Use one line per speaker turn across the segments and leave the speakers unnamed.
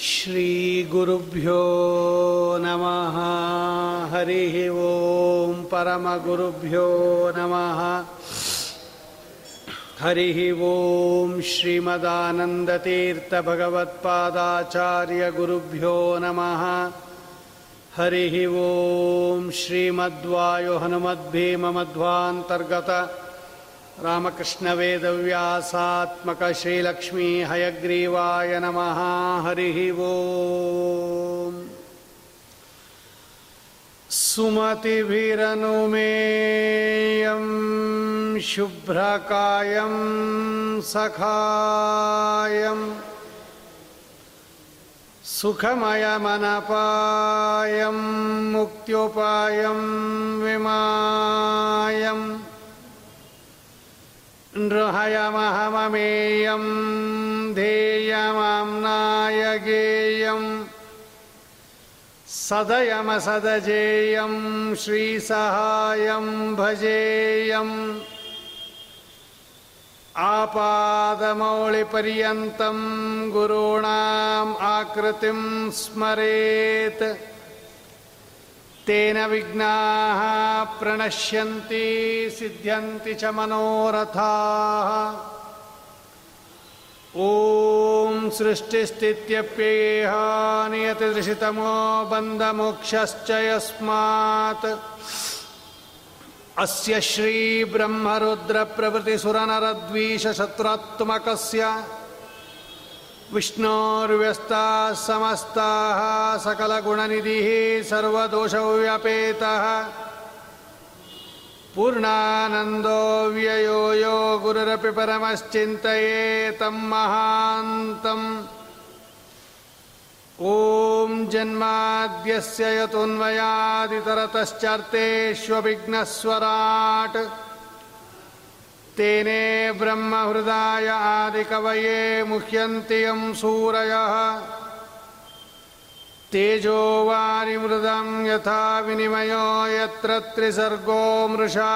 श्रीगुरुभ्यो नमः। हरिः ॐ परमगुरुभ्यो नमः। हरिः ॐ श्रीमदानन्दतीर्थभगवत्पादाचार्यगुरुभ्यो नमः। हरिः ॐ श्रीमद्वायुहनुमद्भीममध्वान्तर्गत रामकृष्णवेदव्यासात्मक श्रीलक्ष्मी हयग्रीवाय नमः। हरिः ॐ सुमतिभिरनुमेयं शुभ्रकायं सखायम् सुखमयमनपायं मुक्त्योपायं विमायम् नृहयमहममेयं ध्येयमाम्नाय गेयम् सदयमसदजेयं श्रीसहायं भजेयम् आपादमौलिपर्यन्तं गुरूणाम् आकृतिं स्मरेत् तेन विघ्नाः प्रणश्यन्ति सिद्ध्यन्ति च मनोरथाः। ॐ सृष्टिस्थित्यप्ययेह नियतिदृशितमो बन्धमोक्षश्च यस्मात् अस्य श्रीब्रह्मरुद्रप्रभृतिसुरनरद्वीषशत्रुत्मकस्य विष्णोर्व्यस्ताः समस्ताः सकलगुणनिधिः सर्वदोषव्यपेतः। पूर्णानन्दो व्ययो यो गुरुरपि परमश्चिन्तये तं महान्तम् ॐ जन्माद्यस्य यतोऽन्वयादितरतश्चार्तेष्वभिघ्नस्वराट् तेने ब्रह्महृदाय आदिकवये मुह्यन्ति यं सूरयः। तेजो वारिमृदं यथा विनिमयो यत्र त्रिसर्गो मृषा।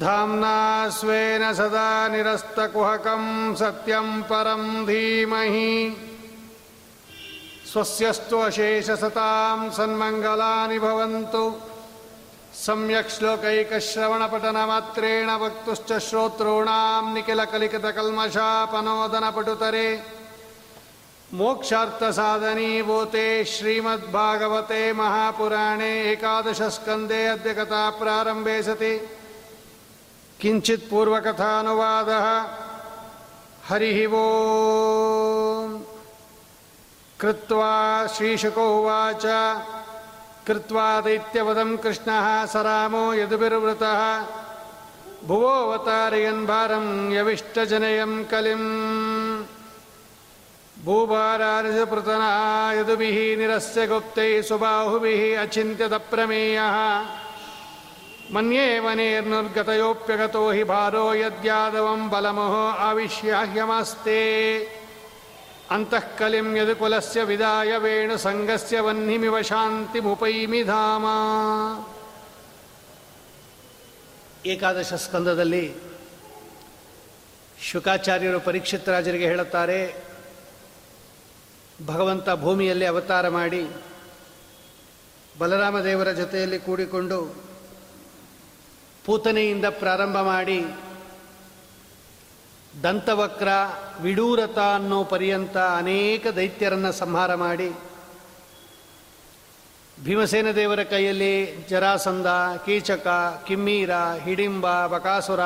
धाम्ना स्वेन सदा निरस्तकुहकं सत्यं परं धीमहि। स्वस्यस्तु अशेषसतां सन्मङ्गलानि भवन्तु सम्यक् श्लोकैकश्रवणपठनमात्रेण वक्तुश्च श्रोतॄणां निखिलकलिकतकल्मषापनोदनपटुतरे मोक्षार्थसाधनीभूते श्रीमद्भागवते महापुराणे एकादशस्कन्दे अद्य कथा प्रारम्भे सति। किञ्चित् पूर्वकथानुवादः। हरिः वो कृत्वा श्रीशुको उवाच। कृत्वा दैत्यवदं कृष्णः स रामो यदुभिर्वृतः। भुवोऽवतारयन् भारं यविष्टजनयं कलिम्। भूभारार्जपृतना यदुभिः निरस्य गुप्तैः सुबाहुभिः अचिन्त्यदप्रमेयः मन्ये वनेर्नुर्गतयोऽप्यगतो हि भारो यद्यादवं बलमोह आविश्याह्यमस्ते ಅಂತಃಕಲಿಂ ಯದುಕುಲಸ್ಯ ವಿದಾಯ ವೇಣು ಸಂಗಸ್ಯ ವನ್ನಿಮಿವ ಶಾಂತಿಮುಪೈಮಿ ಧಾಮ. ಏಕಾದಶ ಸ್ಕಂದದಲ್ಲಿ ಶುಕಾಚಾರ್ಯರು ಪರೀಕ್ಷಿತ್ ರಾಜರಿಗೆ ಹೇಳುತ್ತಾರೆ, ಭಗವಂತ ಭೂಮಿಯಲ್ಲಿ ಅವತಾರ ಮಾಡಿ ಬಲರಾಮ ದೇವರ ಜೊತೆಯಲ್ಲಿ ಕೂಡಿಕೊಂಡು ಪೂತನೆಯಿಂದ ಪ್ರಾರಂಭ ಮಾಡಿ ದಂತವಕ್ರ ವಿಡೂರತ ಅನ್ನೋ ಪರ್ಯಂತ ಅನೇಕ ದೈತ್ಯರನ್ನು ಸಂಹಾರ ಮಾಡಿ ಭೀಮಸೇನ ದೇವರ ಕೈಯಲ್ಲಿ ಜರಾಸಂಧ, ಕೀಚಕ, ಕಿಮ್ಮೀರ, ಹಿಡಿಂಬ, ಬಕಾಸುರ,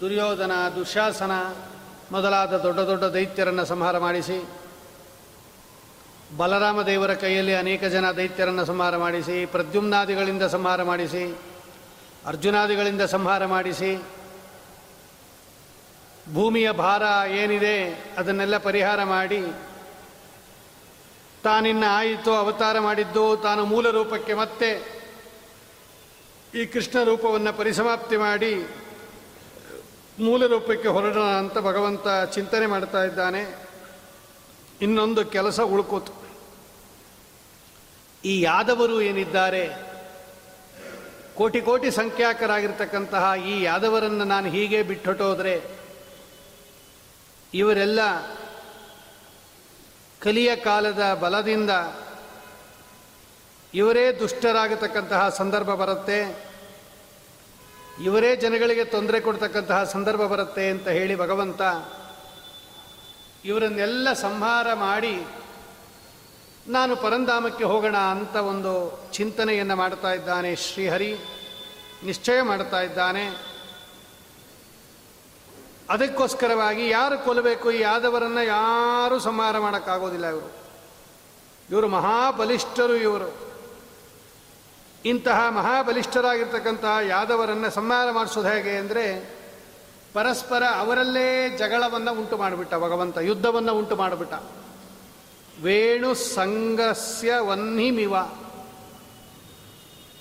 ದುರ್ಯೋಧನ, ದುಶಾಸನ ಮೊದಲಾದ ದೊಡ್ಡ ದೊಡ್ಡ ದೈತ್ಯರನ್ನು ಸಂಹಾರ ಮಾಡಿಸಿ, ಬಲರಾಮ ದೇವರ ಕೈಯಲ್ಲಿ ಅನೇಕ ಜನ ದೈತ್ಯರನ್ನು ಸಂಹಾರ ಮಾಡಿಸಿ, ಪ್ರದ್ಯುಮ್ನಾದಿಗಳಿಂದ ಸಂಹಾರ ಮಾಡಿಸಿ, ಅರ್ಜುನಾದಿಗಳಿಂದ ಸಂಹಾರ ಮಾಡಿಸಿ ಭೂಮಿಯ ಭಾರ ಏನಿದೆ ಅದನ್ನೆಲ್ಲ ಪರಿಹಾರ ಮಾಡಿ ತಾನಿನ್ನ ಆಯಿತು ಅವತಾರ ಮಾಡಿದ್ದು ತಾನು ಮೂಲ ರೂಪಕ್ಕೆ ಮತ್ತೆ ಈ ಕೃಷ್ಣ ರೂಪವನ್ನು ಪರಿಸಮಾಪ್ತಿ ಮಾಡಿ ಮೂಲ ರೂಪಕ್ಕೆ ಹೊರಡೋಣ ಅಂತ ಭಗವಂತ ಚಿಂತನೆ ಮಾಡ್ತಾ ಇದ್ದಾನೆ. ಇನ್ನೊಂದು ಕೆಲಸ ಉಳ್ಕೋತು. ಈ ಯಾದವರು ಏನಿದ್ದಾರೆ? ಕೋಟಿ ಕೋಟಿ ಸಂಖ್ಯಾಕರಾಗಿರ್ತಕ್ಕಂತಹ ಈ ಯಾದವರನ್ನು ನಾನು ಹೀಗೆ ಬಿಟ್ಟೊಟ್ಟೋದ್ರೆ ಇವರೆಲ್ಲ ಕಲಿಯ ಕಾಲದ ಬಲದಿಂದ ಇವರೇ ದುಷ್ಟರಾಗತಕ್ಕಂತಹ ಸಂದರ್ಭ ಬರುತ್ತೆ. ಇವರೇ ಜನಗಳಿಗೆ ತೊಂದರೆ ಕೊಡ್ತಕ್ಕಂತಹ ಸಂದರ್ಭ ಬರುತ್ತೆ ಅಂತ ಹೇಳಿ ಭಗವಂತ ಇವರನ್ನೆಲ್ಲ ಸಂಹಾರ ಮಾಡಿ ನಾನು ಪರಂಧಾಮಕ್ಕೆ ಹೋಗೋಣ ಅಂತ ಒಂದು ಚಿಂತನೆಯನ್ನು ಮಾಡ್ತಾ ಇದ್ದಾನೆ ಶ್ರೀಹರಿ. ನಿಶ್ಚಯ ಮಾಡ್ತಾ ಇದ್ದಾನೆ. ಅದಕ್ಕೋಸ್ಕರವಾಗಿ ಯಾರು ಕೊಲ್ಲಬೇಕು ಈ ಯಾದವರನ್ನು ಯಾರೂ ಸಂಹಾರ ಮಾಡೋಕ್ಕಾಗೋದಿಲ್ಲ ಇವರು. ಇವರು ಮಹಾಬಲಿಷ್ಠರು ಇವರು. ಇಂತಹ ಮಹಾಬಲಿಷ್ಠರಾಗಿರ್ತಕ್ಕಂತಹ ಯಾದವರನ್ನು ಸಂಹಾರ ಮಾಡಿಸೋದು ಹೇಗೆ ಅಂದರೆ ಪರಸ್ಪರ ಅವರಲ್ಲೇ ಜಗಳವನ್ನು ಉಂಟು ಮಾಡಿಬಿಟ್ಟ, ಭಗವಂತ ಯುದ್ಧವನ್ನು ಉಂಟು ಮಾಡಿಬಿಟ್ಟ. ವೇಣು ಸಂಗಸ್ಯ ವನ್ಹಿಮಿವ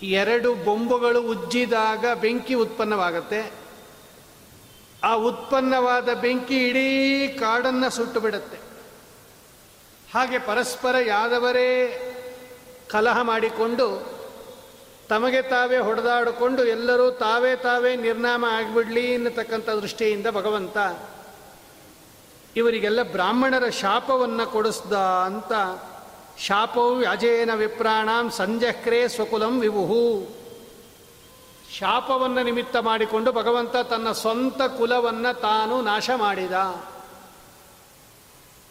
ಎರಡು ಬೊಂಬುಗಳು ಉಜ್ಜಿದಾಗ ಬೆಂಕಿ ಉತ್ಪನ್ನವಾಗತ್ತೆ. ಆ ಉತ್ಪನ್ನವಾದ ಬೆಂಕಿ ಇಡೀ ಕಾಡನ್ನು ಸುಟ್ಟು ಬಿಡುತ್ತೆ ಹಾಗೆ ಪರಸ್ಪರ ಯಾದವರೇ ಕಲಹ ಮಾಡಿಕೊಂಡು ತಮಗೆ ತಾವೇ ಹೊಡೆದಾಡಿಕೊಂಡು ಎಲ್ಲರೂ ತಾವೇ ತಾವೇ ನಿರ್ನಾಮ ಆಗಿಬಿಡ್ಲಿ ಅನ್ನತಕ್ಕಂಥ ದೃಷ್ಟಿಯಿಂದ ಭಗವಂತ ಇವರಿಗೆಲ್ಲ ಬ್ರಾಹ್ಮಣರ ಶಾಪವನ್ನು ಕೊಡಿಸ್ದ ಅಂತ ಶಾಪವು ಅಜೇನ ವಿಪ್ರಾಣಾಂ ಸಂಜಕ್ರೇ ಸ್ವಕುಲಂ ವಿಭುಹು. ಶಾಪವನ್ನು ನಿಮಿತ್ತ ಮಾಡಿಕೊಂಡು ಭಗವಂತ ತನ್ನ ಸ್ವಂತ ಕುಲವನ್ನು ತಾನು ನಾಶ ಮಾಡಿದ.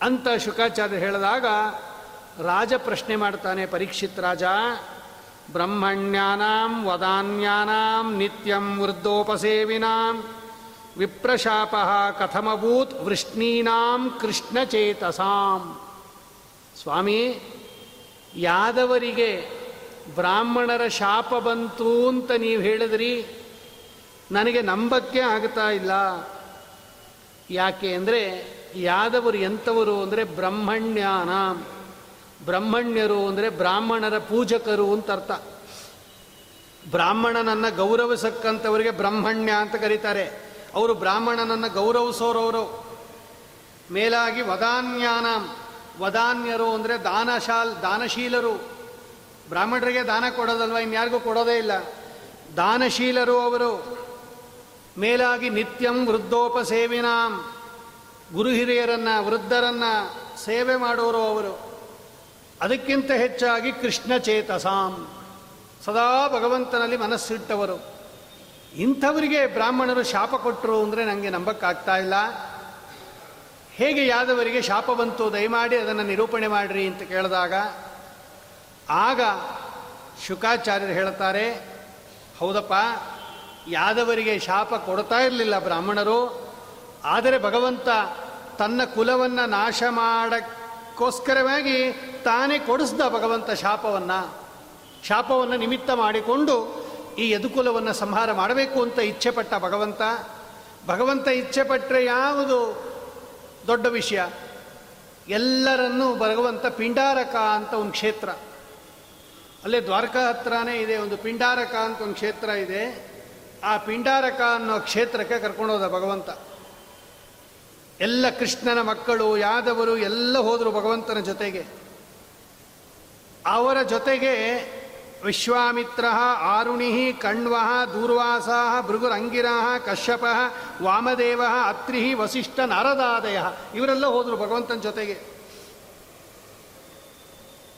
ಅಂತ ಶುಕಾಚಾರ್ಯ ಹೇಳಿದಾಗ ರಾಜ ಪ್ರಶ್ನೆ ಮಾಡ್ತಾನೆ ಪರೀಕ್ಷಿತ್ ರಾಜ, ಬ್ರಹ್ಮಣ್ಯಾನಾಂ ವದಾನ್ಯಾನಾಂ ನಿತ್ಯಂ ವೃದ್ಧೋಪಸೇವಿನಾಂ ವಿಪ್ರಶಾಪ ಕಥಮಭೂತ್ ವೃಷ್ಣೀನಾಂ ಕೃಷ್ಣಚೇತಸಾಂ. ಸ್ವಾಮಿ, ಯಾದವರಿಗೆ ಬ್ರಾಹ್ಮಣರ ಶಾಪ ಬಂತು ಅಂತ ನೀವು ಹೇಳಿದ್ರಿ, ನನಗೆ ನಂಬಕ್ಕೆ ಆಗ್ತಾ ಇಲ್ಲ. ಯಾಕೆ ಅಂದರೆ, ಯಾದವರು ಎಂಥವರು ಅಂದರೆ ಬ್ರಹ್ಮಣ್ಯಾನ. ಬ್ರಹ್ಮಣ್ಯರು ಅಂದರೆ ಬ್ರಾಹ್ಮಣರ ಪೂಜಕರು ಅಂತ ಅರ್ಥ. ಬ್ರಾಹ್ಮಣನನ್ನು ಗೌರವಿಸಕ್ಕಂಥವರಿಗೆ ಬ್ರಹ್ಮಣ್ಯ ಅಂತ ಕರೀತಾರೆ. ಅವರು ಬ್ರಾಹ್ಮಣನನ್ನು ಗೌರವಿಸೋರವರು. ಮೇಲಾಗಿ ವದಾನ್ಯಾನ. ವದಾನ್ಯರು ಅಂದರೆ ದಾನಶಾಲ್, ದಾನಶೀಲರು. ಬ್ರಾಹ್ಮಣರಿಗೆ ದಾನ ಕೊಡೋದಲ್ವ? ಇನ್ಯಾರಿಗೂ ಕೊಡೋದೇ ಇಲ್ಲ. ದಾನಶೀಲರು ಅವರು, ಮೇಲಾಗಿ ನಿತ್ಯಂ ವೃದ್ಧೋಪಸೇವಿನಾಂ ಗುರು ಹಿರಿಯರನ್ನು ವೃದ್ಧರನ್ನು ಸೇವೆ ಮಾಡೋರು ಅವರು. ಅದಕ್ಕಿಂತ ಹೆಚ್ಚಾಗಿ ಕೃಷ್ಣ ಚೇತಸಾಂ ಸದಾ ಭಗವಂತನಲ್ಲಿ ಮನಸ್ಸಿಟ್ಟವರು. ಇಂಥವರಿಗೆ ಬ್ರಾಹ್ಮಣರು ಶಾಪ ಕೊಟ್ಟರು ಅಂದರೆ ನನಗೆ ನಂಬಕ್ಕಾಗ್ತಾ ಇಲ್ಲ. ಹೇಗೆ ಯಾದವರಿಗೆ ಶಾಪ ಬಂತು, ದಯಮಾಡಿ ಅದನ್ನು ನಿರೂಪಣೆ ಮಾಡಿರಿ ಅಂತ ಕೇಳಿದಾಗ ಆಗ ಶುಕಾಚಾರ್ಯರು ಹೇಳ್ತಾರೆ ಹೌದಪ್ಪ, ಯಾದವರಿಗೆ ಶಾಪ ಕೊಡ್ತಾ ಇರಲಿಲ್ಲ ಬ್ರಾಹ್ಮಣರು, ಆದರೆ ಭಗವಂತ ತನ್ನ ಕುಲವನ್ನು ನಾಶ ಮಾಡಕ್ಕೋಸ್ಕರವಾಗಿ ತಾನೇ ಕೊಡಿಸ್ದ ಭಗವಂತ ಶಾಪವನ್ನು ಶಾಪವನ್ನು ನಿಮಿತ್ತ ಮಾಡಿಕೊಂಡು ಈ ಯದುಕುಲವನ್ನು ಸಂಹಾರ ಮಾಡಬೇಕು ಅಂತ ಇಚ್ಛೆ ಪಟ್ಟ ಭಗವಂತ. ಭಗವಂತ ಇಚ್ಛೆಪಟ್ಟರೆ ಯಾವುದು ದೊಡ್ಡ ವಿಷಯ? ಎಲ್ಲರನ್ನೂ ಭಗವಂತ ಪಿಂಡಾರಕ ಅಂತ ಒಂದು ಕ್ಷೇತ್ರ. ಅಲ್ಲೇ ದ್ವಾರಕಾ ಹತ್ರನೇ ಇದೆ, ಒಂದು ಪಿಂಡಾರಕ ಅಂತ ಒಂದು ಕ್ಷೇತ್ರ ಇದೆ. ಆ ಪಿಂಡಾರಕ ಅನ್ನೋ ಕ್ಷೇತ್ರಕ್ಕೆ ಕರ್ಕೊಂಡೋದ ಭಗವಂತ. ಎಲ್ಲ ಕೃಷ್ಣನ ಮಕ್ಕಳು, ಯಾದವರು ಎಲ್ಲ ಹೋದರು ಭಗವಂತನ ಜೊತೆಗೆ. ಅವರ ಜೊತೆಗೆ ವಿಶ್ವಾಮಿತ್ರ, ಆರುಣಿ, ಕಣ್ವ, ದೂರ್ವಾಸ ಭೃಗುರಂಗಿರ ಕಶ್ಯಪ, ವಾಮದೇವ, ಅತ್ರಿ, ವಸಿಷ್ಠ, ನಾರದಾದಯ, ಇವರೆಲ್ಲ ಹೋದರು ಭಗವಂತನ ಜೊತೆಗೆ.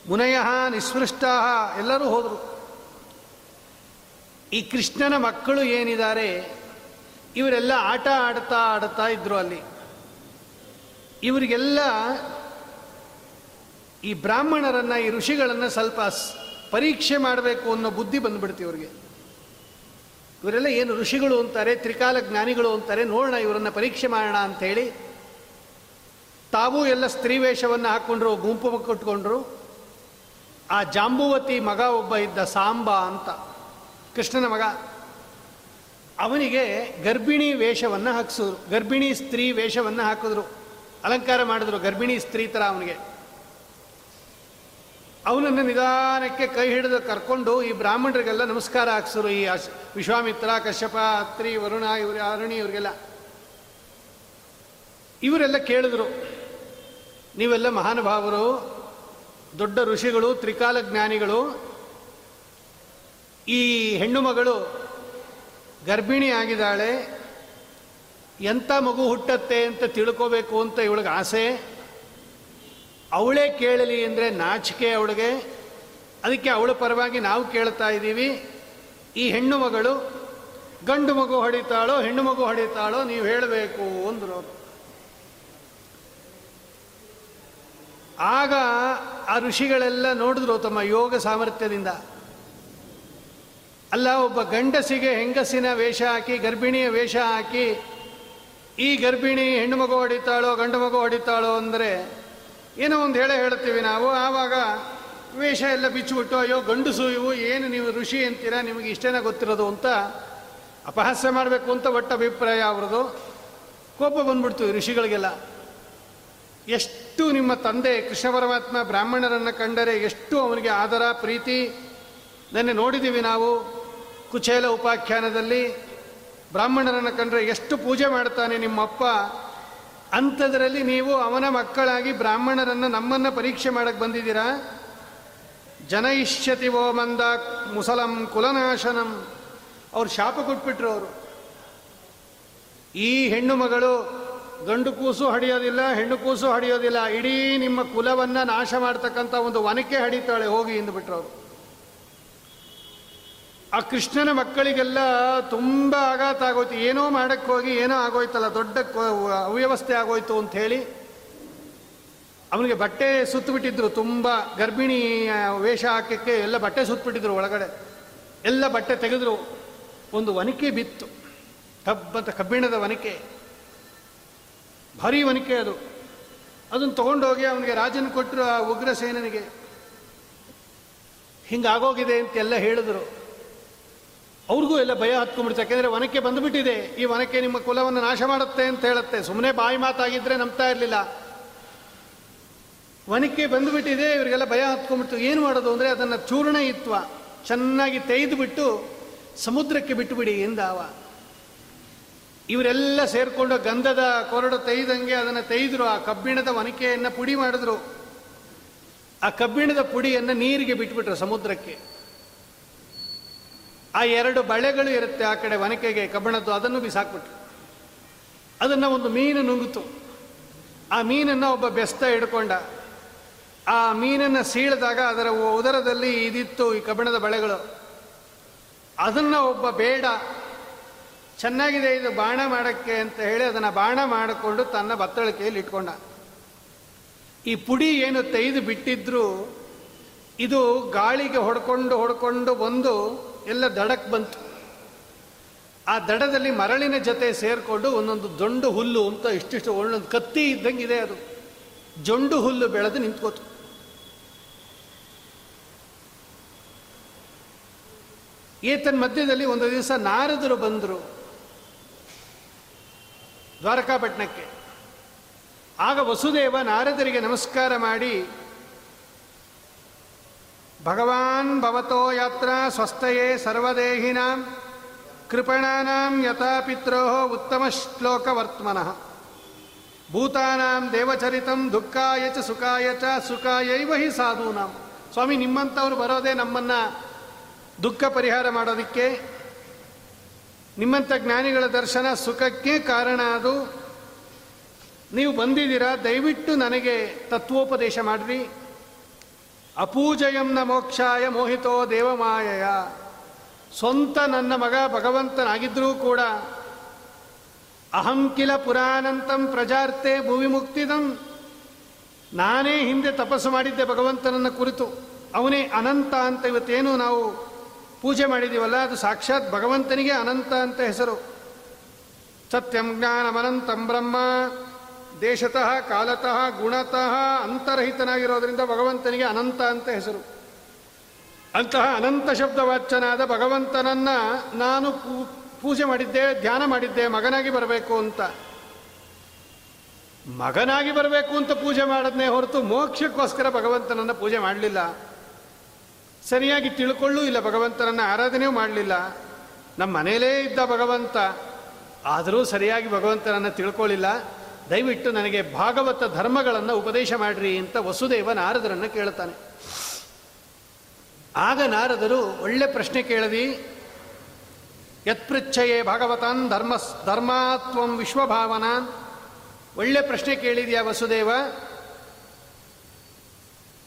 ಮುನಯ ನಿಸ್ಪೃಷ್ಟ ಎಲ್ಲರೂ ಹೋದರು. ಈ ಕೃಷ್ಣನ ಮಕ್ಕಳು ಏನಿದ್ದಾರೆ? ಇವರೆಲ್ಲ ಆಟ ಆಡ್ತಾ ಆಡ್ತಾ ಇದ್ರು ಅಲ್ಲಿ. ಇವರಿಗೆಲ್ಲ ಈ ಬ್ರಾಹ್ಮಣರನ್ನ, ಈ ಋಷಿಗಳನ್ನು ಸ್ವಲ್ಪ ಪರೀಕ್ಷೆ ಮಾಡಬೇಕು ಅನ್ನೋ ಬುದ್ಧಿ ಬಂದ್ಬಿಡ್ತು ಇವರಿಗೆ. ಇವರೆಲ್ಲ ಏನು ಋಷಿಗಳು ಅಂತಾರೆ, ತ್ರಿಕಾಲ ಜ್ಞಾನಿಗಳು ಅಂತಾರೆ, ನೋಡೋಣ ಇವರನ್ನು ಪರೀಕ್ಷೆ ಮಾಡೋಣ ಹೇಳಿ ತಾವೂ ಎಲ್ಲ ಸ್ತ್ರೀ ವೇಷವನ್ನು ಹಾಕ್ಕೊಂಡ್ರು, ಗುಂಪು ಕಟ್ಕೊಂಡ್ರು. ಆ ಜಾಂಬುವತಿ ಮಗ ಒಬ್ಬ ಇದ್ದ ಸಾಂಬ ಅಂತ. ಕೃಷ್ಣನ ಮಗ. ಅವನಿಗೆ ಗರ್ಭಿಣಿ ವೇಷವನ್ನು ಹಾಕಿಸಿದ್ರು. ಗರ್ಭಿಣಿ ಸ್ತ್ರೀ ವೇಷವನ್ನು ಹಾಕಿದ್ರು. ಅಲಂಕಾರ ಮಾಡಿದ್ರು. ಗರ್ಭಿಣಿ ಸ್ತ್ರೀ ಥರ ಅವನಿಗೆ. ಅವನನ್ನು ನಿಧಾನಕ್ಕೆ ಕೈ ಹಿಡಿದು ಕರ್ಕೊಂಡು ಈ ಬ್ರಾಹ್ಮಣರಿಗೆಲ್ಲ ನಮಸ್ಕಾರ ಹಾಕ್ಸರು ಈ ವಿಶ್ವಾಮಿತ್ರ, ಕಶ್ಯಪ, ಅತ್ರಿ, ವರುಣ, ಇವ್ರ ಅರುಣಿ ಇವರಿಗೆಲ್ಲ. ಇವರೆಲ್ಲ ಕೇಳಿದ್ರು. ನೀವೆಲ್ಲ ಮಹಾನುಭಾವರು ದೊಡ್ಡ ಋಷಿಗಳು, ತ್ರಿಕಾಲ ಜ್ಞಾನಿಗಳು, ಈ ಹೆಣ್ಣು ಮಗಳು ಗರ್ಭಿಣಿ ಆಗಿದ್ದಾಳೆ ಎಂಥ ಮಗು ಹುಟ್ಟತ್ತೆ ಅಂತ ತಿಳ್ಕೋಬೇಕು ಅಂತ ಇವಳಿಗೆ ಆಸೆ. ಅವಳೇ ಕೇಳಲಿ ಅಂದರೆ ನಾಚಿಕೆ ಅವಳಿಗೆ. ಅದಕ್ಕೆ ಅವಳ ಪರವಾಗಿ ನಾವು ಕೇಳ್ತಾ ಇದ್ದೀವಿ, ಈ ಹೆಣ್ಣು ಮಗಳು ಗಂಡು ಮಗು ಹೊಡಿತಾಳೋ, ಹೆಣ್ಣು ಮಗು ಹೊಡಿತಾಳೋ, ನೀವು ಹೇಳಬೇಕು ಅಂದರು ಆಗ ಆ ಋಷಿಗಳೆಲ್ಲ ನೋಡಿದ್ರು, ತಮ್ಮ ಯೋಗ ಸಾಮರ್ಥ್ಯದಿಂದ. ಅಲ್ಲ, ಒಬ್ಬ ಗಂಡಸಿಗೆ ಹೆಂಗಸಿನ ವೇಷ ಹಾಕಿ, ಗರ್ಭಿಣಿಯ ವೇಷ ಹಾಕಿ, ಈ ಗರ್ಭಿಣಿ ಹೆಣ್ಣು ಮಗು ಹೊಡಿತಾಳೋ, ಗಂಡು ಮಗು ಹೊಡಿತಾಳೋ ಅಂದರೆ, ಏನೋ ಒಂದು ಹೇಳೇ ಹೇಳ್ತೀವಿ ನಾವು. ಆವಾಗ ವೇಷ ಎಲ್ಲ ಬಿಚ್ಚಿಬಿಟ್ಟು ಅಯ್ಯೋ, ಗಂಡಸು ಇವು, ಏನು ನೀವು ಋಷಿ ಅಂತೀರಾ? ನಿಮಗೆ ಇಷ್ಟೇನ ಗೊತ್ತಿರೋದು? ಅಂತ ಅಪಹಾಸ್ಯ ಮಾಡಬೇಕು ಅಂತ ಒಟ್ಟ ಅಭಿಪ್ರಾಯ ಅವ್ರದ್ದು. ಕೋಪ ಬಂದ್ಬಿಡ್ತು ಋಷಿಗಳಿಗೆಲ್ಲ. ಎಷ್ಟು ನಿಮ್ಮ ತಂದೆ ಕೃಷ್ಣ ಪರಮಾತ್ಮ ಬ್ರಾಹ್ಮಣರನ್ನು ಕಂಡರೆ ಎಷ್ಟು ಅವನಿಗೆ ಆದರ, ಪ್ರೀತಿ? ನೆನ್ನೆ ನೋಡಿದ್ದೀವಿ ನಾವು ಕುಚೇಲ ಉಪಾಖ್ಯಾನದಲ್ಲಿ ಬ್ರಾಹ್ಮಣರನ್ನು ಕಂಡರೆ ಎಷ್ಟು ಪೂಜೆ ಮಾಡ್ತಾನೆ ನಿಮ್ಮಪ್ಪ. ಅಂಥದ್ರಲ್ಲಿ ನೀವು ಅವನ ಮಕ್ಕಳಾಗಿ ಬ್ರಾಹ್ಮಣರನ್ನು ನಮ್ಮನ್ನು ಪರೀಕ್ಷೆ ಮಾಡಕ್ಕೆ ಬಂದಿದ್ದೀರಾ? ಜನಯಿಷ್ಯತಿ ಓ ಮಂದ ಮುಸಲಂ ಕುಲನಾಶನಂ. ಅವ್ರು ಶಾಪ ಕೊಟ್ಬಿಟ್ರು ಅವರು. ಈ ಹೆಣ್ಣು ಮಗಳು ಗಂಡು ಕೂಸು ಹಡಿಯೋದಿಲ್ಲ, ಹೆಣ್ಣು ಕೂಸು ಹಡಿಯೋದಿಲ್ಲ, ಇಡೀ ನಿಮ್ಮ ಕುಲವನ್ನು ನಾಶ ಮಾಡ್ತಕ್ಕಂಥ ಒಂದು ವನಕ್ಕೆ ಹಡಿತಾಳೆ, ಹೋಗಿ ಎಂದುಬಿಟ್ರು ಅವರು ಆ ಕೃಷ್ಣನ ಮಕ್ಕಳಿಗೆಲ್ಲ ತುಂಬ ಆಘಾತ ಆಗೋಯ್ತು. ಏನೋ ಮಾಡಕ್ಕೆ ಹೋಗಿ, ಏನೋ ಆಗೋಯ್ತಲ್ಲ, ದೊಡ್ಡ ಅವ್ಯವಸ್ಥೆ ಆಗೋಯ್ತು ಅಂತ ಹೇಳಿ ಅವನಿಗೆ ಬಟ್ಟೆ ಸುತ್ತಬಿಟ್ಟಿದ್ರು ತುಂಬ. ಗರ್ಭಿಣಿ ವೇಷ ಹಾಕಕ್ಕೆ ಎಲ್ಲ ಬಟ್ಟೆ ಸುತ್ತಬಿಟ್ಟಿದ್ರು ಒಳಗಡೆ. ಎಲ್ಲ ಬಟ್ಟೆ ತೆಗೆದ್ರು. ಒಂದು ವನಿಕೆ ಬಿತ್ತು. ಕಬ್ಬಂತ ಕಬ್ಬಿಣದ ವನಿಕೆ ಭಾರಿ ವನಿಕೆ ಅದು. ಅದನ್ನು ತಗೊಂಡೋಗಿ ಅವನಿಗೆ ರಾಜನ ಕೊಟ್ಟರು ಆ ಉಗ್ರಸೇನನಿಗೆ, ಹಿಂಗಾಗೋಗಿದೆ ಅಂತೆಲ್ಲ ಹೇಳಿದ್ರು. ಅವ್ರಿಗೂ ಎಲ್ಲ ಭಯ ಹತ್ಕೊಂಡ್ಬಿಡ್ತು. ಯಾಕೆಂದರೆ ವನಕ್ಕೆ ಬಂದುಬಿಟ್ಟಿದೆ. ಈ ವನಕ್ಕೆ ನಿಮ್ಮ ಕುಲವನ್ನು ನಾಶ ಮಾಡುತ್ತೆ ಅಂತ ಹೇಳುತ್ತೆ. ಸುಮ್ಮನೆ ಬಾಯಿ ಮಾತಾಗಿದ್ರೆ ನಂಬ್ತಾ ಇರಲಿಲ್ಲ. ವನಕ್ಕೆ ಬಂದುಬಿಟ್ಟಿದೆ, ಇವರಿಗೆಲ್ಲ ಭಯ ಹತ್ಕೊಂಡ್ಬಿಡ್ತು. ಏನು ಮಾಡೋದು ಅಂದರೆ ಅದನ್ನು ಚೂರ್ಣ ಇತ್ವ ಚೆನ್ನಾಗಿ ತೆಗೆದುಬಿಟ್ಟು ಸಮುದ್ರಕ್ಕೆ ಬಿಟ್ಟುಬಿಡಿ ಎಂದಾವ ಇವರೆಲ್ಲ ಸೇರಿಕೊಂಡು ಗಂಧದ ಕೊರಡು ತೆಯ್ದಂಗೆ ಅದನ್ನು ತೆಗೆದ್ರು. ಆ ಕಬ್ಬಿಣದ ಒನಕೆಯನ್ನು ಪುಡಿ ಮಾಡಿದ್ರು. ಆ ಕಬ್ಬಿಣದ ಪುಡಿಯನ್ನು ನೀರಿಗೆ ಬಿಟ್ಬಿಟ್ರು ಸಮುದ್ರಕ್ಕೆ. ಆ ಎರಡು ಬಳೆಗಳು ಇರುತ್ತೆ ಆ ಕಡೆ ಒನಕೆಗೆ, ಕಬ್ಬಿಣದ್ದು, ಅದನ್ನು ಬಿಸಾಕ್ಬಿಟ್ರು ಅದನ್ನು ಒಂದು ಮೀನು ನುಂಗಿತು. ಆ ಮೀನನ್ನು ಒಬ್ಬ ಬೆಸ್ತ ಹಿಡ್ಕೊಂಡ. ಆ ಮೀನನ್ನು ಸೀಳಿದಾಗ ಅದರ ಉದರದಲ್ಲಿ ಇದಿತ್ತು ಈ ಕಬ್ಬಿಣದ ಬಳೆಗಳು. ಅದನ್ನು ಒಬ್ಬ ಬೇಡ ಚೆನ್ನಾಗಿದೆ, ಇದು ಬಾಣ ಮಾಡೋಕ್ಕೆ ಅಂತ ಹೇಳಿ ಅದನ್ನು ಬಾಣ ಮಾಡಿಕೊಂಡು ತನ್ನ ಬತ್ತಳಿಕೆಯಲ್ಲಿ ಇಟ್ಕೊಂಡ. ಈ ಪುಡಿ ಏನು ತೆಗೆದು ಬಿಟ್ಟಿದ್ರು ಇದು ಗಾಳಿಗೆ ಹೊಡ್ಕೊಂಡು ಹೊಡ್ಕೊಂಡು ಬಂದು ಎಲ್ಲ ದಡಕ್ಕೆ ಬಂತು. ಆ ದಡದಲ್ಲಿ ಮರಳಿನ ಜೊತೆ ಸೇರಿಕೊಂಡು ಒಂದೊಂದು ದೊಂಡು ಹುಲ್ಲು ಅಂತ ಇಷ್ಟಿಷ್ಟು ಒಂದೊಂದು ಕತ್ತಿ ಇದ್ದಂಗಿದೆ ಅದು. ಜೊಂಡು ಹುಲ್ಲು ಬೆಳೆದು ನಿಂತ್ಕೋತು. ಏತನ್ ಮಧ್ಯದಲ್ಲಿ ಒಂದು ದಿವಸ ನಾರದರು ಬಂದರು. ದ್ವಾರಕಾಪಟ್ಟಣಕ್ಕೆ. ಆಗ ವಸುದೇವ ನಾರದರಿಗೆ ನಮಸ್ಕಾರ ಮಾಡಿ, ಭಗವಾನ್ ಭವತೋ ಯಾತ್ರ ಸ್ವಸ್ಥಯೇ ಸರ್ವದೇಹಿನಾಂ, ಕೃಪಣಾನಾಂ ಯಥಾ ಪಿತ್ರೋ ಉತ್ತಮ ಶ್ಲೋಕವರ್ತ್ಮನಃ ಭೂತಾನಾಂ ದೇವಚರಿತಂ ದುಃಖಾಯ ಚ ಸುಖಾಯ ಚ ಸುಖಾಯೈವ ಹಿ ಸಾಧೂನಾಂ. ಸ್ವಾಮಿ, ನಿಮ್ಮಂಥವ್ರು ಬರೋದೇ ನಮ್ಮನ್ನು ದುಃಖ ಪರಿಹಾರ ಮಾಡೋದಕ್ಕೆ ನಿಮ್ಮಂಥ ಜ್ಞಾನಿಗಳ ದರ್ಶನ ಸುಖಕ್ಕೆ ಕಾರಣ ಅದು. ನೀವು ಬಂದಿದ್ದೀರಾ? ದಯವಿಟ್ಟು ನನಗೆ ತತ್ವೋಪದೇಶ ಮಾಡಿರಿ. ಅಪೂಜಯಂನ ಮೋಕ್ಷಾಯ ಮೋಹಿತೋ ದೇವಮಾಯಯ. ಸ್ವಂತ ನನ್ನ ಮಗ ಭಗವಂತನಾಗಿದ್ದರೂ ಕೂಡ ಅಹಂ ಕಿಲ ಪುರಾಣಂತಂ ಪ್ರಜಾರ್ತೆ ಭೂವಿ ಮುಕ್ತಿದಂ ನಾನೇ ಹಿಂದೆ ತಪಸ್ಸು ಮಾಡಿದ್ದೆ ಭಗವಂತನನ್ನ ಕುರಿತು. ಅವನೇ ಅನಂತ ಅಂತ ಇವತ್ತೇನು ನಾವು ಪೂಜೆ ಮಾಡಿದ್ದೀವಲ್ಲ ಅದು ಸಾಕ್ಷಾತ್ ಭಗವಂತನಿಗೆ ಅನಂತ ಅಂತ ಹೆಸರು. ಸತ್ಯಂ ಜ್ಞಾನಮನಂತಂ ಬ್ರಹ್ಮ, ದೇಶತಃ, ಕಾಲತಃ, ಗುಣತಃ ಅಂತರಹಿತನಾಗಿರೋದ್ರಿಂದ ಭಗವಂತನಿಗೆ ಅನಂತ ಅಂತ ಹೆಸರು. ಅಂತಹ ಅನಂತ ಶಬ್ದವಾಚನಾದ ಭಗವಂತನನ್ನ ನಾನು ಪೂಜೆ ಮಾಡಿದ್ದೆ, ಧ್ಯಾನ ಮಾಡಿದ್ದೆ, ಮಗನಾಗಿ ಬರಬೇಕು ಅಂತ. ಮಗನಾಗಿ ಬರಬೇಕು ಅಂತ ಪೂಜೆ ಮಾಡದ್ನೇ ಹೊರತು ಮೋಕ್ಷಕ್ಕೋಸ್ಕರ ಭಗವಂತನನ್ನು ಪೂಜೆ ಮಾಡಲಿಲ್ಲ. ಸರಿಯಾಗಿ ತಿಳ್ಕೊಳ್ಳೂ ಇಲ್ಲ ಭಗವಂತನನ್ನ ಆರಾಧನೆ ಮಾಡಲಿಲ್ಲ. ನಮ್ಮ ಮನೆಯಲ್ಲೇ ಇದ್ದ ಭಗವಂತ. ಆದರೂ ಸರಿಯಾಗಿ ಭಗವಂತನನ್ನು ತಿಳ್ಕೊಳ್ಳಿಲ್ಲ ದಯವಿಟ್ಟು ನನಗೆ ಭಾಗವತ ಧರ್ಮಗಳನ್ನು ಉಪದೇಶ ಮಾಡ್ರಿ ಅಂತ ವಸುದೇವ ನಾರದರನ್ನು ಕೇಳ್ತಾನೆ. ಆಗ ನಾರದರು, ಒಳ್ಳೆ ಪ್ರಶ್ನೆ ಕೇಳದಿ. ಯತ್ಪೃಚ್ಛಯೇ ಭಾಗವತಾನ್ ಧರ್ಮ ಧರ್ಮಾತ್ವಂ ವಿಶ್ವಭಾವನಾನ್. ಒಳ್ಳೆ ಪ್ರಶ್ನೆ ಕೇಳಿದ್ಯಾ ವಸುದೇವ?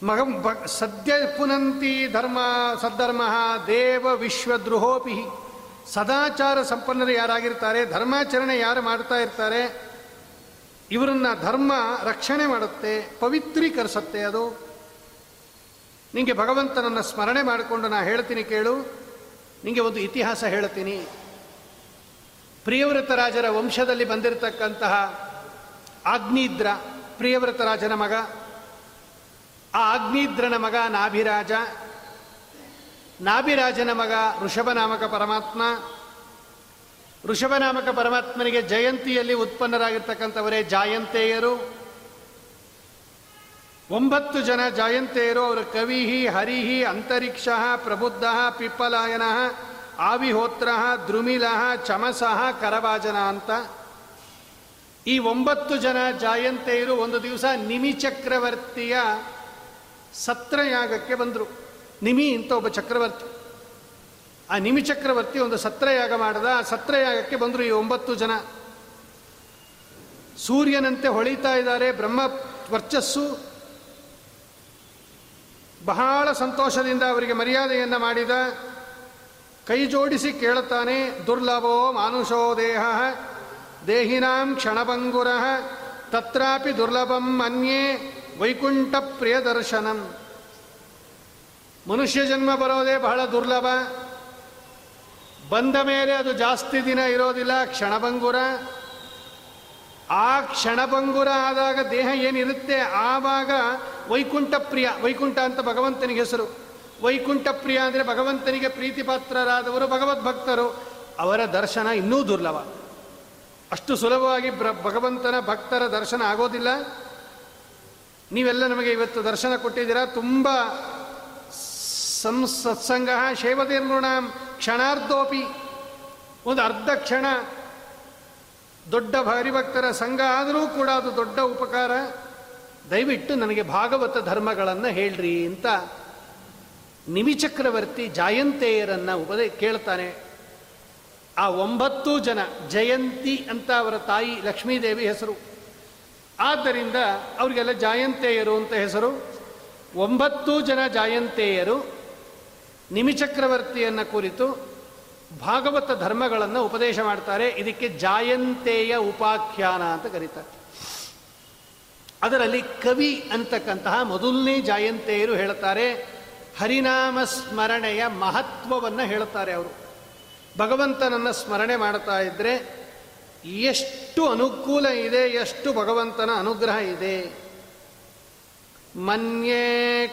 ಮಗ ಸದ್ಯ ಪುನಂತಿ ಧರ್ಮ ಸದ್ಧರ್ಮ ದೇವ ವಿಶ್ವದ್ರೋಹೋಪಿ. ಸದಾಚಾರ ಸಂಪನ್ನರು ಯಾರಾಗಿರ್ತಾರೆ, ಧರ್ಮಾಚರಣೆ ಯಾರು ಮಾಡ್ತಾ ಇರ್ತಾರೆ, ಇವರನ್ನ ಧರ್ಮ ರಕ್ಷಣೆ ಮಾಡುತ್ತೆ, ಪವಿತ್ರೀಕರಿಸುತ್ತೆ ಅದು. ನಿಮಗೆ ಭಗವಂತನನ್ನು ಸ್ಮರಣೆ ಮಾಡಿಕೊಂಡು ನಾ ಹೇಳ್ತೀನಿ ಕೇಳು ನಿಮಗೆ ಒಂದು ಇತಿಹಾಸ ಹೇಳ್ತೀನಿ. ಪ್ರಿಯವ್ರತರಾಜರ ವಂಶದಲ್ಲಿ ಬಂದಿರತಕ್ಕಂತಹ ಆಗ್ನಿದ್ರ, ಪ್ರಿಯವ್ರತ ರಾಜನ ಮಗ ಆ ಅಗ್ನಿದ್ರನ ಮಗ ನಾಭಿರಾಜ, ನಾಭಿರಾಜನ ಮಗ ಋಷಭನಾಮಕ ಪರಮಾತ್ಮ. ಋಷಭನಾಮಕ ಪರಮಾತ್ಮನಿಗೆ ಜಯಂತಿಯಲ್ಲಿ ಉತ್ಪನ್ನರಾಗಿರ್ತಕ್ಕಂಥವರೇ ಜಾಯಂತೆಯರು. ಒಂಬತ್ತು ಜನ ಜಾಯಂತೆಯರು, ಅವರ ಕವಿಹಿ ಹರಿಹಿ ಅಂತರಿಕ್ಷ, ಪ್ರಬುದ್ಧ, ಪಿಪ್ಪಲಾಯನ, ಆವಿಹೋತ್ರ, ದ್ರುಮಿಲ, ಚಮಸಃ ಕರವಾಜನ ಅಂತ. ಈ ಒಂಬತ್ತು ಜನ ಜಾಯಂತೆಯರು ಒಂದು ದಿವಸ ನಿಮಿ ಚಕ್ರವರ್ತಿಯ ಸತ್ರಯಾಗಕ್ಕೆ ಬಂದರು. ನಿಮಿ ಅಂತ ಒಬ್ಬ ಚಕ್ರವರ್ತಿ. ಆ ನಿಮಿ ಚಕ್ರವರ್ತಿ ಒಂದು ಸತ್ರಯಾಗ ಮಾಡಿದ. ಆ ಸತ್ರಯಾಗಕ್ಕೆ ಬಂದರು ಈ ಒಂಬತ್ತು ಜನ. ಸೂರ್ಯನಂತೆ ಹೊಳಿತಾ ಇದ್ದಾರೆ. ಬ್ರಹ್ಮ ವರ್ಚಸ್ಸು. ಬಹಳ ಸಂತೋಷದಿಂದ ಅವರಿಗೆ ಮರ್ಯಾದೆಯನ್ನು ಮಾಡಿದ. ಕೈ ಜೋಡಿಸಿ ಕೇಳುತ್ತಾನೆ. ದುರ್ಲಭೋ ಮಾನುಷೋ ದೇಹ. ದೇಹಿನಾಂ ಕ್ಷಣಭಂಗುರ. ತತ್ರಾಪಿ ದುರ್ಲಭಂ ಅನ್ಯೇ. ವೈಕುಂಠ ಪ್ರಿಯ ದರ್ಶನಂ ಮನುಷ್ಯ ಜನ್ಮ ಬರೋದೇ ಬಹಳ ದುರ್ಲಭ. ಬಂದ ಮೇಲೆ ಅದು ಜಾಸ್ತಿ ದಿನ ಇರೋದಿಲ್ಲ, ಕ್ಷಣಭಂಗುರ. ಆ ಕ್ಷಣಭಂಗುರ ಆದಾಗ ದೇಹ ಏನಿರುತ್ತೆ? ಆವಾಗ ವೈಕುಂಠ ಪ್ರಿಯ ವೈಕುಂಠ ಅಂತ ಭಗವಂತನಿಗೆ ಹೆಸರು. ವೈಕುಂಠ ಪ್ರಿಯ ಅಂದರೆ ಭಗವಂತನಿಗೆ ಪ್ರೀತಿಪಾತ್ರರಾದವರು, ಭಗವದ್ಭಕ್ತರು. ಅವರ ದರ್ಶನ ಇನ್ನೂ ದುರ್ಲಭ. ಅಷ್ಟು ಸುಲಭವಾಗಿ ಭಗವಂತನ ಭಕ್ತರ ದರ್ಶನ ಆಗೋದಿಲ್ಲ. ನೀವೆಲ್ಲ ನಮಗೆ ಇವತ್ತು ದರ್ಶನ ಕೊಟ್ಟಿದ್ದೀರಾ? ತುಂಬ ಸಂ ಸತ್ಸಂಗ. ಶೈವತೀರ್ಣಾಂ ಕ್ಷಣಾರ್ಧೋಪಿ. ಒಂದು ಅರ್ಧ ಕ್ಷಣ ದೊಡ್ಡ ಹರಿಭಕ್ತರ ಸಂಘ ಆದರೂ ಕೂಡ ಅದು ದೊಡ್ಡ ಉಪಕಾರ. ದಯವಿಟ್ಟು ನನಗೆ ಭಾಗವತ ಧರ್ಮಗಳನ್ನು ಹೇಳ್ರಿ ಅಂತ ನಿಮಿಚಕ್ರವರ್ತಿ ಜಾಯಂತೆಯರನ್ನು ಉಪದೇ ಕೇಳ್ತಾನೆ. ಆ ಒಂಬತ್ತು ಜನ ಜಯಂತಿ ಅಂತ ಅವರ ತಾಯಿ ಲಕ್ಷ್ಮೀದೇವಿ ಹೆಸರು. ಆದ್ದರಿಂದ ಅವರಿಗೆಲ್ಲ ಜಾಯಂತೆಯರು ಅಂತ ಹೆಸರು. ಒಂಬತ್ತು ಜನ ಜಾಯಂತೆಯರು ನಿಮಿಚಕ್ರವರ್ತಿಯನ್ನು ಕುರಿತು ಭಾಗವತ ಧರ್ಮಗಳನ್ನು ಉಪದೇಶ ಮಾಡ್ತಾರೆ. ಇದಕ್ಕೆ ಜಾಯಂತೆಯ ಉಪಾಖ್ಯಾನ ಅಂತ ಕರೀತಾರೆ. ಅದರಲ್ಲಿ ಕವಿ ಅಂತಕ್ಕಂತಹ ಮೊದಲನೇ ಜಾಯಂತೆಯರು ಹೇಳ್ತಾರೆ. ಹರಿನಾಮ ಸ್ಮರಣೆಯ ಮಹತ್ವವನ್ನು ಹೇಳ್ತಾರೆ ಅವರು. ಭಗವಂತನನ್ನು ಸ್ಮರಣೆ ಮಾಡ್ತಾ ಇದ್ದರೆ ಎಷ್ಟು ಅನುಕೂಲ ಇದೆ, ಎಷ್ಟು ಭಗವಂತನ ಅನುಗ್ರಹ ಇದೆ. ಮನ್ಯೇ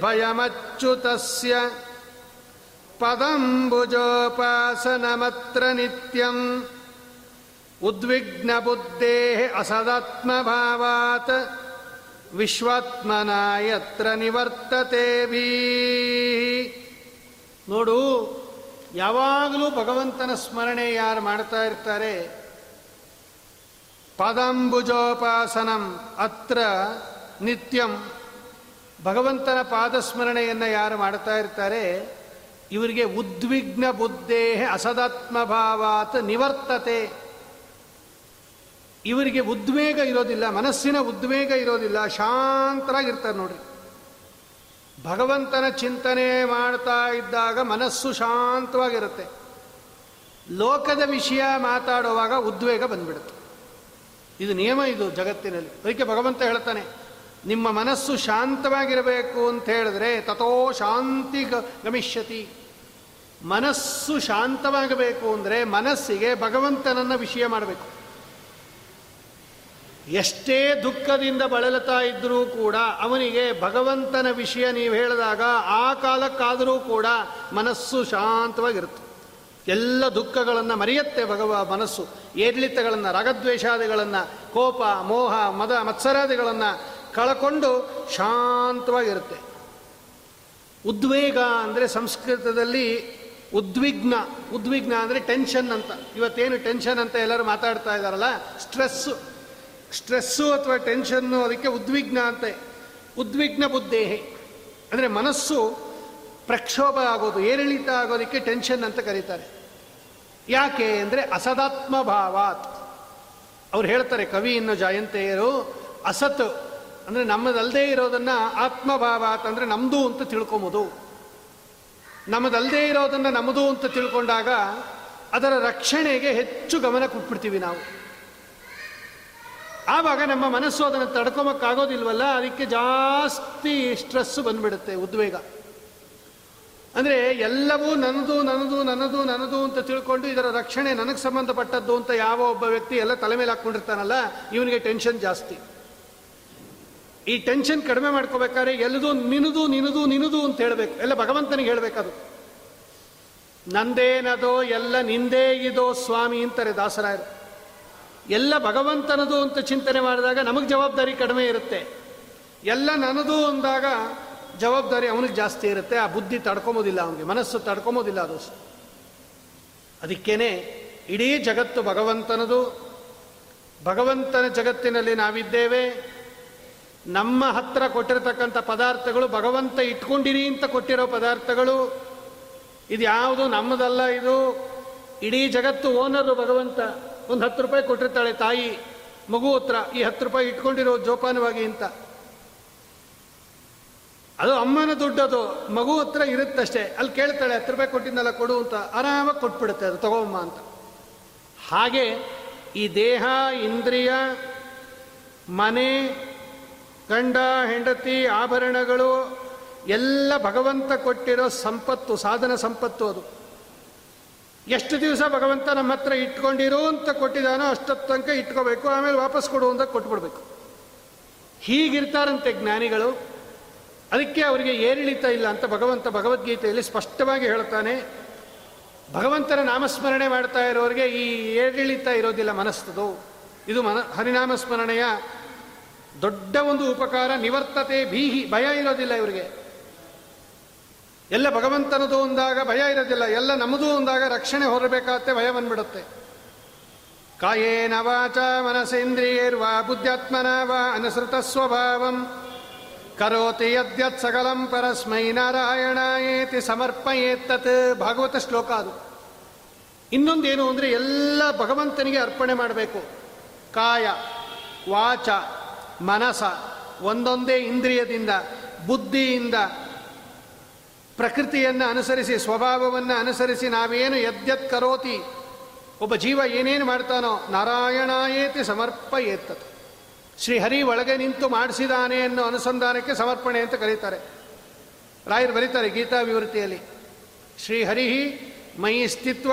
ಭಯಮಚ್ಯುತಸ್ಯ ಪದಂಬುಜೋಪಾಸನಮತ್ರ ನಿತ್ಯಂ. ಉದ್ವಿಗ್ನ ಬುದ್ಧೇ ಅಸದಾತ್ಮಭಾವಾತ್ ವಿಶ್ವಾತ್ಮನ ಯತ್ರ ನಿವರ್ತತೆ ಭೀ ನೋಡು ಯಾವಾಗಲೂ ಭಗವಂತನ ಸ್ಮರಣೆ ಯಾರು ಮಾಡ್ತಾ ಇರ್ತಾರೆ? ಪಾದಾಂಬುಜೋಪಾಸನಂ ಅತ್ರ ನಿತ್ಯಂ. ಭಗವಂತನ ಪಾದಸ್ಮರಣೆಯನ್ನು ಯಾರು ಮಾಡ್ತಾ ಇರ್ತಾರೆ? ಇವರಿಗೆ ಉದ್ವಿಗ್ನ ಬುದ್ಧೇ ಅಸದಾತ್ಮಭಾವಾತ್ ನಿವರ್ತತೆ. ಇವರಿಗೆ ಉದ್ವೇಗ ಇರೋದಿಲ್ಲ, ಮನಸ್ಸಿನ ಉದ್ವೇಗ ಇರೋದಿಲ್ಲ, ಶಾಂತರಾಗಿರ್ತಾರೆ ನೋಡ್ರಿ. ಭಗವಂತನ ಚಿಂತನೆ ಮಾಡ್ತಾ ಇದ್ದಾಗ ಮನಸ್ಸು ಶಾಂತವಾಗಿರುತ್ತೆ. ಲೋಕದ ವಿಷಯ ಮಾತಾಡುವಾಗ ಉದ್ವೇಗ ಬಂದ್ಬಿಡುತ್ತೆ. ಇದು ನಿಯಮ ಇದು ಜಗತ್ತಿನಲ್ಲಿ. ಅದಕ್ಕೆ ಭಗವಂತ ಹೇಳ್ತಾನೆ, ನಿಮ್ಮ ಮನಸ್ಸು ಶಾಂತವಾಗಿರಬೇಕು ಅಂತ ಹೇಳಿದ್ರೆ ತಥೋ ಶಾಂತಿ ಗಮಿಷ್ಯತಿ. ಮನಸ್ಸು ಶಾಂತವಾಗಬೇಕು ಅಂದರೆ ಮನಸ್ಸಿಗೆ ಭಗವಂತನನ್ನು ವಿಷಯ ಮಾಡಬೇಕು. ಎಷ್ಟೇ ದುಃಖದಿಂದ ಬಳಲುತ್ತಾ ಇದ್ದರೂ ಕೂಡ ಅವನಿಗೆ ಭಗವಂತನ ವಿಷಯ ನೀವು ಹೇಳಿದಾಗ ಆ ಕಾಲಕ್ಕಾದರೂ ಕೂಡ ಮನಸ್ಸು ಶಾಂತವಾಗಿರುತ್ತೆ. ಎಲ್ಲ ದುಃಖಗಳನ್ನು ಮರೆಯುತ್ತೆ ಭಗವ ಮನಸ್ಸು. ಏರಿಳಿತಗಳನ್ನು, ರಾಗದ್ವೇಷಾದಿಗಳನ್ನು, ಕೋಪ, ಮೋಹ, ಮದ, ಮತ್ಸರಾದಿಗಳನ್ನು ಕಳಕೊಂಡು ಶಾಂತವಾಗಿರುತ್ತೆ. ಉದ್ವೇಗ ಅಂದರೆ ಸಂಸ್ಕೃತದಲ್ಲಿ ಉದ್ವಿಗ್ನ. ಉದ್ವಿಗ್ನ ಅಂದರೆ ಟೆನ್ಷನ್ ಅಂತ. ಇವತ್ತೇನು ಟೆನ್ಷನ್ ಅಂತ ಎಲ್ಲರೂ ಮಾತಾಡ್ತಾ ಇದ್ದಾರಲ್ಲ ಸ್ಟ್ರೆಸ್ಸು ಸ್ಟ್ರೆಸ್ಸು ಅಥವಾ ಟೆನ್ಷನ್ನು ಅದಕ್ಕೆ ಉದ್ವಿಗ್ನ ಅಂತೆ. ಉದ್ವಿಗ್ನ ಬುದ್ಧೇಹಿ ಅಂದರೆ ಮನಸ್ಸು ಪ್ರಕ್ಷೋಭ ಆಗೋದು, ಏರಿಳಿತ ಆಗೋದಕ್ಕೆ ಟೆನ್ಷನ್ ಅಂತ ಕರೀತಾರೆ. ಯಾಕೆ ಅಂದರೆ ಅಸದಾತ್ಮ ಭಾವಾತ್. ಅವ್ರು ಹೇಳ್ತಾರೆ, ಕವಿ ಇನ್ನು ಜಯಂತೆಯರು ಅಸತ್. ಅಂದರೆ ನಮ್ಮದಲ್ಲದೆ ಇರೋದನ್ನು ಆತ್ಮಭಾವಾತ್ ಅಂದರೆ ನಮ್ಮದು ಅಂತ ತಿಳ್ಕೊಬೋದು ನಮ್ಮದಲ್ಲದೆ ಇರೋದನ್ನು ನಮ್ಮದು ಅಂತ ತಿಳ್ಕೊಂಡಾಗ ಅದರ ರಕ್ಷಣೆಗೆ ಹೆಚ್ಚು ಗಮನ ಕೊಟ್ಬಿಡ್ತೀವಿ ನಾವು. ಆವಾಗ ನಮ್ಮ ಮನಸ್ಸು ಅದನ್ನು ತಡ್ಕೊಮಕ್ಕಾಗೋದಿಲ್ವಲ್ಲ? ಅದಕ್ಕೆ ಜಾಸ್ತಿ ಸ್ಟ್ರೆಸ್ಸು ಬಂದ್ಬಿಡುತ್ತೆ, ಉದ್ವೇಗ. ಅಂದರೆ ಎಲ್ಲವೂ ನನ್ನದು ನನ್ನದು ನನ್ನದು ನನ್ನದು ಅಂತ ತಿಳ್ಕೊಂಡು ಇದರ ರಕ್ಷಣೆ ನನಗೆ ಸಂಬಂಧಪಟ್ಟದ್ದು ಅಂತ ಯಾವ ಒಬ್ಬ ವ್ಯಕ್ತಿ ಎಲ್ಲ ತಲೆ ಮೇಲೆ ಹಾಕ್ಕೊಂಡಿರ್ತಾನಲ್ಲ, ಇವನಿಗೆ ಟೆನ್ಷನ್ ಜಾಸ್ತಿ. ಈ ಟೆನ್ಷನ್ ಕಡಿಮೆ ಮಾಡ್ಕೋಬೇಕಾದ್ರೆ ಎಲ್ಲದು ನಿನದು ನಿನದು ನಿನದು ಅಂತ ಹೇಳಬೇಕು. ಎಲ್ಲ ಭಗವಂತನಿಗೆ ಹೇಳಬೇಕದು. ನಂದೇನದೋ ಎಲ್ಲ ನಿಂದೇ ಇದೋ ಸ್ವಾಮಿ ಅಂತಾರೆ ದಾಸರಾಯರು. ಎಲ್ಲ ಭಗವಂತನದು ಅಂತ ಚಿಂತನೆ ಮಾಡಿದಾಗ ನಮಗೆ ಜವಾಬ್ದಾರಿ ಕಡಿಮೆ ಇರುತ್ತೆ. ಎಲ್ಲ ನನ್ನದು ಅಂದಾಗ ಜವಾಬ್ದಾರಿ ಅವನಿಗೆ ಜಾಸ್ತಿ ಇರುತ್ತೆ. ಆ ಬುದ್ಧಿ ತಡ್ಕೊಬೋದಿಲ್ಲ ಅವನಿಗೆ, ಮನಸ್ಸು ತಡ್ಕೊಬೋದಿಲ್ಲ ಅದು ಅದಕ್ಕೇನೆ ಇಡೀ ಜಗತ್ತು ಭಗವಂತನದು. ಭಗವಂತನ ಜಗತ್ತಿನಲ್ಲಿ ನಾವಿದ್ದೇವೆ. ನಮ್ಮ ಹತ್ರ ಕೊಟ್ಟಿರತಕ್ಕಂಥ ಪದಾರ್ಥಗಳು ಭಗವಂತ ಇಟ್ಕೊಂಡಿರಿ ಅಂತ ಕೊಟ್ಟಿರೋ ಪದಾರ್ಥಗಳು. ಇದು ಯಾವುದು ನಮ್ಮದಲ್ಲ ಇದು. ಇಡೀ ಜಗತ್ತು ಓನರು ಭಗವಂತ. ಒಂದು ಹತ್ತು ರೂಪಾಯಿ ಕೊಟ್ಟಿರ್ತಾಳೆ ತಾಯಿ, ಮಗು ಹತ್ರ, ಈ ಹತ್ತು ರೂಪಾಯಿ ಇಟ್ಕೊಂಡಿರೋ ಜೋಪಾನವಾಗಿ ಅಂತ. ಅದು ಅಮ್ಮನ ದುಡ್ಡದು ಮಗು ಹತ್ರ ಇರುತ್ತಷ್ಟೇ. ಅಲ್ಲಿ ಕೇಳ್ತಾಳೆ, ಹತ್ತು ರೂಪಾಯಿ ಕೊಟ್ಟಿದ್ದಲ್ಲ ಕೊಡು ಅಂತ, ಆರಾಮಾಗಿ ಕೊಟ್ಬಿಡುತ್ತೆ ಅದು, ತಗೋಮ್ಮ ಅಂತ. ಹಾಗೆ ಈ ದೇಹ, ಇಂದ್ರಿಯ, ಮನೆ, ಗಂಡ, ಹೆಂಡತಿ, ಆಭರಣಗಳು, ಎಲ್ಲ ಭಗವಂತ ಕೊಟ್ಟಿರೋ ಸಂಪತ್ತು, ಸಾಧನ ಸಂಪತ್ತು ಅದು. ಎಷ್ಟು ದಿವಸ ಭಗವಂತ ನಮ್ಮ ಹತ್ರ ಇಟ್ಕೊಂಡಿರೋ ಅಂತ ಕೊಟ್ಟಿದ್ದಾನೋ ಅಷ್ಟೊತ್ತು ತನಕ ಇಟ್ಕೋಬೇಕು, ಆಮೇಲೆ ವಾಪಸ್ ಕೊಡು ಅಂತ ಕೊಟ್ಬಿಡ್ಬೇಕು. ಹೀಗಿರ್ತಾರಂತೆ ಜ್ಞಾನಿಗಳು. ಅದಕ್ಕೆ ಅವರಿಗೆ ಏರಿಳಿತ ಇಲ್ಲ ಅಂತ ಭಗವಂತ ಭಗವದ್ಗೀತೆಯಲ್ಲಿ ಸ್ಪಷ್ಟವಾಗಿ ಹೇಳ್ತಾನೆ. ಭಗವಂತನ ನಾಮಸ್ಮರಣೆ ಮಾಡ್ತಾ ಇರೋರಿಗೆ ಈ ಏರಿಳಿತ ಇರೋದಿಲ್ಲ ಮನಸ್ಸದು. ಇದು ಮನ ಹರಿನಾಮಸ್ಮರಣೆಯ ದೊಡ್ಡ ಒಂದು ಉಪಕಾರ, ನಿವರ್ತತೆ ಬೀಹಿ ಭಯ ಇರೋದಿಲ್ಲ ಇವರಿಗೆ. ಎಲ್ಲ ಭಗವಂತನದು ಅಂದಾಗ ಭಯ ಇರೋದಿಲ್ಲ, ಎಲ್ಲ ನಮ್ಮದು ಅಂದಾಗ ರಕ್ಷಣೆ ಹೊರಬೇಕಾಗತ್ತೆ, ಭಯ ಬಂದ್ಬಿಡುತ್ತೆ. ಕಾಯೇನ ವಾಚ ಮನಸೇಂದ್ರಿಯೇರ್ವಾ ಬುದ್ಧಾತ್ಮನ ವಾ ಅನುಸೃತ ಸ್ವಭಾವಂ. ಕರೋತಿ ಯದ್ಯತ್ ಸಕಲಂ ಪರಸ್ಮೈ ನಾರಾಯಣಾಯೇತಿ ಸಮರ್ಪಯೇತ್ತತ್ ಭಾಗವತ ಶ್ಲೋಕ ಅದು. ಇನ್ನೊಂದೇನು ಅಂದರೆ ಎಲ್ಲ ಭಗವಂತನಿಗೆ ಅರ್ಪಣೆ ಮಾಡಬೇಕು. ಕಾಯ, ವಾಚ, ಮನಸ ಒಂದೊಂದೇ ಇಂದ್ರಿಯದಿಂದ, ಬುದ್ಧಿಯಿಂದ ಪ್ರಕೃತಿಯನ್ನು ಅನುಸರಿಸಿ, ಸ್ವಭಾವವನ್ನು ಅನುಸರಿಸಿ ನಾವೇನು ಯದ್ಯತ್ ಕರೋತಿ, ಒಬ್ಬ ಜೀವ ಏನೇನು ಮಾಡ್ತಾನೋ ನಾರಾಯಣಾಯೇತಿ ಸಮರ್ಪಯೇತ್ತತ್ ಶ್ರೀಹರಿ ಒಳಗೆ ನಿಂತು ಮಾಡಿಸಿದಾನೆ ಅನ್ನೋ ಅನುಸಂಧಾನಕ್ಕೆ ಸಮರ್ಪಣೆ ಅಂತ ಕರೀತಾರೆ. ರಾಯರು ಬರೀತಾರೆ ಗೀತಾ ವಿವೃತ್ತಿಯಲ್ಲಿ ಶ್ರೀಹರಿ ಮೈ ಸ್ಥಿತ್ವ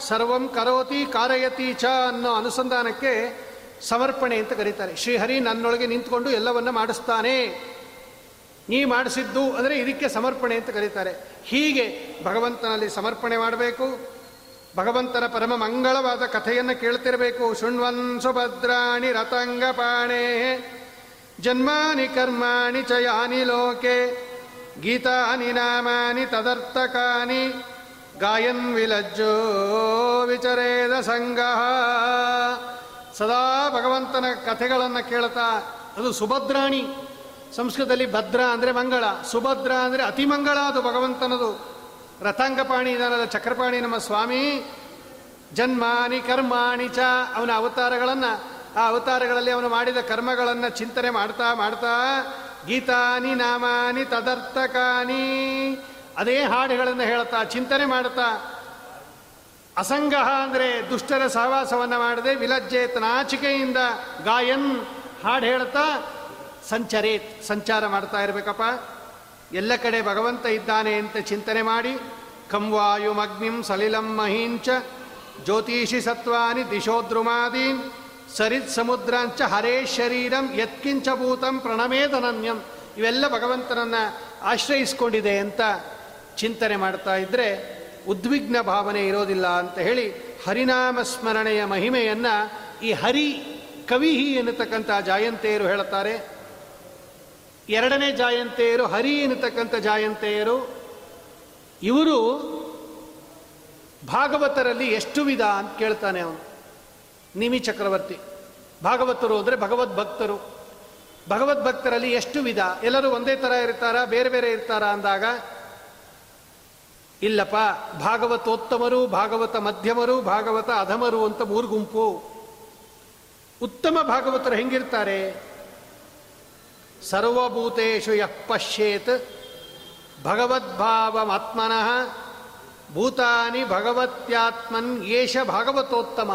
ಸರ್ವಂ ಕರೋತಿ ಕಾರಯತಿ ಚ ಅನ್ನೋ ಅನುಸಂಧಾನಕ್ಕೆ ಸಮರ್ಪಣೆ ಅಂತ ಕರೀತಾರೆ. ಶ್ರೀಹರಿ ನನ್ನೊಳಗೆ ನಿಂತ್ಕೊಂಡು ಎಲ್ಲವನ್ನ ಮಾಡಿಸ್ತಾನೆ. ನೀ ಮಾಡಿಸಿದ್ದು ಅಂದರೆ ಇದಕ್ಕೆ ಸಮರ್ಪಣೆ ಅಂತ ಕರೀತಾರೆ. ಹೀಗೆ ಭಗವಂತನಲ್ಲಿ ಸಮರ್ಪಣೆ ಮಾಡಬೇಕು. ಭಗವಂತನ ಪರಮ ಮಂಗಳವಾದ ಕಥೆಯನ್ನು ಕೇಳ್ತಿರಬೇಕು. ಶೃಣ್ವನ್ ಸುಭದ್ರಾಣಿ ರತಂಗಪಾಣೆ ಜನ್ಮಾನಿ ಕರ್ಮಾಣಿ ಚಯಾನಿ ಲೋಕೆ, ಗೀತಾನಿ ನಾಮಾನಿ ತದರ್ಥಕಾನಿ, ಗಾಯನ್ ವಿಲಜ್ಜೋ ವಿಚರೇದ ಸಂಗ. ಸದಾ ಭಗವಂತನ ಕಥೆಗಳನ್ನು ಕೇಳ್ತಾ ಅದು ಸುಭದ್ರಾಣಿ. ಸಂಸ್ಕೃತದಲ್ಲಿ ಭದ್ರ ಅಂದರೆ ಮಂಗಳ, ಸುಭದ್ರ ಅಂದರೆ ಅತಿ ಮಂಗಳ, ಅದು ಭಗವಂತನದು. ರಥಾಂಗಪಾಣಿ ಇದಾನಲ್ಲ ಚಕ್ರಪಾಣಿ, ನಮ್ಮ ಸ್ವಾಮಿ. ಜನ್ಮಾನಿ, ಕರ್ಮಾಣಿ ಚ, ಅವನ ಅವತಾರಗಳನ್ನು, ಆ ಅವತಾರಗಳಲ್ಲಿ ಅವನು ಮಾಡಿದ ಕರ್ಮಗಳನ್ನು ಚಿಂತನೆ ಮಾಡ್ತಾ ಮಾಡ್ತಾ, ಗೀತಾನಿ, ನಾಮಾನಿ, ತದರ್ಥಕಾನಿ. ಅದೇ ಹಾಡುಗಳನ್ನು ಹೇಳ್ತಾ, ಚಿಂತನೆ ಮಾಡ್ತಾ. ಅಸಂಗ ಅಂದರೆ ದುಷ್ಟರ ಸಹವಾಸವನ್ನು ಮಾಡದೆ ವಿಲಜ್ಜೆ ನಾಚಿಕೆಯಿಂದ ಗಾಯನ್ ಹಾಡು ಹೇಳ್ತಾ ಸಂಚರೇತ್ ಸಂಚಾರ ಮಾಡ್ತಾ ಇರಬೇಕಪ್ಪ. ಎಲ್ಲ ಕಡೆ ಭಗವಂತ ಇದ್ದಾನೆ ಅಂತ ಚಿಂತನೆ ಮಾಡಿ ಕಂವಾಯುಮಗ್ನಿಂ ಸಲಿಲಂ ಮಹೀಂಚ ಜ್ಯೋತಿಷಿ ಸತ್ವಾನಿ ದಿಶೋದ್ರುಮಾದೀನ್ ಸರಿತ್ ಸಮುದ್ರಾಂಚ ಹರೇ ಶರೀರಂ ಯತ್ಕಿಂಚ ಭೂತಂ ಪ್ರಣಮೇದನನ್ಯಂ. ಇವೆಲ್ಲ ಭಗವಂತನನ್ನು ಆಶ್ರಯಿಸಿಕೊಂಡಿದೆ ಅಂತ ಚಿಂತನೆ ಮಾಡ್ತಾ ಇದ್ದರೆ ಉದ್ವಿಗ್ನ ಭಾವನೆ ಇರೋದಿಲ್ಲ ಅಂತ ಹೇಳಿ ಹರಿನಾಮ ಸ್ಮರಣೆಯ ಮಹಿಮೆಯನ್ನು ಈ ಹರಿ ಕವಿಹಿ ಎನ್ನತಕ್ಕಂಥ ಜಾಯಂತೆಯರು ಹೇಳುತ್ತಾರೆ. ಎರಡನೇ ಜಾಯಂತೆಯರು, ಹರಿ ಎನ್ನತಕ್ಕಂಥ ಜಾಯಂತೆಯರು, ಇವರು ಭಾಗವತರಲ್ಲಿ ಎಷ್ಟು ವಿಧ ಅಂತ ಕೇಳ್ತಾನೆ ಅವನು. ನಿಮಿ ಚಕ್ರವರ್ತಿ. ಭಾಗವತರು ಅಂದರೆ ಭಗವದ್ ಭಕ್ತರು ಭಗವದ್ ಭಕ್ತರಲ್ಲಿ ಎಷ್ಟು ವಿಧ? ಎಲ್ಲರೂ ಒಂದೇ ಥರ ಇರ್ತಾರಾ? ಬೇರೆ ಬೇರೆ ಇರ್ತಾರಾ ಅಂದಾಗ, ಇಲ್ಲಪ್ಪ, ಭಾಗವತೋತ್ತಮರು, ಭಾಗವತ ಮಧ್ಯಮರು, ಭಾಗವತ ಅಧಮರು ಅಂತ ಮೂರು ಗುಂಪು. ಉತ್ತಮ ಭಾಗವತರು ಹೆಂಗಿರ್ತಾರೆ? ಸರ್ವಭೂತೇಷು ಯಃ ಪಶ್ಯೇತ್ ಭಗವದ್ಭಾವಮಾತ್ಮನಃ ಭೂತಾನಿ ಭಗವತ್ಯಾತ್ಮನ್ ಏಷ ಭಾಗವತೋತ್ತಮ.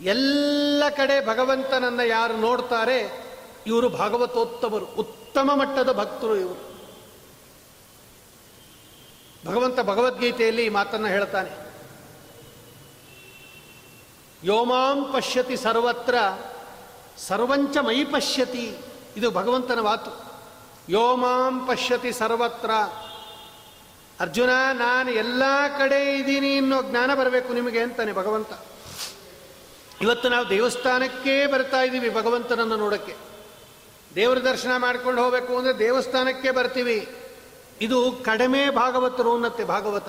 ಎಲ್ಲ ಕಡೆ ಭಗವಂತನನ್ನು ಯಾರು ನೋಡ್ತಾರೆ, ಇವರು ಭಾಗವತೋತ್ತಮರು, ಉತ್ತಮ ಮಟ್ಟದ ಭಕ್ತರು ಇವರು. ಭಗವಂತ ಭಗವದ್ಗೀತೆಯಲ್ಲಿ ಈ ಮಾತನ್ನು ಹೇಳ್ತಾನೆ. ಯೋಮಾಂ ಪಶ್ಯತಿ ಸರ್ವತ್ರ ಸರ್ವಂಚ ಮೈ ಪಶ್ಯತಿ. ಇದು ಭಗವಂತನ ಮಾತು ಯೋ ಮಾಂ ಪಶ್ಯತಿ ಸರ್ವತ್ರ. ಅರ್ಜುನ, ನಾನು ಎಲ್ಲ ಕಡೆ ಇದ್ದೀನಿ ಅನ್ನೋ ಜ್ಞಾನ ಬರಬೇಕು ನಿಮಗೆ ಅಂತಾನೆ ಭಗವಂತ. ಇವತ್ತು ನಾವು ದೇವಸ್ಥಾನಕ್ಕೇ ಬರ್ತಾ ಇದ್ದೀವಿ ಭಗವಂತನನ್ನು ನೋಡೋಕ್ಕೆ. ದೇವರ ದರ್ಶನ ಮಾಡ್ಕೊಂಡು ಹೋಗಬೇಕು ಅಂದರೆ ದೇವಸ್ಥಾನಕ್ಕೆ ಬರ್ತೀವಿ. ಇದು ಕಡಿಮೆ ಭಾಗವತರು ಅನ್ನತ್ತೆ ಭಾಗವತ.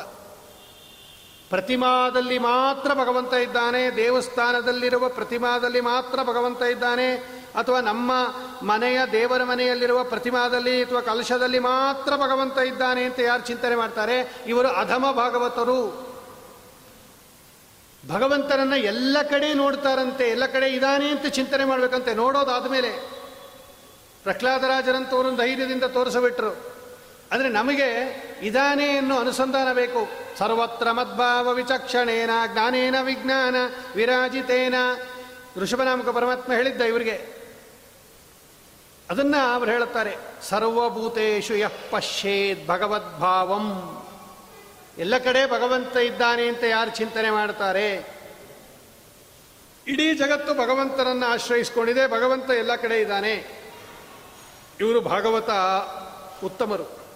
ಪ್ರತಿಮಾದಲ್ಲಿ ಮಾತ್ರ ಭಗವಂತ ಇದ್ದಾನೆ, ದೇವಸ್ಥಾನದಲ್ಲಿರುವ ಪ್ರತಿಮಾದಲ್ಲಿ ಮಾತ್ರ ಭಗವಂತ ಇದ್ದಾನೆ, ಅಥವಾ ನಮ್ಮ ಮನೆಯ ದೇವರ ಮನೆಯಲ್ಲಿರುವ ಪ್ರತಿಮಾದಲ್ಲಿ ಅಥವಾ ಕಲಶದಲ್ಲಿ ಮಾತ್ರ ಭಗವಂತ ಇದ್ದಾನೆ ಅಂತ ಯಾರು ಚಿಂತನೆ ಮಾಡ್ತಾರೆ? ಇವರು ಅಧಮ ಭಾಗವತರು. ಭಗವಂತನನ್ನ ಎಲ್ಲ ಕಡೆ ನೋಡ್ತಾರಂತೆ, ಎಲ್ಲ ಕಡೆ ಇದ್ದಾನೆ ಅಂತ ಚಿಂತನೆ ಮಾಡ್ಬೇಕಂತೆ, ನೋಡೋದಾದ್ಮೇಲೆ. ಪ್ರಹ್ಲಾದರಾಜರಂತವರು ಧೈರ್ಯದಿಂದ ತೋರಿಸಬಿಟ್ರು. ಅಂದರೆ ನಮಗೆ ಇದಾನೆ ಎನ್ನು ಅನುಸಂಧಾನ ಬೇಕು. ಸರ್ವತ್ರ ಮದ್ಭಾವ ವಿಚಕ್ಷಣೇನ, ಜ್ಞಾನೇನ ವಿಜ್ಞಾನ, ವಿರಾಜಿತೇನ. ಋಷಭನಾಮಕ ಪರಮಾತ್ಮ ಹೇಳಿದ್ದ ಇವರಿಗೆ. ಅದನ್ನ ಅವರು ಹೇಳುತ್ತಾರೆ. ಸರ್ವಭೂತೇಶು ಯಃ ಪಶ್ಯೇದ್ ಭಗವದ್ಭಾವಂ. ಎಲ್ಲ ಕಡೆ ಭಗವಂತ ಇದ್ದಾನೆ ಅಂತ ಯಾರು ಚಿಂತನೆ ಮಾಡ್ತಾರೆ ಇಡೀ ಜಗತ್ತು ಭಗವಂತನನ್ನು ಆಶ್ರಯಿಸಿಕೊಂಡಿದೆ. ಭಗವಂತ ಎಲ್ಲ ಕಡೆ ಇದ್ದಾನೆ. ಇವರು ಭಾಗವತ ಉತ್ತಮರು.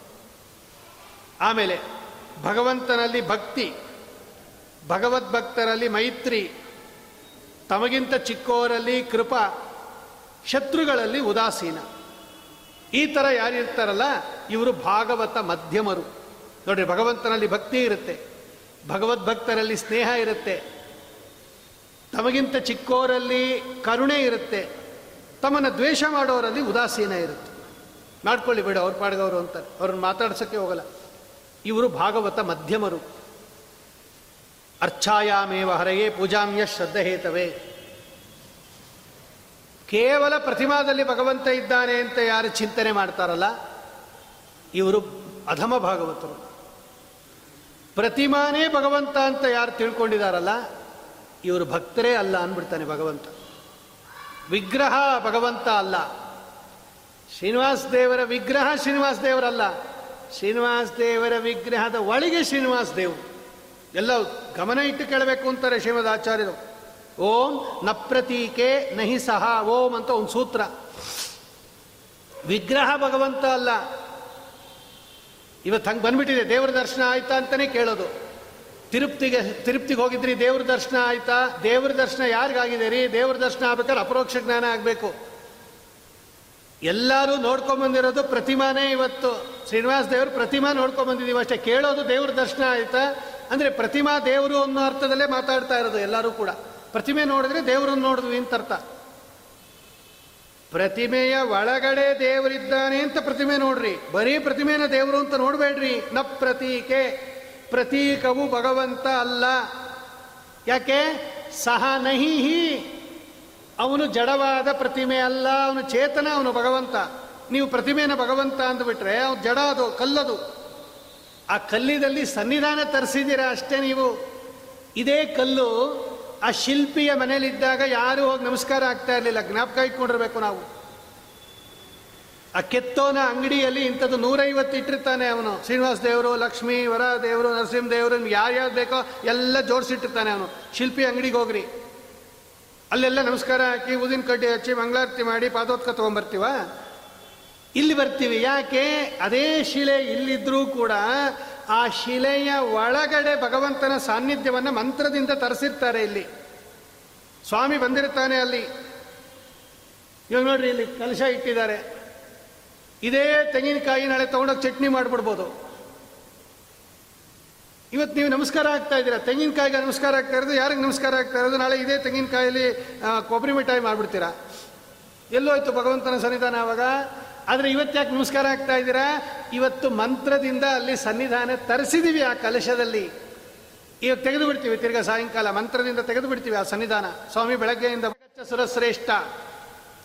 ಆಮೇಲೆ ಭಗವಂತನಲ್ಲಿ ಭಕ್ತಿ, ಭಗವದ್ಭಕ್ತರಲ್ಲಿ ಮೈತ್ರಿ, ತಮಗಿಂತ ಚಿಕ್ಕೋರಲ್ಲಿ ಕೃಪಾ, ಶತ್ರುಗಳಲ್ಲಿ ಉದಾಸೀನ. ಈ ಥರ ಯಾರಿರ್ತಾರಲ್ಲ, ಇವರು ಭಾಗವತ ಮಧ್ಯಮರು. ನೋಡ್ರಿ, ಭಗವಂತನಲ್ಲಿ ಭಕ್ತಿ ಇರುತ್ತೆ, ಭಗವದ್ಭಕ್ತರಲ್ಲಿ ಸ್ನೇಹ ಇರುತ್ತೆ, ತಮಗಿಂತ ಚಿಕ್ಕೋರಲ್ಲಿ ಕರುಣೆ ಇರುತ್ತೆ, ತಮ್ಮನ್ನು ದ್ವೇಷ ಮಾಡೋರಲ್ಲಿ ಉದಾಸೀನ ಇರುತ್ತೆ. ಮಾಡ್ಕೊಳ್ಳಿ ಬಿಡು ಅವ್ರ ಪಾಡ್ಗವರು ಅಂತಾರೆ ಅವ್ರನ್ನ ಮಾತಾಡ್ಸೋಕ್ಕೆ ಹೋಗಲ್ಲ. ಇವರು ಭಾಗವತ ಮಧ್ಯಮರು. ಅರ್ಚಾಯಾಮೇವ ಹರೆಯೇ ಪೂಜಾಮ್ಯ ಶ್ರದ್ಧೇತವೇ ಕೇವಲ ಪ್ರತಿಮಾದಲ್ಲಿ ಭಗವಂತ ಇದ್ದಾನೆ ಅಂತ ಯಾರು ಚಿಂತನೆ ಮಾಡ್ತಾರಲ್ಲ, ಇವರು ಅಧಮ ಭಾಗವತರು. ಪ್ರತಿಮಾನೇ ಭಗವಂತ ಅಂತ ಯಾರು ತಿಳ್ಕೊಂಡಿದಾರಲ್ಲ, ಇವರು ಭಕ್ತರೇ ಅಲ್ಲ ಅಂದ್ಬಿಡ್ತಾನೆ ಭಗವಂತ. ವಿಗ್ರಹ ಭಗವಂತ ಅಲ್ಲ. ಶ್ರೀನಿವಾಸ ದೇವರ ವಿಗ್ರಹ ಶ್ರೀನಿವಾಸ ದೇವರಲ್ಲ. ಶ್ರೀನಿವಾಸ ದೇವರ ವಿಗ್ರಹದ ಒಳಗೆ ಶ್ರೀನಿವಾಸ ದೇವ್ ಎಲ್ಲ ಗಮನ ಇಟ್ಟು ಕೇಳಬೇಕು ಅಂತಾರೆ ಶ್ರೀಮದ್ ಆಚಾರ್ಯರು ಓಂ ನ ಪ್ರತೀಕೆ ನಹಿ ಸಹ, ಓಂ ಅಂತ ಒಂದು ಸೂತ್ರ. ವಿಗ್ರಹ ಭಗವಂತ ಅಲ್ಲ. ಇವತ್ತು ಹಂಗೆ ಬಂದ್ಬಿಟ್ಟಿದೆ, ದೇವ್ರ ದರ್ಶನ ಆಯ್ತಾ ಅಂತಾನೆ ಕೇಳೋದು. ತಿರುಪ್ತಿಗೆ ತಿರುಪ್ತಿಗೆ ಹೋಗಿದ್ರಿ, ದೇವ್ರ ದರ್ಶನ ಆಯ್ತಾ? ದೇವ್ರ ದರ್ಶನ ಯಾರಿಗಾಗಿದೆ ರೀ? ದೇವ್ರ ದರ್ಶನ ಆಗ್ಬೇಕಾದ್ರೆ ಅಪರೋಕ್ಷ ಜ್ಞಾನ ಆಗಬೇಕು. ಎಲ್ಲರೂ ನೋಡ್ಕೊಂಬಂದಿರೋದು ಪ್ರತಿಮಾನೇ ಇವತ್ತು. ಶ್ರೀನಿವಾಸ ದೇವರು ಪ್ರತಿಮಾ ನೋಡ್ಕೊಂಬಂದಿದ್ದೀವಿ ಅಷ್ಟೇ. ಕೇಳೋದು ದೇವ್ರ ದರ್ಶನ ಆಯ್ತಾ? ಅಂದರೆ ಪ್ರತಿಮಾ ದೇವರು ಅನ್ನೋ ಅರ್ಥದಲ್ಲೇ ಮಾತಾಡ್ತಾ ಇರೋದು ಎಲ್ಲರೂ ಕೂಡ. ಪ್ರತಿಮೆ ನೋಡಿದ್ರೆ ದೇವರನ್ನು ನೋಡಿದ್ವಿ ಅಂತ ಅರ್ಥ. ಪ್ರತಿಮೆಯ ಒಳಗಡೆ ದೇವರಿದ್ದಾನೆ ಅಂತ ಪ್ರತಿಮೆ ನೋಡ್ರಿ. ಬರೀ ಪ್ರತಿಮೆನ ದೇವರು ಅಂತ ನೋಡಬೇಡ್ರಿ. ನ ಪ್ರತೀಕೆ. ಪ್ರತೀಕವು ಭಗವಂತ ಅಲ್ಲ. ಯಾಕೆ? ಸಹ ನಹಿ ಅವನು ಜಡವಾದ ಪ್ರತಿಮೆ ಅಲ್ಲ. ಅವನು ಚೇತನ, ಅವನು ಭಗವಂತ. ನೀವು ಪ್ರತಿಮೆನ ಭಗವಂತ ಅಂದ್ಬಿಟ್ರೆ ಅವನು ಜಡ ಅದು, ಕಲ್ಲದು. ಆ ಕಲ್ಲಿದಲ್ಲಿ ಸನ್ನಿಧಾನ ತರಿಸಿದ್ದೀರಾ ಅಷ್ಟೇ ನೀವು? ಇದೇ ಕಲ್ಲು ಆ ಶಿಲ್ಪಿಯ ಮನೇಲಿದ್ದಾಗ ಯಾರು ಹೋಗಿ ನಮಸ್ಕಾರ ಆಗ್ತಾ ಇರಲಿಲ್ಲ. ಜ್ಞಾಪಕ ಇಟ್ಕೊಂಡಿರ್ಬೇಕು ನಾವು. ಆ ಕೆತ್ತೋನ ಅಂಗಡಿಯಲ್ಲಿ ಇಂಥದ್ದು ನೂರೈವತ್ತು ಇಟ್ಟಿರ್ತಾನೆ ಅವನು. ಶ್ರೀನಿವಾಸ ದೇವರು, ಲಕ್ಷ್ಮೀ, ವರ ದೇವರು, ನರಸಿಂಹ ದೇವರು ಯಾರ್ಯಾರು ಬೇಕೋ ಎಲ್ಲ ಜೋಡಿಸಿಟ್ಟಿರ್ತಾನೆ ಅವನು. ಶಿಲ್ಪಿ ಅಂಗಡಿಗೆ ಹೋಗ್ರಿ. ಅಲ್ಲೆಲ್ಲ ನಮಸ್ಕಾರ ಹಾಕಿ ಊದಿನ ಕಡ್ಡಿ ಹಚ್ಚಿ, ಮಂಗಳಾರತಿ ಮಾಡಿ, ಪಾದೋತ್ಕ ತೊಗೊಂಬರ್ತೀವ? ಇಲ್ಲಿ ಬರ್ತೀವಿ. ಯಾಕೆ? ಅದೇ ಶಿಲೆ ಇಲ್ಲಿದ್ರೂ ಕೂಡ ಆ ಶಿಲೆಯ ಒಳಗಡೆ ಭಗವಂತನ ಸಾನ್ನಿಧ್ಯವನ್ನು ಮಂತ್ರದಿಂದ ತರಿಸಿರ್ತಾರೆ ಇಲ್ಲಿ. ಸ್ವಾಮಿ ಬಂದಿರ್ತಾನೆ ಅಲ್ಲಿ. ಇವಾಗ ನೋಡ್ರಿ, ಇಲ್ಲಿ ಕಲಶ ಇಟ್ಟಿದ್ದಾರೆ. ಇದೇ ತೆಂಗಿನಕಾಯಿ ನಾಳೆ ತಗೊಂಡೋಗಿ ಚಟ್ನಿ ಮಾಡಿಬಿಡ್ಬೋದು. ಇವತ್ತು ನೀವು ನಮಸ್ಕಾರ ಆಗ್ತಾ ಇದ್ದೀರಾ? ತೆಂಗಿನಕಾಯಿಗೆ ನಮಸ್ಕಾರ ಆಗ್ತಾ ಇರೋದು, ಯಾರಿಗೆ ನಮಸ್ಕಾರ ಆಗ್ತಾ ಇರೋದು? ನಾಳೆ ಇದೇ ತೆಂಗಿನಕಾಯಲ್ಲಿ ಕೊಬ್ಬರಿ ಮಿಠಾಯಿ ಮಾಡಿಬಿಡ್ತೀರಾ? ಎಲ್ಲೋಯ್ತು ಭಗವಂತನ ಸನ್ನಿಧಾನ ಅವಾಗ. ಆದರೆ ಇವತ್ತು ಯಾಕೆ ನಮಸ್ಕಾರ ಆಗ್ತಾ ಇದ್ದೀರಾ? ಇವತ್ತು ಮಂತ್ರದಿಂದ ಅಲ್ಲಿ ಸನ್ನಿಧಾನ ತರಿಸಿದೀವಿ ಆ ಕಲಶದಲ್ಲಿ. ಇವಾಗ ತೆಗೆದು ಬಿಡ್ತೀವಿ ತಿರ್ಗಾ ಸಾಯಂಕಾಲ ಮಂತ್ರದಿಂದ ತೆಗೆದು ಬಿಡ್ತೀವಿ ಆ ಸನ್ನಿಧಾನ. ಸ್ವಾಮಿ ಬೆಳಗ್ಗೆಯಿಂದ ಸುರಶ್ರೇಷ್ಠ.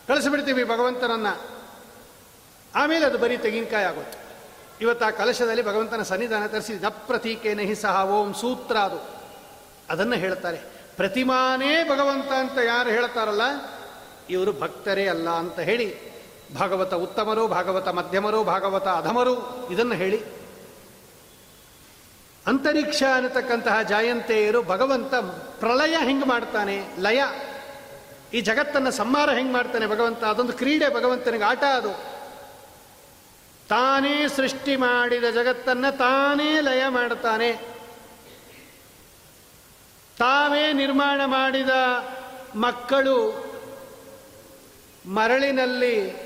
ಕಳಿಸಿಬಿಡ್ತೀವಿ ಭಗವಂತನನ್ನ. ಆಮೇಲೆ ಅದು ಬರೀ ತೆಂಗಿನಕಾಯಿ ಆಗುತ್ತೆ ಇವತ್ತು ಆ ಕಲಶದಲ್ಲಿ ಭಗವಂತನ ಸನ್ನಿಧಾನ ತರಿಸಿ ನ ಪ್ರತೀಕೇನ ಹಿ ಸಹ ಓಂ ಸೂತ್ರ ಅದು. ಅದನ್ನು ಹೇಳ್ತಾರೆ. ಪ್ರತಿಮಾನೇ ಭಗವಂತ ಅಂತ ಯಾರು ಹೇಳ್ತಾರಲ್ಲ? ಇವರು ಭಕ್ತರೇ ಅಲ್ಲ ಅಂತ ಹೇಳಿ. ಭಾಗವತ ಉತ್ತಮರು, ಭಾಗವತ ಮಧ್ಯಮರು, ಭಾಗವತ ಅಧಮರು, ಇದನ್ನು ಹೇಳಿ. ಅಂತರಿಕ್ಷ ಅನ್ನತಕ್ಕಂತಹ ಜಾಯಂತೆಯರು ಭಗವಂತ ಪ್ರಳಯ ಹೆಂಗೆ ಮಾಡ್ತಾನೆ, ಲಯ, ಈ ಜಗತ್ತನ್ನು ಸಂಹಾರ ಹೆಂಗೆ ಮಾಡ್ತಾನೆ ಭಗವಂತ, ಅದೊಂದು ಕ್ರೀಡೆ ಭಗವಂತನಿಗೆ ಆಟ ಅದು. ತಾನೇ ಸೃಷ್ಟಿ ಮಾಡಿದ ಜಗತ್ತನ್ನು ತಾನೇ ಲಯ ಮಾಡ್ತಾನೆ. ತಾವೇ ನಿರ್ಮಾಣ ಮಾಡಿದ ಮಕ್ಕಳು ಮರಳಿನಲ್ಲಿ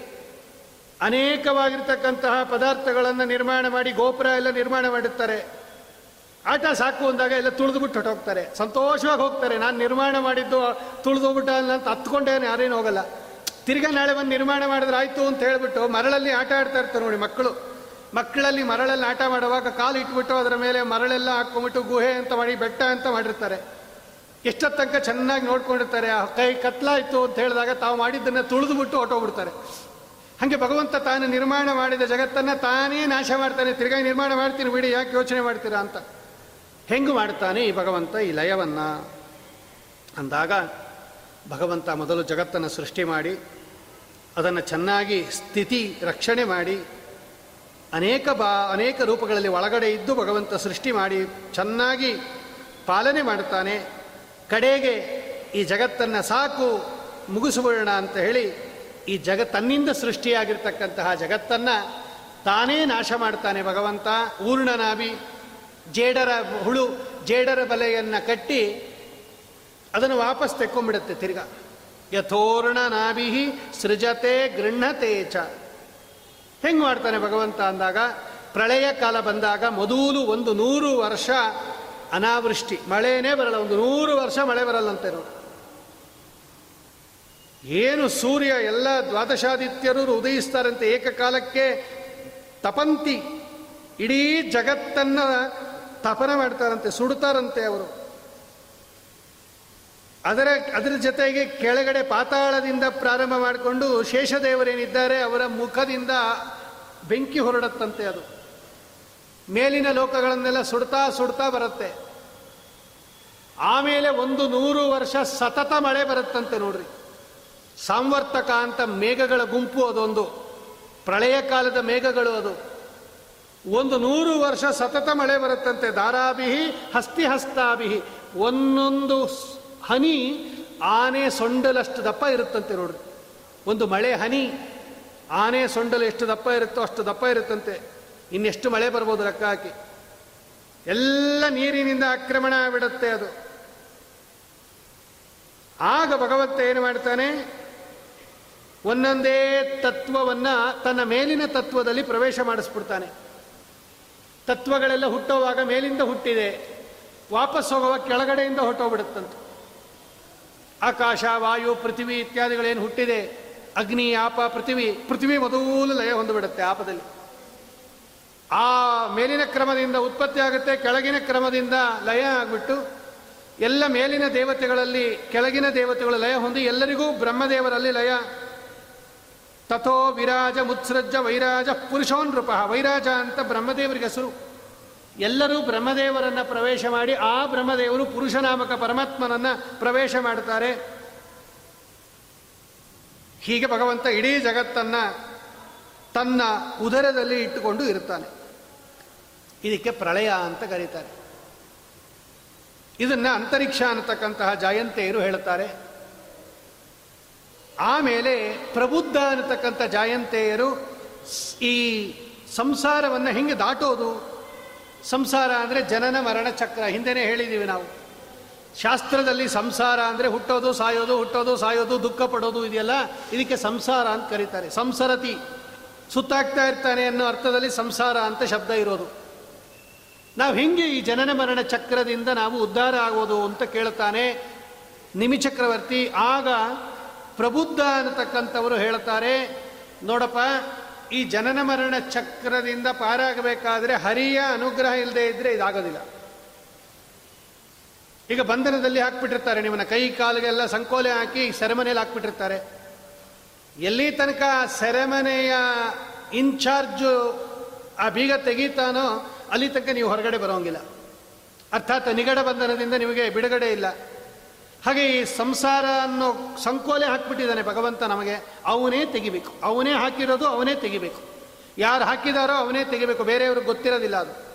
ಅನೇಕವಾಗಿರ್ತಕ್ಕಂತಹ ಪದಾರ್ಥಗಳನ್ನು ನಿರ್ಮಾಣ ಮಾಡಿ, ಗೋಪುರ ಎಲ್ಲ ನಿರ್ಮಾಣ ಮಾಡುತ್ತಾರೆ. ಆಟ, ಸಾಕು ಅಂದಾಗ ಎಲ್ಲ ತುಳಿದುಬಿಟ್ಟು ಹೊಟ್ಟೋಗ್ತಾರೆ ಸಂತೋಷವಾಗಿ ಹೋಗ್ತಾರೆ. ನಾನು ನಿರ್ಮಾಣ ಮಾಡಿದ್ದು ತುಳಿದೋಗ್ಬಿಟ್ಟ ಅಂತ ಹತ್ಕೊಂಡೇನು ಯಾರೇನು ಹೋಗಲ್ಲ. ತಿರ್ಗಾ ನಾಳೆ ಬಂದು ನಿರ್ಮಾಣ ಮಾಡಿದ್ರೆ ಆಯಿತು ಅಂತ ಹೇಳಿಬಿಟ್ಟು ಮರಳಲ್ಲಿ ಆಟ ಆಡ್ತಾ ಇರ್ತಾರೆ ನೋಡಿ ಮಕ್ಕಳು. ಮಕ್ಕಳಲ್ಲಿ ಮರಳಲ್ಲಿ ಆಟ ಮಾಡುವಾಗ ಕಾಲು ಇಟ್ಬಿಟ್ಟು ಅದರ ಮೇಲೆ ಮರಳೆಲ್ಲ ಹಾಕೊಂಡ್ಬಿಟ್ಟು ಗುಹೆ ಅಂತ ಮಾಡಿ, ಬೆಟ್ಟ ಅಂತ ಮಾಡಿರ್ತಾರೆ. ಎಷ್ಟೊತ್ತ ತನಕ ಚೆನ್ನಾಗಿ ನೋಡ್ಕೊಂಡಿರ್ತಾರೆ. ಆ ಕೈ ಕತ್ಲಾಯ್ತು ಅಂತ ಹೇಳಿದಾಗ ತಾವು ಮಾಡಿದ್ದನ್ನು ತುಳಿದುಬಿಟ್ಟು ಹೊಟ್ಟೋಗ್ಬಿಡ್ತಾರೆ ಹಾಗೆ ಭಗವಂತ ತಾನು ನಿರ್ಮಾಣ ಮಾಡಿದ ಜಗತ್ತನ್ನು ತಾನೇ ನಾಶ ಮಾಡ್ತಾನೆ ತಿರುಗಾಯಿ ನಿರ್ಮಾಣ ಮಾಡ್ತೀನಿ ಬಿಡಿ, ಯಾಕೆ ಯೋಚನೆ ಮಾಡ್ತೀರಾ ಅಂತ. ಹೆಂಗು ಮಾಡ್ತಾನೆ ಈ ಭಗವಂತ ಈ ಲಯವನ್ನು? ಅಂದಾಗ ಭಗವಂತ ಮೊದಲು ಜಗತ್ತನ್ನು ಸೃಷ್ಟಿ ಮಾಡಿ, ಅದನ್ನು ಚೆನ್ನಾಗಿ ಸ್ಥಿತಿ ರಕ್ಷಣೆ ಮಾಡಿ, ಅನೇಕ ಬಾ, ಅನೇಕ ರೂಪಗಳಲ್ಲಿ ಒಳಗಡೆ ಇದ್ದು ಭಗವಂತ ಸೃಷ್ಟಿ ಮಾಡಿ ಚೆನ್ನಾಗಿ ಪಾಲನೆ ಮಾಡುತ್ತಾನೆ. ಕಡೆಗೆ ಈ ಜಗತ್ತನ್ನು ಸಾಕು, ಮುಗಿಸಿಬಿಡೋಣ ಅಂತ ಹೇಳಿ ಈ ಜಗ ತನ್ನಿಂದ ಸೃಷ್ಟಿಯಾಗಿರ್ತಕ್ಕಂತಹ ಜಗತ್ತನ್ನು ತಾನೇ ನಾಶ ಮಾಡ್ತಾನೆ ಭಗವಂತ. ಊರ್ಣನಾಭಿ ಜೇಡರ ಹುಳು, ಜೇಡರ ಬಲೆಯನ್ನು ಕಟ್ಟಿ ಅದನ್ನು ವಾಪಸ್ ತೆಕ್ಕೊಂಬಿಡುತ್ತೆ ತಿರ್ಗಾ. ಯಥೋರ್ಣ ನಾಭಿ ಸೃಜತೆ ಗೃಹತೆ ಚ. ಹೆಂಗೆ ಮಾಡ್ತಾನೆ ಭಗವಂತ ಅಂದಾಗ, ಪ್ರಳಯ ಕಾಲ ಬಂದಾಗ ಮೊದಲು ಒಂದು ನೂರು ವರ್ಷ ಅನಾವೃಷ್ಟಿ. ಮಳೆನೇ ಬರಲ್ಲ, ಒಂದು ನೂರು ವರ್ಷ ಮಳೆ ಬರಲ್ಲಂತೆ ನೋಡಿ. ಏನು ಸೂರ್ಯ ಎಲ್ಲ ದ್ವಾದಶಾದಿತ್ಯರು ಉದಯಿಸ್ತಾರಂತೆ ಏಕಕಾಲಕ್ಕೆ? ತಪಂತಿ. ಇಡೀ ಜಗತ್ತನ್ನ ತಪನ ಮಾಡ್ತಾರಂತೆ ಸುಡ್ತಾರಂತೆ ಅವರು. ಅದರ ಅದರ ಜೊತೆಗೆ ಕೆಳಗಡೆ ಪಾತಾಳದಿಂದ ಪ್ರಾರಂಭ ಮಾಡಿಕೊಂಡು ಶೇಷದೇವರೇನಿದ್ದಾರೆ, ಅವರ ಮುಖದಿಂದ ಬೆಂಕಿ ಹೊರಡತ್ತಂತೆ ಅದು. ಮೇಲಿನ ಲೋಕಗಳನ್ನೆಲ್ಲ ಸುಡ್ತಾ ಸುಡ್ತಾ ಬರುತ್ತೆ. ಆಮೇಲೆ ಒಂದು ನೂರು ವರ್ಷ ಸತತ ಮಳೆ ಬರುತ್ತಂತೆ ನೋಡ್ರಿ. ಸಾಂವರ್ತಕ ಅಂತ ಮೇಘಗಳ ಗುಂಪು ಅದೊಂದು. ಪ್ರಳಯ ಕಾಲದ ಮೇಘಗಳು ಅದು. ಒಂದು ನೂರು ವರ್ಷ ಸತತ ಮಳೆ ಬರುತ್ತಂತೆ. ದಾರಾಭಿಹಿ ಹಸ್ತಿ ಹಸ್ತಾಭಿಹಿ. ಒಂದೊಂದು ಹನಿ ಆನೆ ಸೊಂಡಲಷ್ಟು ದಪ್ಪ ಇರುತ್ತಂತೆ ನೋಡ್ರಿ. ಒಂದು ಮಳೆ ಹನಿ, ಆನೆ ಸೊಂಡಲು ಎಷ್ಟು ದಪ್ಪ ಇರುತ್ತೋ ಅಷ್ಟು ದಪ್ಪ ಇರುತ್ತಂತೆ. ಇನ್ನೆಷ್ಟು ಮಳೆ ಬರ್ಬೋದು ಲೆಕ್ಕ ಹಾಕಿ ಎಲ್ಲ ನೀರಿನಿಂದ ಆಕ್ರಮಣ ಬಿಡುತ್ತೆ ಅದು. ಆಗ ಭಗವಂತ ಏನು ಮಾಡ್ತಾನೆ? ಒಂದೊಂದೇ ತತ್ವವನ್ನು ತನ್ನ ಮೇಲಿನ ತತ್ವದಲ್ಲಿ ಪ್ರವೇಶ ಮಾಡಿಸ್ಬಿಡ್ತಾನೆ. ತತ್ವಗಳೆಲ್ಲ ಹುಟ್ಟೋವಾಗ ಮೇಲಿಂದ ಹುಟ್ಟಿದೆ, ವಾಪಸ್ ಹೋಗುವಾಗ ಕೆಳಗಡೆಯಿಂದ ಹೊಟ್ಟೋಗ್ಬಿಡುತ್ತಂತ ಆಕಾಶ, ವಾಯು, ಪೃಥ್ವಿ ಇತ್ಯಾದಿಗಳೇನು ಹುಟ್ಟಿದೆ, ಅಗ್ನಿ, ಆಪ, ಪೃಥ್ವಿ ಪೃಥ್ವಿ ಮೊದಲು ಲಯ ಹೊಂದಿಬಿಡುತ್ತೆ ಆಪದಲ್ಲಿ. ಆ ಮೇಲಿನ ಕ್ರಮದಿಂದ ಉತ್ಪತ್ತಿ ಆಗುತ್ತೆ, ಕೆಳಗಿನ ಕ್ರಮದಿಂದ ಲಯ ಆಗಿಬಿಟ್ಟು ಎಲ್ಲ ಮೇಲಿನ ದೇವತೆಗಳಲ್ಲಿ, ಕೆಳಗಿನ ದೇವತೆಗಳು ಲಯ ಹೊಂದಿ ಎಲ್ಲರಿಗೂ ಬ್ರಹ್ಮದೇವರಲ್ಲಿ ಲಯ ತಥೋ ವಿರಾಜ ಮುತ್ಸೃಜ್ಜ ವೈರಾಜ ಪುರುಷೋನ್ ನೃಪ ವೈರಾಜ ಅಂತ ಬ್ರಹ್ಮದೇವರಿಗೆ ಹೆಸರು. ಎಲ್ಲರೂ ಬ್ರಹ್ಮದೇವರನ್ನು ಪ್ರವೇಶ ಮಾಡಿ ಆ ಬ್ರಹ್ಮದೇವರು ಪುರುಷನಾಮಕ ಪರಮಾತ್ಮನನ್ನು ಪ್ರವೇಶ ಮಾಡ್ತಾರೆ. ಹೀಗೆ ಭಗವಂತ ಇಡೀ ಜಗತ್ತನ್ನು ತನ್ನ ಉದರದಲ್ಲಿ ಇಟ್ಟುಕೊಂಡು ಇರುತ್ತಾನೆ. ಇದಕ್ಕೆ ಪ್ರಳಯ ಅಂತ ಕರೀತಾರೆ. ಇದನ್ನು ಅಂತರಿಕ್ಷ ಅನ್ನತಕ್ಕಂತಹ ಜಾಯಂತೆಯರು ಹೇಳುತ್ತಾರೆ. ಆಮೇಲೆ ಪ್ರಬುದ್ಧ ಅನ್ನತಕ್ಕಂಥ ಜಾಯಂತೆಯರು ಈ ಸಂಸಾರವನ್ನು ಹೆಂಗೆ ದಾಟೋದು? ಸಂಸಾರ ಅಂದರೆ ಜನನ ಮರಣ ಚಕ್ರ, ಹಿಂದೆನೇ ಹೇಳಿದ್ದೀವಿ ನಾವು. ಶಾಸ್ತ್ರದಲ್ಲಿ ಸಂಸಾರ ಅಂದರೆ ಹುಟ್ಟೋದು, ಸಾಯೋದು ಹುಟ್ಟೋದು, ಸಾಯೋದು, ದುಃಖ ಪಡೋದು ಇದೆಯಲ್ಲ, ಇದಕ್ಕೆ ಸಂಸಾರ ಅಂತ ಕರೀತಾರೆ. ಸಂಸರತಿ. ಸುತ್ತಾಗ್ತಾ ಇರ್ತಾನೆ ಅನ್ನೋ ಅರ್ಥದಲ್ಲಿ ಸಂಸಾರ ಅಂತ ಶಬ್ದ ಇರೋದು. ನಾವು ಹೆಂಗೆ ಈ ಜನನ ಮರಣ ಚಕ್ರದಿಂದ ನಾವು ಉದ್ಧಾರ ಆಗೋದು ಅಂತ ಕೇಳ್ತಾನೆ ನಿಮಿಚಕ್ರವರ್ತಿ. ಆಗ ಪ್ರಬುದ್ಧ ಅನ್ನತಕ್ಕಂಥವರು ಹೇಳ್ತಾರೆ, ನೋಡಪ್ಪ, ಈ ಜನನ ಮರಣ ಚಕ್ರದಿಂದ ಪಾರಾಗಬೇಕಾದ್ರೆ ಹರಿಯ ಅನುಗ್ರಹ ಇಲ್ಲದೆ ಇದ್ರೆ ಇದಾಗೋದಿಲ್ಲ. ಈಗ ಬಂಧನದಲ್ಲಿ ಹಾಕ್ಬಿಟ್ಟಿರ್ತಾರೆ, ನಿಮ್ಮನ್ನ ಕೈ ಕಾಲಿಗೆಲ್ಲ ಸಂಕೋಲೆ ಹಾಕಿ ಸೆರೆಮನೆಯಲ್ಲಿ ಹಾಕ್ಬಿಟ್ಟಿರ್ತಾರೆ. ಎಲ್ಲಿ ತನಕ ಸೆರೆಮನೆಯ ಇನ್ಚಾರ್ಜು ಆ ಬೀಗ ತೆಗೀತಾನೋ, ಅಲ್ಲಿ ತನಕ ನೀವು ಹೊರಗಡೆ ಬರೋಂಗಿಲ್ಲ. ಅರ್ಥಾತ್ ನಿಗಡ ಬಂಧನದಿಂದ ನಿಮಗೆ ಬಿಡುಗಡೆ ಇಲ್ಲ. ಹಾಗೆ ಈ ಸಂಸಾರ ಅನ್ನೋ ಸಂಕೋಲೆ ಹಾಕಿಬಿಟ್ಟಿದ್ದಾನೆ ಭಗವಂತ ನಮಗೆ. ಅವನೇ ತೆಗಿಬೇಕು. ಅವನೇ ಹಾಕಿರೋದು ಅವನೇ ತೆಗಿಬೇಕು. ಯಾರು ಹಾಕಿದಾರೋ ಅವನೇ ತೆಗಿಬೇಕು. ಬೇರೆಯವ್ರಿಗೆ ಗೊತ್ತಿರೋದಿಲ್ಲ ಅದು.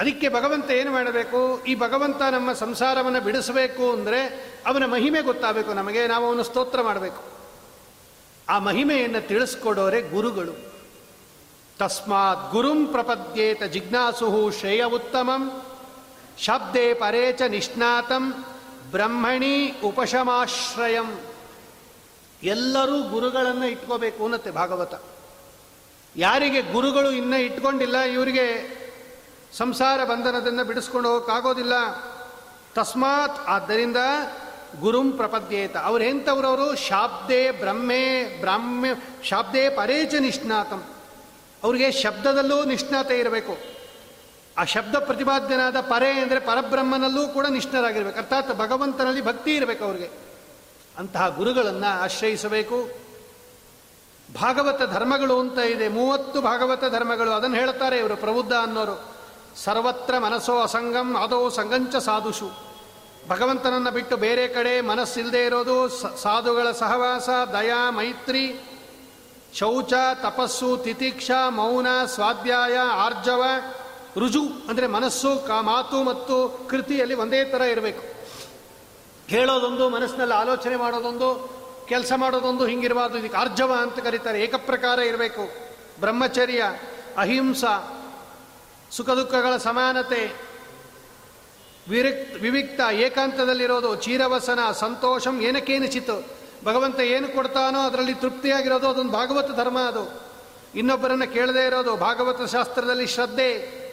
ಅದಕ್ಕೆ ಭಗವಂತ ಏನು ಮಾಡಬೇಕು? ಈ ಭಗವಂತ ನಮ್ಮ ಸಂಸಾರವನ್ನು ಬಿಡಿಸಬೇಕು ಅಂದರೆ ಅವನ ಮಹಿಮೆ ಗೊತ್ತಾಗಬೇಕು ನಮಗೆ. ನಾವು ಅವನು ಸ್ತೋತ್ರ ಮಾಡಬೇಕು. ಆ ಮಹಿಮೆಯನ್ನು ತಿಳಿಸ್ಕೊಡೋರೆ ಗುರುಗಳು. ತಸ್ಮಾತ್ ಗುರುಂ ಪ್ರಪದ್ಯೇತ ಜಿಜ್ಞಾಸು ಶ್ರೇಯ ಉತ್ತಮಂ. ಶಬ್ದೇ ಪರೇಚ ನಿಷ್ಣಾತಂ. ಬ್ರಹ್ಮಣಿ ಉಪಶಮಾಶ್ರಯಂ. ಎಲ್ಲರೂ ಗುರುಗಳನ್ನು ಇಟ್ಕೋಬೇಕು ಅನ್ನತ್ತೆ ಭಾಗವತ. ಯಾರಿಗೆ ಗುರುಗಳು ಇನ್ನೂ ಇಟ್ಕೊಂಡಿಲ್ಲ, ಇವರಿಗೆ ಸಂಸಾರ ಬಂಧನದಿಂದ ಬಿಡಿಸ್ಕೊಂಡು ಹೋಗೋಕ್ಕಾಗೋದಿಲ್ಲ. ತಸ್ಮಾತ್ ಆದ್ದರಿಂದ ಗುರುಂ ಪ್ರಪದ್ಯೇತ. ಅವ್ರು ಎಂಥವ್ರವರು? ಶಾಬ್ದೇ ಬ್ರಹ್ಮೆ ಬ್ರಾಹ್ಮ್ಯ ಶಾಬ್ದೆ ಪರೇಚ ನಿಷ್ಣಾತಂ. ಅವರಿಗೆ ಶಬ್ದದಲ್ಲೂ ನಿಷ್ಣಾತೆ ಇರಬೇಕು. ಆ ಶಬ್ದ ಪ್ರತಿಪಾದ್ಯನಾದ ಪರೆ ಅಂದರೆ ಪರಬ್ರಹ್ಮನಲ್ಲೂ ಕೂಡ ನಿಷ್ಠರಾಗಿರ್ಬೇಕು. ಅರ್ಥಾತ್ ಭಗವಂತನಲ್ಲಿ ಭಕ್ತಿ ಇರಬೇಕು ಅವರಿಗೆ. ಅಂತಹ ಗುರುಗಳನ್ನು ಆಶ್ರಯಿಸಬೇಕು. ಭಾಗವತ ಧರ್ಮಗಳು ಅಂತ ಇದೆ. ಮೂವತ್ತು ಭಾಗವತ ಧರ್ಮಗಳು. ಅದನ್ನು ಹೇಳ್ತಾರೆ ಇವರು ಪ್ರಬುದ್ಧ ಅನ್ನೋರು. ಸರ್ವತ್ರ ಮನಸ್ಸೋ ಅಸಂಗಂ ಅದೋ ಸಂಗಂಚ ಸಾಧುಷು. ಭಗವಂತನನ್ನು ಬಿಟ್ಟು ಬೇರೆ ಕಡೆ ಮನಸ್ಸಿಲ್ಲದೆ ಇರೋದು ಸಾಧುಗಳ ಸಹವಾಸ, ದಯಾ, ಮೈತ್ರಿ, ಶೌಚ, ತಪಸ್ಸು, ತಿತಿಕ್ಷಾ, ಮೌನ, ಸ್ವಾಧ್ಯಾಯ, ಆರ್ಜವ ರುಜು ಅಂದರೆ ಮನಸ್ಸು, ಕಾ, ಮಾತು ಮತ್ತು ಕೃತಿಯಲ್ಲಿ ಒಂದೇ ಥರ ಇರಬೇಕು. ಹೇಳೋದೊಂದು, ಮನಸ್ಸಿನಲ್ಲಿ ಆಲೋಚನೆ ಮಾಡೋದೊಂದು, ಕೆಲಸ ಮಾಡೋದೊಂದು ಹಿಂಗಿರಬಾರ್ದು ಇದಕ್ಕೆ ಅರ್ಜವ ಅಂತ ಕರೀತಾರೆ. ಏಕಪ್ರಕಾರ ಇರಬೇಕು. ಬ್ರಹ್ಮಚರ್ಯ, ಅಹಿಂಸ, ಸುಖ ದುಃಖಗಳ ಸಮಾನತೆ, ವಿರಕ್ತ, ವಿವಿಕ್ತ, ಏಕಾಂತದಲ್ಲಿರೋದು, ಚೀರವಸನ, ಸಂತೋಷಂ ಏನಕ್ಕೇನಿಸಿತು ಭಗವಂತ ಏನು ಕೊಡ್ತಾನೋ ಅದರಲ್ಲಿ ತೃಪ್ತಿಯಾಗಿರೋದು, ಅದೊಂದು ಭಾಗವತ ಧರ್ಮ ಅದು. ಇನ್ನೊಬ್ಬರನ್ನು ಕೇಳದೇ ಇರೋದು, ಭಾಗವತ ಶಾಸ್ತ್ರದಲ್ಲಿ ಶ್ರದ್ಧೆ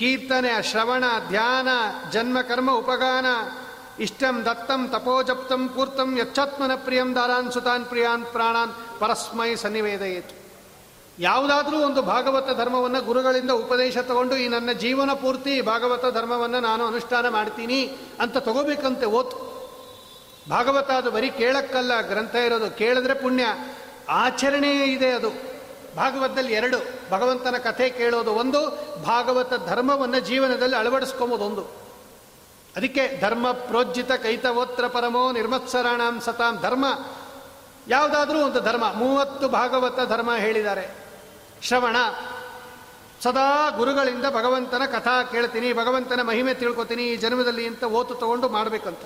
ಕೀರ್ತನೆ, ಶ್ರವಣ, ಧ್ಯಾನ, ಜನ್ಮ, ಕರ್ಮ, ಉಪಗಾನ. ಇಷ್ಟಂ ದತ್ತಂ ತಪೋಜಪ್ತಂ ಪೂರ್ತಂ ಯಚ್ಚಾತ್ಮನ ಪ್ರಿಯಂ ದಾರಾನ್ ಸುತಾನ್ ಪ್ರಿಯಾನ್ ಪ್ರಾಣಾನ್ ಪರಸ್ಮೈ ಸನ್ನಿವೇದಯಿತು. ಯಾವುದಾದ್ರೂ ಒಂದು ಭಾಗವತ ಧರ್ಮವನ್ನು ಗುರುಗಳಿಂದ ಉಪದೇಶ ತಗೊಂಡು ಈ ನನ್ನ ಜೀವನ ಪೂರ್ತಿ ಭಾಗವತ ಧರ್ಮವನ್ನು ನಾನು ಅನುಷ್ಠಾನ ಮಾಡ್ತೀನಿ ಅಂತ ತಗೋಬೇಕಂತೆ ಓತು ಭಾಗವತ ಅದು ಬರೀ ಕೇಳಕ್ಕಲ್ಲ, ಗ್ರಂಥ ಇರೋದು ಕೇಳಿದ್ರೆ ಪುಣ್ಯ. ಆಚರಣೆಯೇ ಇದೆ ಅದು. ಭಾಗವತದಲ್ಲಿ ಎರಡು, ಭಗವಂತನ ಕಥೆ ಕೇಳೋದು ಒಂದು, ಭಾಗವತ ಧರ್ಮವನ್ನು ಜೀವನದಲ್ಲಿ ಅಳವಡಿಸ್ಕೊಂಬೋದು ಒಂದು. ಅದಕ್ಕೆ ಧರ್ಮ ಪ್ರೋಜ್ಜಿತ ಕೈತವೋತ್ರ ಪರಮೋ ನಿರ್ಮತ್ಸರಾಣಾಂ ಸತಾಂ ಧರ್ಮ. ಯಾವುದಾದ್ರೂ ಒಂದು ಧರ್ಮ, ಮೂವತ್ತು ಭಾಗವತ ಧರ್ಮ ಹೇಳಿದ್ದಾರೆ. ಶ್ರವಣ, ಸದಾ ಗುರುಗಳಿಂದ ಭಗವಂತನ ಕಥಾ ಕೇಳ್ತೀನಿ, ಭಗವಂತನ ಮಹಿಮೆ ತಿಳ್ಕೊತೀನಿ, ಈ ಜನ್ಮದಲ್ಲಿ ಅಂತ ಓತು ತಗೊಂಡು ಮಾಡಬೇಕಂತ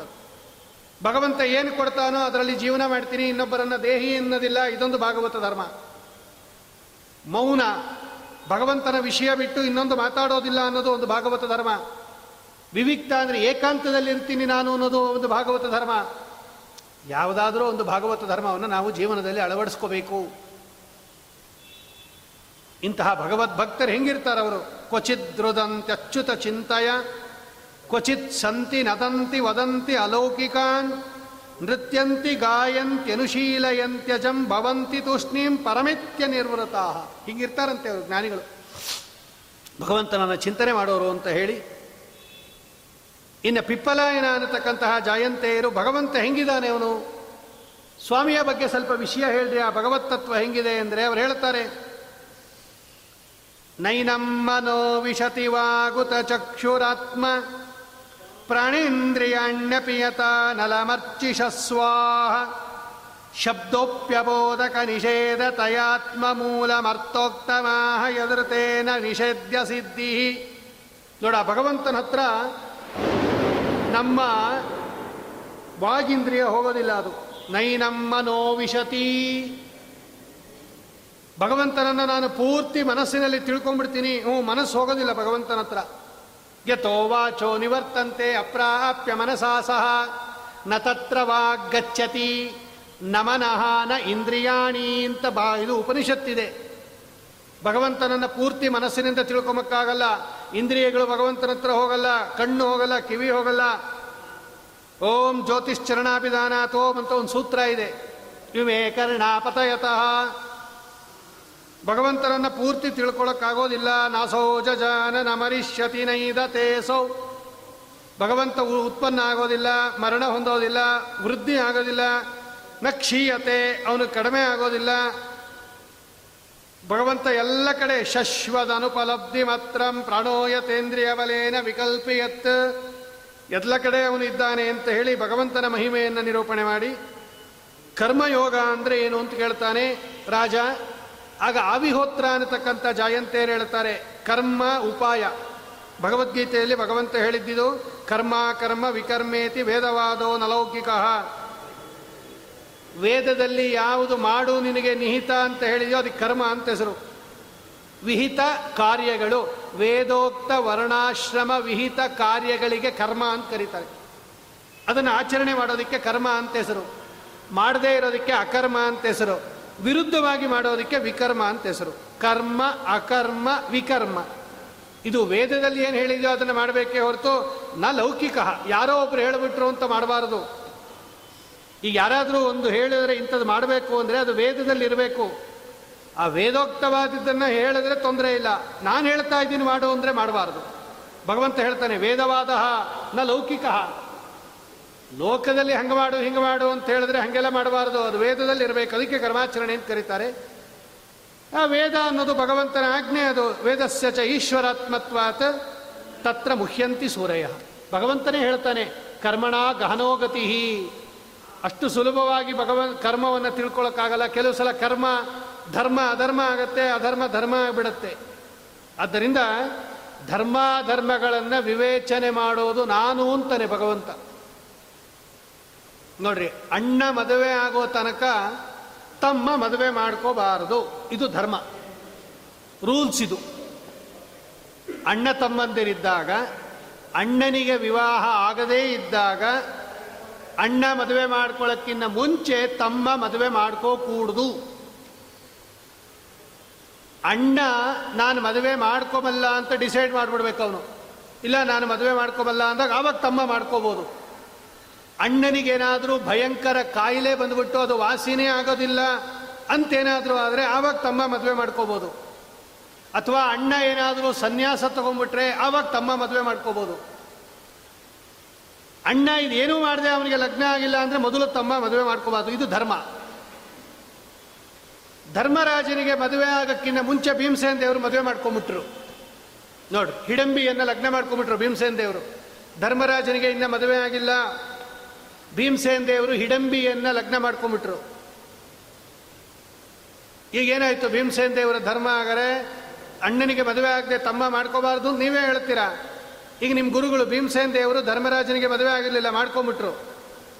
ಭಗವಂತ ಏನು ಕೊಡ್ತಾನೋ ಅದರಲ್ಲಿ ಜೀವನ ಮಾಡ್ತೀನಿ, ಇನ್ನೊಬ್ಬರನ್ನ ದೇಹಿ ಅನ್ನೋದಿಲ್ಲ, ಇದೊಂದು ಭಾಗವತ ಧರ್ಮ. ಮೌನ. ಭಗವಂತನ ವಿಷಯ ಬಿಟ್ಟು ಇನ್ನೊಂದು ಮಾತಾಡೋದಿಲ್ಲ ಅನ್ನೋದು ಒಂದು ಭಾಗವತ ಧರ್ಮ. ವಿವಿಕ್ತ ಅಂದರೆ ಏಕಾಂತದಲ್ಲಿ ಇರ್ತೀನಿ ನಾನು ಅನ್ನೋದು ಒಂದು ಭಾಗವತ ಧರ್ಮ. ಯಾವುದಾದ್ರೂ ಒಂದು ಭಾಗವತ ಧರ್ಮವನ್ನು ನಾವು ಜೀವನದಲ್ಲಿ ಅಳವಡಿಸ್ಕೋಬೇಕು. ಇಂತಹ ಭಗವದ್ಭಕ್ತರು ಹೆಂಗಿರ್ತಾರವರು ಕ್ವಚಿತ್ ರುದಂತ್ಯಚ್ಯುತ ಚಿಂತಯ, ಕ್ವಚಿತ್ ಸಂತಿ ನದಂತಿ ವದಂತಿ ಅಲೌಕಿಕಾನ್ ನೃತ್ಯಂತಿ ಗಾಯಂತ್ಯನುಶೀಲಯಂತ್ಯಜಂ ಭವಂತಿ ತೂಷ್ಣೀಂ ಪರಮಿತ್ಯ ನಿರ್ವೃತ ಹಿಂಗಿರ್ತಾರಂತೆ ಅವರು ಜ್ಞಾನಿಗಳು. ಭಗವಂತನನ್ನು ಚಿಂತನೆ ಮಾಡೋರು ಅಂತ ಹೇಳಿ, ಇನ್ನು ಪಿಪ್ಪಲಾಯನ ಅನ್ನತಕ್ಕಂತಹ ಜಾಯಂತೆಯರು ಭಗವಂತ ಹೆಂಗಿದ್ದಾನೆ ಅವನು? ಸ್ವಾಮಿಯ ಬಗ್ಗೆ ಸ್ವಲ್ಪ ವಿಷಯ ಹೇಳ್ರಿ, ಆ ಭಗವತ್ ತತ್ವ ಹೆಂಗಿದೆ ಅಂದರೆ ಅವ್ರು ಹೇಳ್ತಾರೆ, ನೈನಂ ಮನೋ ವಿಶತಿವಾಗುತ ಚಕ್ಷುರಾತ್ಮ ಪ್ರಾಣೇಂದ್ರಿಯಾಣ್ಯಪಿಯತ ನಲಮರ್ಚಿಷಸ್ವಾಹ ಶಬ್ದೋಪ್ಯಬೋಧಕ ನಿಷೇಧ ತಯಾತ್ಮ ಮೂಲಮರ್ಥೋಕ್ತಮಾಹ ಯದೃತೇನ ನಿಷೇಧ್ಯ ಸಿದ್ಧಿ ನೋಡ, ಭಗವಂತನ ಹತ್ರ ನಮ್ಮ ವಾಗಿಂದ್ರಿಯ ಹೋಗೋದಿಲ್ಲ ಅದು. ನೈನಮ್ಮ ನೋವಿಶತಿ ಭಗವಂತನನ್ನು ನಾನು ಪೂರ್ತಿ ಮನಸ್ಸಿನಲ್ಲಿ ತಿಳ್ಕೊಂಡ್ಬಿಡ್ತೀನಿ. ಹ್ಞೂ, ಮನಸ್ಸು ಹೋಗೋದಿಲ್ಲ ಭಗವಂತನ ಹತ್ರ. ಯಥೋ ವಾಚೋ ನಿವರ್ತಂತೆ ಅಪ್ರಾಪ್ಯ ಮನಸಾ ಸಹ ನ ತತ್ರ ವಾಗಚ್ಚತಿ ನಮನಃ ನ ಇಂದ್ರಿಯಾಣಿ ಅಂತ ಬಾ ಇದು ಉಪನಿಷತ್ತಿದೆ. ಭಗವಂತನನ್ನು ಪೂರ್ತಿ ಮನಸ್ಸಿನಿಂದ ತಿಳ್ಕೊಮಕ್ಕಾಗಲ್ಲ. ಇಂದ್ರಿಯಗಳು ಭಗವಂತನ ಹತ್ರ ಹೋಗಲ್ಲ, ಕಣ್ಣು ಹೋಗಲ್ಲ, ಕಿವಿ ಹೋಗಲ್ಲ. ಓಂ ಜ್ಯೋತಿಶ್ಚರಣಾಭಿಧಾನ ಓಂ ಅಂತ ಒಂದು ಸೂತ್ರ ಇದೆ. ಇವೆ ಭಗವಂತನನ್ನು ಪೂರ್ತಿ ತಿಳ್ಕೊಳಕ್ಕಾಗೋದಿಲ್ಲ. ನಾಸೋ ಜಜಾನ ನಮರಿಷ್ಯತಿ ನೈದ ತೇಸೌ. ಭಗವಂತ ಉತ್ಪನ್ನ ಆಗೋದಿಲ್ಲ, ಮರಣ ಹೊಂದೋದಿಲ್ಲ, ವೃದ್ಧಿ ಆಗೋದಿಲ್ಲ, ನ ಕ್ಷೀಯತೆ ಅವನು ಕಡಿಮೆ ಆಗೋದಿಲ್ಲ. ಭಗವಂತ ಎಲ್ಲ ಕಡೆ ಶಶ್ವದ ಅನುಪಲಬ್ಧಿ ಮಾತ್ರ ಪ್ರಾಣೋಯತೇಂದ್ರಿಯ ಬಲೇನ ವಿಕಲ್ಪಿಯತ್. ಎಲ್ಲ ಕಡೆ ಅವನು ಇದ್ದಾನೆ ಅಂತ ಹೇಳಿ ಭಗವಂತನ ಮಹಿಮೆಯನ್ನು ನಿರೂಪಣೆ ಮಾಡಿ. ಕರ್ಮಯೋಗ ಅಂದರೆ ಏನು ಅಂತ ಕೇಳ್ತಾನೆ ರಾಜ? ಆಗ ಆವಿಹೋತ್ರ ಅನ್ನತಕ್ಕಂಥ ಜಾಯಂತೇರು ಹೇಳ್ತಾರೆ? ಕರ್ಮ ಉಪಾಯ. ಭಗವದ್ಗೀತೆಯಲ್ಲಿ ಭಗವಂತ ಹೇಳಿದ್ದಿದು, ಕರ್ಮ ಕರ್ಮ ವಿಕರ್ಮೇತಿ ವೇದವಾದೋ ನಲೌಕಿಕ. ವೇದದಲ್ಲಿ ಯಾವುದು ಮಾಡು ನಿನಗೆ ನಿಹಿತ ಅಂತ ಹೇಳಿದೆಯೋ ಅದಕ್ಕೆ ಕರ್ಮ ಅಂತ ಹೆಸರು. ವಿಹಿತ ಕಾರ್ಯಗಳು, ವೇದೋಕ್ತ ವರ್ಣಾಶ್ರಮ ವಿಹಿತ ಕಾರ್ಯಗಳಿಗೆ ಕರ್ಮ ಅಂತ ಕರೀತಾರೆ. ಅದನ್ನು ಆಚರಣೆ ಮಾಡೋದಕ್ಕೆ ಕರ್ಮ ಅಂತ ಹೆಸರು. ಮಾಡದೇ ಇರೋದಕ್ಕೆ ಅಕರ್ಮ ಅಂತ ಹೆಸರು. ವಿರುದ್ಧವಾಗಿ ಮಾಡೋದಕ್ಕೆ ವಿಕರ್ಮ ಅಂತ ಹೆಸರು. ಕರ್ಮ, ಅಕರ್ಮ, ವಿಕರ್ಮ. ಇದು ವೇದದಲ್ಲಿ ಏನು ಹೇಳಿದೆಯೋ ಅದನ್ನು ಮಾಡಬೇಕೇ ಹೊರತು ನ ಲೌಕಿಕ. ಯಾರೋ ಒಬ್ರು ಹೇಳಿಬಿಟ್ರು ಅಂತ ಮಾಡಬಾರದು. ಈಗ ಯಾರಾದರೂ ಒಂದು ಹೇಳಿದ್ರೆ ಇಂಥದ್ದು ಮಾಡಬೇಕು ಅಂದರೆ ಅದು ವೇದದಲ್ಲಿ ಇರಬೇಕು. ಆ ವೇದೋಕ್ತವಾದದ್ದನ್ನು ಹೇಳಿದ್ರೆ ತೊಂದರೆ ಇಲ್ಲ. ನಾನು ಹೇಳ್ತಾ ಇದ್ದೀನಿ ಮಾಡು ಅಂದರೆ ಮಾಡಬಾರ್ದು. ಭಗವಂತ ಹೇಳ್ತಾನೆ ವೇದವಾದ ನ ಲೌಕಿಕ. ಲೋಕದಲ್ಲಿ ಹಂಗೆ ಮಾಡು, ಹಿಂಗೆ ಮಾಡು ಅಂತ ಹೇಳಿದ್ರೆ ಹಾಗೆಲ್ಲ ಮಾಡಬಾರ್ದು. ಅದು ವೇದದಲ್ಲಿ ಇರಬೇಕು ಅದಕ್ಕೆ ಕರ್ಮಾಚರಣೆ ಅಂತ ಕರೀತಾರೆ. ಆ ವೇದ ಅನ್ನೋದು ಭಗವಂತನ ಆಜ್ಞೆ ಅದು. ವೇದಸ್ಯ ಚ ಈಶ್ವರಾತ್ಮತ್ವಾತ್ ತತ್ರ ಮುಹ್ಯಂತಿ ಸೂರಯ. ಭಗವಂತನೇ ಹೇಳ್ತಾನೆ, ಕರ್ಮಣ ಗಹನೋಗತಿ ಅಷ್ಟು ಸುಲಭವಾಗಿ ಭಗವನ್ ಕರ್ಮವನ್ನು ತಿಳ್ಕೊಳ್ಳೋಕ್ಕಾಗಲ್ಲ ಕೆಲವು ಸಲ ಕರ್ಮ, ಧರ್ಮ, ಅಧರ್ಮ ಆಗತ್ತೆ, ಅಧರ್ಮ, ಧರ್ಮ ಆಗಿಬಿಡತ್ತೆ. ಆದ್ದರಿಂದ ಧರ್ಮಾಧರ್ಮಗಳನ್ನು ವಿವೇಚನೆ ಮಾಡೋದು ನಾನು ಅಂತಾನೆ ಭಗವಂತ. ನೋಡ್ರಿ, ಅಣ್ಣ ಮದುವೆ ಆಗೋ ತನಕ ತಮ್ಮ ಮದುವೆ ಮಾಡ್ಕೋಬಾರದು. ಇದು ಧರ್ಮ. ರೂಲ್ಸ್ ಇದು. ಅಣ್ಣ ತಮ್ಮಂದಿರಿದ್ದಾಗ, ಅಣ್ಣನಿಗೆ ವಿವಾಹ ಆಗದೇ ಇದ್ದಾಗ, ಅಣ್ಣ ಮದುವೆ ಮಾಡ್ಕೊಳ್ಳೋಕ್ಕಿಂತ ಮುಂಚೆ ತಮ್ಮ ಮದುವೆ ಮಾಡ್ಕೋಕೂಡ್ದು. ಅಣ್ಣ, ನಾನು ಮದುವೆ ಮಾಡ್ಕೊಬಲ್ಲ ಅಂತ ಡಿಸೈಡ್ ಮಾಡಿಬಿಡ್ಬೇಕು ಅವನು. ಇಲ್ಲ, ನಾನು ಮದುವೆ ಮಾಡ್ಕೊಬಲ್ಲ ಅಂದಾಗ ಆವಾಗ ತಮ್ಮ ಮಾಡ್ಕೋಬೋದು. ಅಣ್ಣನಿಗೇನಾದರೂ ಭಯಂಕರ ಕಾಯಿಲೆ ಬಂದ್ಬಿಟ್ಟು ಅದು ವಾಸಿನೇ ಆಗೋದಿಲ್ಲ ಅಂತೇನಾದರೂ ಆದರೆ ಆವಾಗ ತಮ್ಮ ಮದುವೆ ಮಾಡ್ಕೋಬೋದು. ಅಥವಾ ಅಣ್ಣ ಏನಾದರೂ ಸನ್ಯಾಸ ತಗೊಂಡ್ಬಿಟ್ರೆ ಆವಾಗ ತಮ್ಮ ಮದುವೆ ಮಾಡ್ಕೋಬೋದು. ಅಣ್ಣ ಇದೇನೂ ಮಾಡಿದೆ ಅವನಿಗೆ ಲಗ್ನ ಆಗಿಲ್ಲ ಅಂದರೆ ಮೊದಲು ತಮ್ಮ ಮದುವೆ ಮಾಡ್ಕೋಬಾರ್ದು. ಇದು ಧರ್ಮ. ಧರ್ಮರಾಜನಿಗೆ ಮದುವೆ ಆಗಕ್ಕಿಂತ ಮುಂಚೆ ಭೀಮಸೇನ್ ದೇವರು ಮದುವೆ ಮಾಡ್ಕೊಂಬಿಟ್ರು. ನೋಡು, ಹಿಡಂಬಿಯನ್ನು ಲಗ್ನ ಮಾಡ್ಕೊಂಬಿಟ್ರು ಭೀಮಸೇನ್ ದೇವರು. ಧರ್ಮರಾಜನಿಗೆ ಇನ್ನ ಮದುವೆ ಆಗಿಲ್ಲ. ಭೀಮಸೇನ್ ದೇವರು ಹಿಡಂಬಿಯನ್ನ ಲಗ್ನ ಮಾಡ್ಕೊಂಬಿಟ್ರು ಈಗ ಏನಾಯ್ತು? ಭೀಮಸೇನ್ ದೇವರ ಧರ್ಮ ಆಗರೆ ಅಣ್ಣನಿಗೆ ಮದುವೆ ಆಗದೆ ತಮ್ಮ ಮಾಡ್ಕೋಬಾರ್ದು ನೀವೇ ಹೇಳ್ತೀರಾ? ಈಗ ನಿಮ್ಮ ಗುರುಗಳು ಭೀಮಸೇನ್ ದೇವರು ಧರ್ಮರಾಜನಿಗೆ ಮದುವೆ ಆಗಿರಲಿಲ್ಲ ಮಾಡ್ಕೊಂಬಿಟ್ರು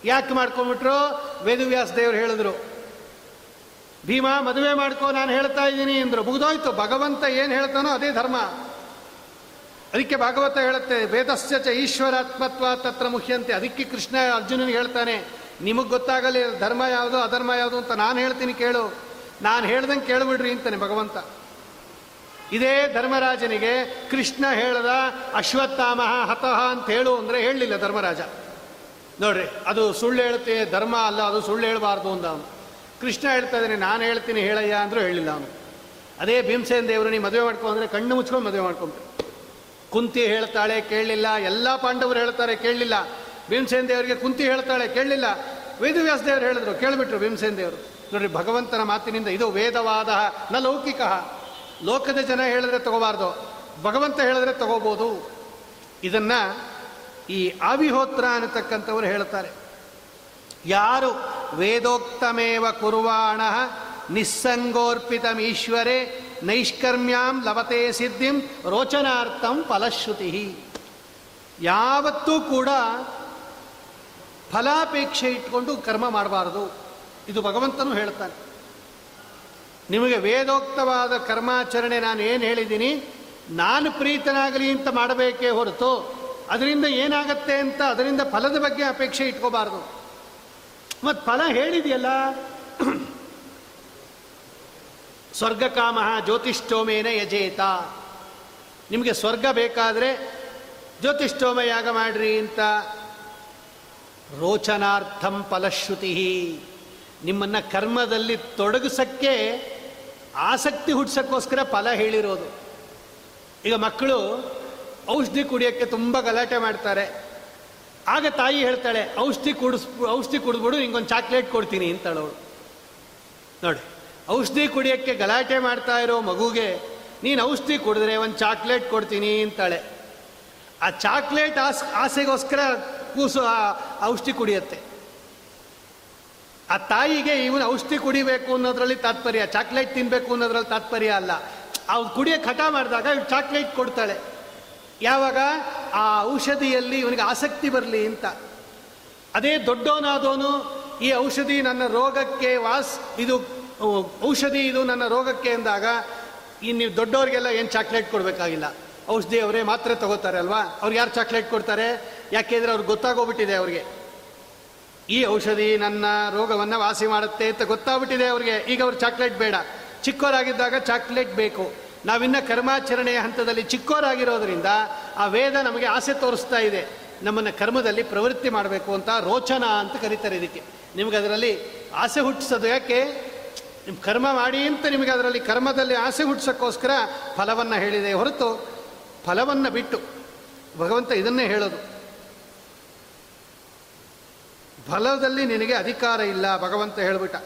ಯಾಕೆ ಮಾಡ್ಕೊಂಬಿಟ್ರು ವೇದವ್ಯಾಸ ದೇವರು ಹೇಳಿದ್ರು. ಭೀಮಾ, ಮದುವೆ ಮಾಡ್ಕೋ, ನಾನು ಹೇಳ್ತಾ ಇದ್ದೀನಿ ಅಂದ್ರು. ಮುಗಿದೋಯ್ತು. ಭಗವಂತ ಏನು ಹೇಳ್ತಾನೋ ಅದೇ ಧರ್ಮ. ಅದಕ್ಕೆ ಭಾಗವತ ಹೇಳುತ್ತೆ, ವೇದಸ್ಯ ಚ ಈಶ್ವರಾತ್ಮತ್ವ ತತ್ರ ಮುಖ್ಯಂತೆ ಅದಕ್ಕೆ ಕೃಷ್ಣ ಅರ್ಜುನನಿಗೆ ಹೇಳ್ತಾನೆ, ನಿಮಗೆ ಗೊತ್ತಾಗಲಿ, ಧರ್ಮ ಯಾವುದು, ಅಧರ್ಮ ಯಾವುದು ಅಂತ ನಾನು ಹೇಳ್ತೀನಿ ಕೇಳು. ನಾನು ಹೇಳ್ದಂಗೆ ಕೇಳ್ಬಿಡ್ರಿ ಅಂತಾನೆ ಭಗವಂತ. ಇದೇ ಧರ್ಮರಾಜನಿಗೆ ಕೃಷ್ಣ ಹೇಳದ, ಅಶ್ವತ್ಥಾಮ ಹತಃ ಅಂತ ಹೇಳು ಅಂದರೆ ಹೇಳಲಿಲ್ಲ ಧರ್ಮರಾಜ. ನೋಡ್ರಿ, ಅದು ಸುಳ್ಳು ಹೇಳುತ್ತೆ, ಧರ್ಮ ಅಲ್ಲ, ಅದು ಸುಳ್ಳು ಹೇಳಬಾರ್ದು ಅಂತ ಅವನು. ಕೃಷ್ಣ ಹೇಳ್ತಾ ಇದ್ದಾನೆ, ನಾನು ಹೇಳ್ತೀನಿ ಹೇಳಯ್ಯ ಅಂದರೂ ಹೇಳಿಲ್ಲ ಅವನು. ಅದೇ ಭೀಮಸೇನ ದೇವರು ನೀವು ಮದುವೆ ಮಾಡ್ಕೊ ಅಂದರೆ ಕಣ್ಣು ಮುಚ್ಕೊಂಡು ಮದುವೆ ಮಾಡ್ಕೊಂಡ್ರು. ಕುಂತಿ ಹೇಳ್ತಾಳೆ ಕೇಳಲಿಲ್ಲ, ಎಲ್ಲ ಪಾಂಡವರು ಹೇಳ್ತಾರೆ ಕೇಳಲಿಲ್ಲ. ಭೀಮಸೇನ್ ದೇವರಿಗೆ ಕುಂತಿ ಹೇಳ್ತಾಳೆ ಕೇಳಲಿಲ್ಲ. ವೇದವ್ಯಾಸ ದೇವರು ಹೇಳಿದ್ರು, ಕೇಳಿಬಿಟ್ರು ಭೀಮಸೇನ್ ದೇವರು ನೋಡ್ರಿ, ಭಗವಂತನ ಮಾತಿನಿಂದ ಇದು ವೇದವಾದ ನ ಲೌಕಿಕ. ಲೋಕದ ಜನ ಹೇಳಿದ್ರೆ ತಗೋಬಾರ್ದು, ಭಗವಂತ ಹೇಳಿದ್ರೆ ತಗೋಬೋದು. ಇದನ್ನ ಈ ಆವಿಹೋತ್ರ ಅನ್ನತಕ್ಕಂಥವ್ರು ಹೇಳ್ತಾರೆ. ಯಾರು ವೇದೋಕ್ತಮೇವ ಕುರ್ವಾಣ ನಿಸ್ಸಂಗೋರ್ಪಿತಮೀಶ್ವರೇ ನೈಷ್ಕರ್ಮ್ಯಾಂ ಲವತೆ ಸಿದ್ಧಿಂ ರೋಚನಾರ್ಥಂ ಫಲಶ್ರುತಿ. ಯಾವತ್ತೂ ಕೂಡ ಫಲಾಪೇಕ್ಷೆ ಇಟ್ಕೊಂಡು ಕರ್ಮ ಮಾಡಬಾರದು. ಇದು ಭಗವಂತನು ಹೇಳ್ತಾನೆ ನಿಮಗೆ ವೇದೋಕ್ತವಾದ ಕರ್ಮಾಚರಣೆ ನಾನು ಏನು ಹೇಳಿದ್ದೀನಿ? ನಾನು ಪ್ರೀತನಾಗಲಿ ಅಂತ ಮಾಡಬೇಕೇ ಹೊರತು ಅದರಿಂದ ಏನಾಗತ್ತೆ ಅಂತ ಅದರಿಂದ ಫಲದ ಬಗ್ಗೆ ಅಪೇಕ್ಷೆ ಇಟ್ಕೋಬಾರ್ದು. ಮತ್ತು ಫಲ ಹೇಳಿದೆಯಲ್ಲ? ಸ್ವರ್ಗಕಾಮ ಜ್ಯೋತಿಷ್ಠೋಮೇನ ಯಜೇತ. ನಿಮಗೆ ಸ್ವರ್ಗ ಬೇಕಾದರೆ ಜ್ಯೋತಿಷ್ಠೋಮ ಯಾಗ ಮಾಡ್ರಿ ಅಂತ ರೋಚನಾರ್ಥಂ ಫಲಶ್ರುತಿ. ನಿಮ್ಮನ್ನು ಕರ್ಮದಲ್ಲಿ ತೊಡಗಿಸಕ್ಕೆ ಆಸಕ್ತಿ ಹುಡ್ಸಕ್ಕೋಸ್ಕರ ಫಲ ಹೇಳಿರೋದು. ಈಗ ಮಕ್ಕಳು ಔಷಧಿ ಕುಡಿಯೋಕ್ಕೆ ತುಂಬ ಗಲಾಟೆ ಮಾಡ್ತಾರೆ. ಆಗ ತಾಯಿ ಹೇಳ್ತಾಳೆ, ಔಷಧಿ ಕುಡಿಸ್, ಔಷಧಿ ಕುಡಿದ್ಬಿಡು, ಹಿಂಗೊಂದು ಚಾಕ್ಲೇಟ್ ಕೊಡ್ತೀನಿ ಅಂತಾಳವಳು ನೋಡಿ ಔಷಧಿ ಕುಡಿಯೋಕ್ಕೆ ಗಲಾಟೆ ಮಾಡ್ತಾ ಇರೋ ಮಗುಗೆ, ನೀನು ಔಷಧಿ ಕುಡಿದ್ರೆ ಒಂದು ಚಾಕ್ಲೇಟ್ ಕೊಡ್ತೀನಿ ಅಂತಾಳೆ. ಆ ಚಾಕ್ಲೇಟ್ ಆಸ್, ಆಸೆಗೋಸ್ಕರ ಕೂಸು ಆ ಔಷಧಿ ಕುಡಿಯುತ್ತೆ. ಆ ತಾಯಿಗೆ ಇವನು ಔಷಧಿ ಕುಡಿಬೇಕು ಅನ್ನೋದ್ರಲ್ಲಿ ತಾತ್ಪರ್ಯ, ಚಾಕ್ಲೇಟ್ ತಿನ್ನಬೇಕು ಅನ್ನೋದ್ರಲ್ಲಿ ತಾತ್ಪರ್ಯ ಅಲ್ಲ. ಅವ್ರು ಕುಡಿಯೋಕೆ ಹಠ ಮಾಡಿದಾಗ ಇವ್ ಚಾಕ್ಲೇಟ್ ಕೊಡ್ತಾಳೆ. ಯಾವಾಗ? ಆ ಔಷಧಿಯಲ್ಲಿ ಇವನಿಗೆ ಆಸಕ್ತಿ ಬರಲಿ ಅಂತ. ಅದೇ ದೊಡ್ಡೋನಾದೋನು ಈ ಔಷಧಿ ನನ್ನ ರೋಗಕ್ಕೆ ವಾಸ್, ಇದು ಔಷಧಿ ಇದು ನನ್ನ ರೋಗಕ್ಕೆ ಅಂದಾಗ ಇನ್ನು ನೀವು ದೊಡ್ಡವ್ರಿಗೆಲ್ಲ ಏನು ಚಾಕ್ಲೇಟ್ ಕೊಡಬೇಕಾಗಿಲ್ಲ. ಔಷಧಿ ಅವರೇ ಮಾತ್ರ ತಗೋತಾರೆ ಅಲ್ವಾ? ಅವ್ರಿಗೆ ಯಾರು ಚಾಕ್ಲೇಟ್ ಕೊಡ್ತಾರೆ? ಯಾಕೆಂದರೆ ಅವ್ರಿಗೆ ಗೊತ್ತಾಗೋಗ್ಬಿಟ್ಟಿದೆ ಅವ್ರಿಗೆ. ಈ ಔಷಧಿ ನನ್ನ ರೋಗವನ್ನು ವಾಸಿ ಮಾಡುತ್ತೆ ಅಂತ ಗೊತ್ತಾಗ್ಬಿಟ್ಟಿದೆ ಅವ್ರಿಗೆ. ಈಗ ಅವ್ರು ಚಾಕ್ಲೇಟ್ ಬೇಡ. ಚಿಕ್ಕವರಾಗಿದ್ದಾಗ ಚಾಕ್ಲೇಟ್ ಬೇಕು. ನಾವಿನ್ನ ಕರ್ಮಾಚರಣೆಯ ಹಂತದಲ್ಲಿ ಚಿಕ್ಕವರಾಗಿರೋದ್ರಿಂದ ಆ ವೇದ ನಮಗೆ ಆಸೆ ತೋರಿಸ್ತಾ ಇದೆ. ನಮ್ಮನ್ನು ಕರ್ಮದಲ್ಲಿ ಪ್ರವೃತ್ತಿ ಮಾಡಬೇಕು ಅಂತ ರೋಚನ ಅಂತ ಕರೀತಾರೆ ಇದಕ್ಕೆ. ನಿಮಗೆ ಅದರಲ್ಲಿ ಆಸೆ ಹುಟ್ಟಿಸೋದು ಯಾಕೆ? ನಿಮ್ಮ ಕರ್ಮ ಮಾಡಿ ಅಂತ ನಿಮಗೆ ಅದರಲ್ಲಿ ಕರ್ಮದಲ್ಲಿ ಆಸೆ ಹುಟ್ಟಿಸೋಕ್ಕೋಸ್ಕರ ಫಲವನ್ನು ಹೇಳಿದೆ ಹೊರತು ಫಲವನ್ನು ಬಿಟ್ಟು ಭಗವಂತ ಇದನ್ನೇ ಹೇಳೋದು. ಫಲದಲ್ಲಿ ನಿನಗೆ ಅಧಿಕಾರ ಇಲ್ಲ ಭಗವಂತ ಹೇಳಿಬಿಟ್ಟ.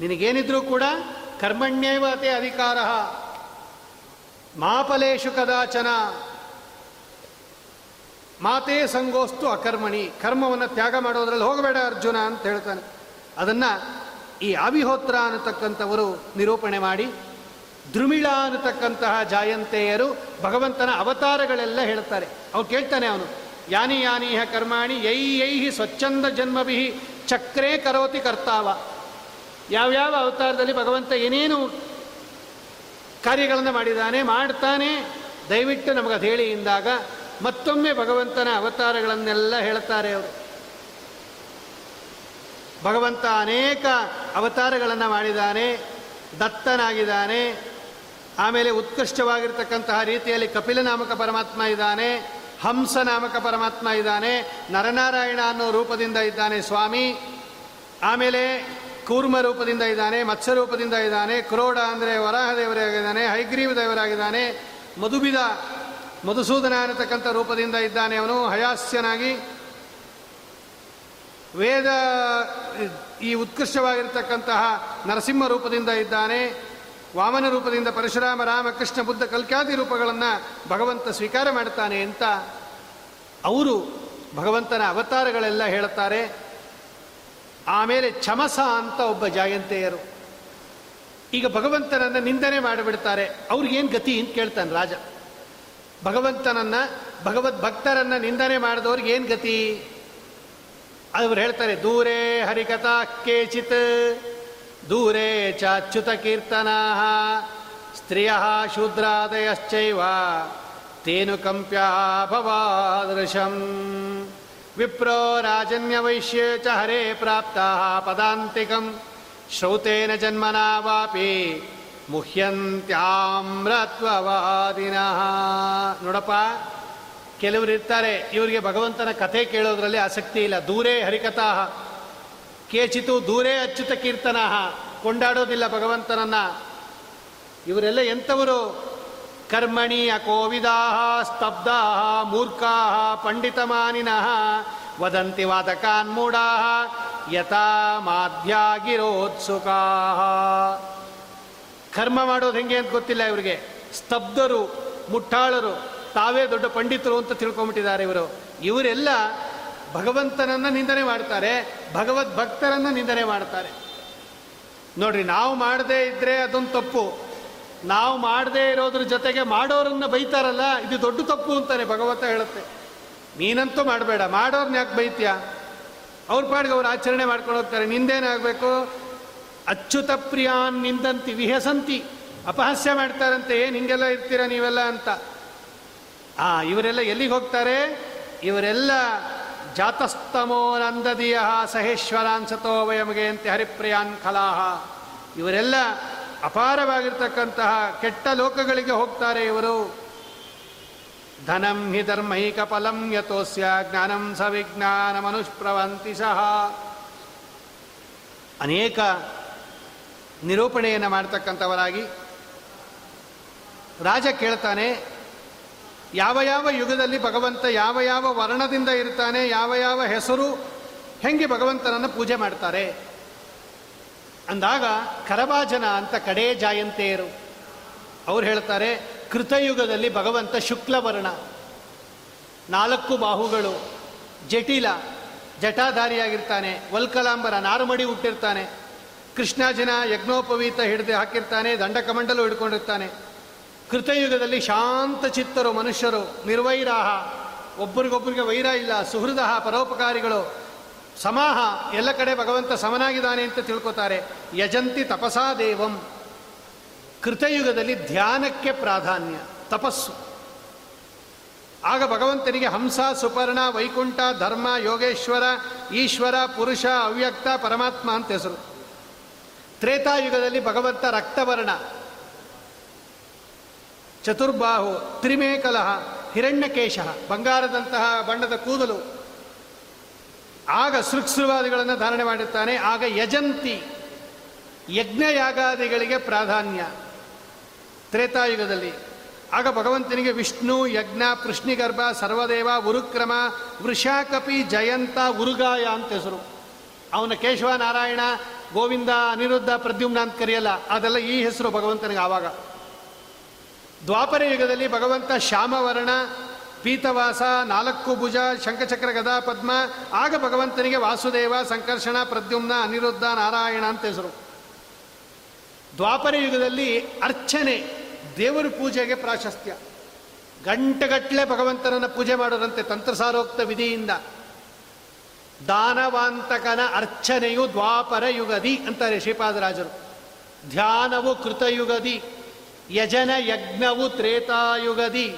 ನಿನಗೇನಿದ್ರೂ ಕೂಡ ಕರ್ಮಣ್ಯೇವತೆ ಅಧಿಕಾರ. ಮಾಪಲೇಶು ಕದಾಚನ. ಮಾತೇ ಸಂಗೋಸ್ತು ಅಕರ್ಮಣಿ. ಕರ್ಮವನ್ನು ತ್ಯಾಗ ಮಾಡೋದ್ರಲ್ಲಿ ಹೋಗಬೇಡ ಅರ್ಜುನ ಅಂತ ಹೇಳ್ತಾನೆ. ಅದನ್ನು ಈ ಅವಿಹೋತ್ರ ಅನ್ನತಕ್ಕಂಥವರು ನಿರೂಪಣೆ ಮಾಡಿ, ದ್ರುಮಿಳ ಅನ್ನತಕ್ಕಂತಹ ಜಾಯಂತೆಯರು ಭಗವಂತನ ಅವತಾರಗಳೆಲ್ಲ ಹೇಳ್ತಾರೆ ಅವ್ನು ಕೇಳ್ತಾನೆ ಅವನು, ಯಾನಿ ಯಾನೀಹ ಕರ್ಮಾಣಿ ಯೈ ಯೈಹಿ ಸ್ವಚ್ಛಂದ ಜನ್ಮಭಿ ಚಕ್ರೇ ಕರೋತಿ ಕರ್ತಾವ. ಯಾವ್ಯಾವ ಅವತಾರದಲ್ಲಿ ಭಗವಂತ ಏನೇನು ಕಾರ್ಯಗಳನ್ನು ಮಾಡಿದ್ದಾನೆ, ಮಾಡ್ತಾನೆ, ದಯವಿಟ್ಟು ನಮಗೆ ಅದು ಹೇಳಿ ಇಂದಾಗ ಮತ್ತೊಮ್ಮೆ ಭಗವಂತನ ಅವತಾರಗಳನ್ನೆಲ್ಲ ಹೇಳ್ತಾರೆ ಅವರು. ಭಗವಂತ ಅನೇಕ ಅವತಾರಗಳನ್ನು ಮಾಡಿದ್ದಾನೆ, ದತ್ತನಾಗಿದ್ದಾನೆ, ಆಮೇಲೆ ಉತ್ಕೃಷ್ಟವಾಗಿರ್ತಕ್ಕಂತಹ ರೀತಿಯಲ್ಲಿ ಕಪಿಲ ನಾಮಕ ಪರಮಾತ್ಮ ಇದ್ದಾನೆ ಹಂಸ ನಾಮಕ ಪರಮಾತ್ಮ ಇದ್ದಾನೆ, ನರನಾರಾಯಣ ಅನ್ನೋ ರೂಪದಿಂದ ಇದ್ದಾನೆ ಸ್ವಾಮಿ, ಆಮೇಲೆ ಕೂರ್ಮ ರೂಪದಿಂದ ಇದ್ದಾನೆ, ಮತ್ಸ್ಯ ರೂಪದಿಂದ ಇದ್ದಾನೆ, ಕ್ರೋಡ ಅಂದರೆ ವರಾಹ ದೇವರಾಗಿದ್ದಾನೆ, ಹೈಗ್ರೀವ ದೇವರಾಗಿದ್ದಾನೆ, ಮಧುಬಿದ ಮಧುಸೂದನ ಅನ್ನತಕ್ಕಂಥ ರೂಪದಿಂದ ಇದ್ದಾನೆ ಅವನು, ಹಯಾಸ್ಯನಾಗಿ ವೇದ, ಈ ಉತ್ಕೃಷ್ಟವಾಗಿರ್ತಕ್ಕಂತಹ ನರಸಿಂಹ ರೂಪದಿಂದ ಇದ್ದಾನೆ. ವಾಮನ ರೂಪದಿಂದ ಪರಶುರಾಮ, ರಾಮ, ಕೃಷ್ಣ, ಬುದ್ಧ, ಕಲ್ಕ್ಯಾದಿ ರೂಪಗಳನ್ನು ಭಗವಂತ ಸ್ವೀಕಾರ ಮಾಡ್ತಾನೆ ಅಂತ ಅವರು ಭಗವಂತನ ಅವತಾರಗಳೆಲ್ಲ ಹೇಳುತ್ತಾರೆ. ಆಮೇಲೆ ಚಮಸ ಅಂತ ಒಬ್ಬ ಜಾಯಂತೆಯರು. ಈಗ ಭಗವಂತನನ್ನು ನಿಂದನೆ ಮಾಡಿಬಿಡ್ತಾರೆ. ಅವ್ರಿಗೇನು ಗತಿ ಅಂತ ಕೇಳ್ತಾನೆ ರಾಜ. ಭಗವಂತನನ್ನು ಭಗವದ್ ಭಕ್ತರನ್ನು ನಿಂದನೆ ಮಾಡಿದವ್ರಿಗೆ ಏನು ಗತಿ? ಅವ್ರು ಹೇಳ್ತಾರೆ ದೂರೇ ಹರಿಕಥಾ ಕೇಚಿತ್ ದೂರೇ ಚಾಚ್ಯುತ ಕೀರ್ತನಾ ಸ್ತ್ರಿಯ ಶೂದ್ರಾದಯಶ್ಚೈವ ತೇನು ಕಂಪ್ಯ ಭವಾದೃಶಂ ವಿಪ್ರೋ ರಾಜನ್ಯವೈಶ್ಯ ಚ ಹರೇ ಪ್ರಾಪ್ತ ಪದಾಂತಿಕಂ ಶ್ರೌತೇನ ಜನ್ಮನಾ ವಾಪಿ ಮುಹ್ಯಂತ್ಯಾಮ್ರತ್ವವಾದಿನಃ ನೋಡಪ್ಪ ಕೆಲವರು ಇರ್ತಾರೆ, ಇವರಿಗೆ ಭಗವಂತನ ಕಥೆ ಕೇಳೋದ್ರಲ್ಲಿ ಆಸಕ್ತಿ ಇಲ್ಲ. ದೂರೇ ಹರಿಕಥಾ ಕೇಚಿತು ದೂರೇ ಅಚ್ಯುತ ಕೀರ್ತನಾಹ ಕೊಂಡಾಡೋದಿಲ್ಲ ಭಗವಂತನನ್ನ. ಇವರೆಲ್ಲ ಎಂಥವರು? ಕರ್ಮಣಿ ಅಕೋವಿದಾ ಸ್ತಬ್ಧಾ ಮೂರ್ಖಾ ಪಂಡಿತಮಾನಿನಃ. ವದಂತಿ ವಾದಕಾನ್ ಮೂಢಾ ಯಥಾ ಮಾಧ್ಯಾಗಿರೋತ್ಸುಕಾ ಕರ್ಮ ಮಾಡೋದು ಹೆಂಗೆ ಅಂತ ಗೊತ್ತಿಲ್ಲ ಇವರಿಗೆ. ಸ್ತಬ್ಧರು, ಮುಟ್ಟಾಳರು. ತಾವೇ ದೊಡ್ಡ ಪಂಡಿತರು ಅಂತ ತಿಳ್ಕೊಂಬಿಟ್ಟಿದ್ದಾರೆ ಇವರು. ಇವರೆಲ್ಲ ಭಗವಂತನನ್ನ ನಿಂದನೆ ಮಾಡ್ತಾರೆ, ಭಗವದ್ ಭಕ್ತರನ್ನ ನಿಂದನೆ ಮಾಡ್ತಾರೆ. ನೋಡ್ರಿ, ನಾವು ಮಾಡದೇ ಇದ್ರೆ ಅದೊಂದು ತಪ್ಪು. ನಾವು ಮಾಡದೇ ಇರೋದ್ರ ಜೊತೆಗೆ ಮಾಡೋರನ್ನ ಬೈತಾರಲ್ಲ, ಇದು ದೊಡ್ಡ ತಪ್ಪು ಅಂತಾನೆ ಭಗವಂತ ಹೇಳುತ್ತೆ. ನೀನಂತೂ ಮಾಡಬೇಡ, ಮಾಡೋರ್ನ ಯಾಕೆ ಬೈತ್ಯಾ? ಅವ್ರ ಪಾಡಿಗೆ ಅವ್ರು ಆಚರಣೆ ಮಾಡ್ಕೊಂಡು ಹೋಗ್ತಾರೆ ನಿಂದೇನಾಗಬೇಕು ಅಚ್ಚುತ ಪ್ರಿಯಾನ್ ನಿಂದಂತಿ, ವಿಹಸಂತಿ, ಅಪಹಾಸ್ಯ ಮಾಡ್ತಾರಂತೆ, ಏನು ಹಿಂಗೆಲ್ಲ ಇರ್ತೀರ ನೀವೆಲ್ಲ ಅಂತ. ಆ, ಇವರೆಲ್ಲ ಎಲ್ಲಿಗೆ ಹೋಗ್ತಾರೆ? ಇವರೆಲ್ಲ ಜಾತಸ್ತಮೋ ನಂದದಿಯ ಸಹೇಶ್ವರಾನ್ಸತೋ ವಯಮಗೆ ಅಂತೆ ಹರಿಪ್ರಿಯಾನ್ ಕಲಾಹ. ಇವರೆಲ್ಲ ಅಪಾರವಾಗಿರ್ತಕ್ಕಂತಹ ಕೆಟ್ಟ ಲೋಕಗಳಿಗೆ ಹೋಗ್ತಾರೆ ಇವರು. ಧನಂ ಹಿ ಧರ್ಮೈಕ ಫಲಂ ಯಥೋಸ್ಯ ಜ್ಞಾನಂ ಸ ವಿಜ್ಞಾನ ಮನುಷ್ಪ್ರವಂತಿ ಸಹ. ಅನೇಕ ನಿರೂಪಣೆಯನ್ನು ಮಾಡ್ತಕ್ಕಂಥವರಾಗಿ ರಾಜ ಕೇಳ್ತಾನೆ ಯಾವ ಯಾವ ಯುಗದಲ್ಲಿ ಭಗವಂತ ಯಾವ ಯಾವ ವರ್ಣದಿಂದ ಇರ್ತಾನೆ, ಯಾವ ಯಾವ ಹೆಸರು, ಹೆಂಗೆ ಭಗವಂತನನ್ನು ಪೂಜೆ ಮಾಡ್ತಾರೆ? ಅಂದಾಗ ಕರಭಾಜನ ಅಂತ ಕಡೇ ಜಾಯಂತೆಯರು ಅವ್ರು ಹೇಳ್ತಾರೆ, ಕೃತಯುಗದಲ್ಲಿ ಭಗವಂತ ಶುಕ್ಲವರ್ಣ, ನಾಲ್ಕು ಬಾಹುಗಳು, ಜಟಿಲ, ಜಟಾಧಾರಿಯಾಗಿರ್ತಾನೆ, ವಲ್ಕಲಾಂಬರ ನಾರುಮಡಿ ಹುಟ್ಟಿರ್ತಾನೆ ಕೃಷ್ಣಾಜನ ಯಜ್ಞೋಪವೀತ ಹಿಡಿದು ಹಾಕಿರ್ತಾನೆ, ದಂಡಕಮಂಡಲು ಹಿಡ್ಕೊಂಡಿರ್ತಾನೆ. ಕೃತಯುಗದಲ್ಲಿ ಶಾಂತ ಚಿತ್ತರು ಮನುಷ್ಯರು, ನಿರ್ವೈರಾಹ, ಒಬ್ಬರಿಗೊಬ್ಬರಿಗೆ ವೈರ ಇಲ್ಲ ಸುಹೃದ ಪರೋಪಕಾರಿಗಳು, ಸಮಾಹ, ಎಲ್ಲ ಕಡೆ ಭಗವಂತ ಸಮನಾಗಿದ್ದಾನೆ ಅಂತ ತಿಳ್ಕೊತಾರೆ. ಯಜಂತಿ ತಪಸಾ ದೇವಂ. ಕೃತಯುಗದಲ್ಲಿ ಧ್ಯಾನಕ್ಕೆ ಪ್ರಾಧಾನ್ಯ, ತಪಸ್ಸು. ಆಗ ಭಗವಂತನಿಗೆ ಹಂಸ, ಸುಪರ್ಣ, ವೈಕುಂಠ, ಧರ್ಮ, ಯೋಗೇಶ್ವರ, ಈಶ್ವರ, ಪುರುಷ, ಅವ್ಯಕ್ತ, ಪರಮಾತ್ಮ ಅಂತ ಹೆಸರು. ತ್ರೇತಾಯುಗದಲ್ಲಿ ಭಗವಂತ ರಕ್ತವರ್ಣ. ಚತುರ್ಬಾಹು ತ್ರಿಮೇಕಲಹ ಹಿರಣ್ಯಕೇಶ ಬಂಗಾರದಂತಹ ಬಣ್ಣದ ಕೂದಲು. ಆಗ ಸೃಕ್ಸೃವಾದಿಗಳನ್ನು ಧಾರಣೆ ಮಾಡಿರ್ತಾನೆ. ಆಗ ಯಜಂತಿ, ಯಜ್ಞಯಾಗಾದಿಗಳಿಗೆ ಪ್ರಾಧಾನ್ಯ. ತ್ರೇತಾಯುಗದಲ್ಲಿ. ಆಗ ಭಗವಂತನಿಗೆ ವಿಷ್ಣು, ಯಜ್ಞ ಪೃಷ್ಣಿಗರ್ಭ ಸರ್ವದೇವ, ಉರುಕ್ರಮ, ವೃಷಾಕಪಿ, ಜಯಂತ, ಉರುಗಾಯ ಅಂತ ಹೆಸರು. ಅವನ ಕೇಶವ ನಾರಾಯಣ, ಗೋವಿಂದ ಅನಿರುದ್ಧ ಪ್ರದ್ಯುಮ್ನ ಅಂತ ಕರೆಯಲ್ಲ, ಅದೆಲ್ಲ ಈ ಹೆಸರು ಭಗವಂತನಿಗೆ ಆವಾಗ. ದ್ವಾಪರ ಯುಗದಲ್ಲಿ ಭಗವಂತ ಶ್ಯಾಮವರ್ಣ, ಪೀತವಾಸ, ನಾಲ್ಕು ಭುಜ, ಶಂಖಚಕ್ರ ಗದಾ, ಪದ್ಮ, ಆಗ ಭಗವಂತನಿಗೆ ವಾಸುದೇವ, ಸಂಕರ್ಷಣ, ಪ್ರದ್ಯುಮ್ನ, ಅನಿರುದ್ಧ, ನಾರಾಯಣ ಅಂತ ಹೆಸರು. ದ್ವಾಪರ ಯುಗದಲ್ಲಿ ಅರ್ಚನೆ, ದೇವರ ಪೂಜೆಗೆ ಪ್ರಾಶಸ್ತ್ಯ. ಗಂಟೆಗಟ್ಟಲೆ ಭಗವಂತನನ್ನು ಪೂಜೆ ಮಾಡೋರಂತೆ ತಂತ್ರಸಾರೋಕ್ತ ವಿಧಿಯಿಂದ. ದಾನವಾಂತಕನ ಅರ್ಚನೆಯು ದ್ವಾಪರ ಯುಗದಿ ಅಂತಾರೆ ಶ್ರೀಪಾದರಾಜರು. ಧ್ಯಾನವು ಕೃತಯುಗದಿ. ಯಜನ ಯಜ್ಞವು ತ್ರೇತಾಯುಗದಿ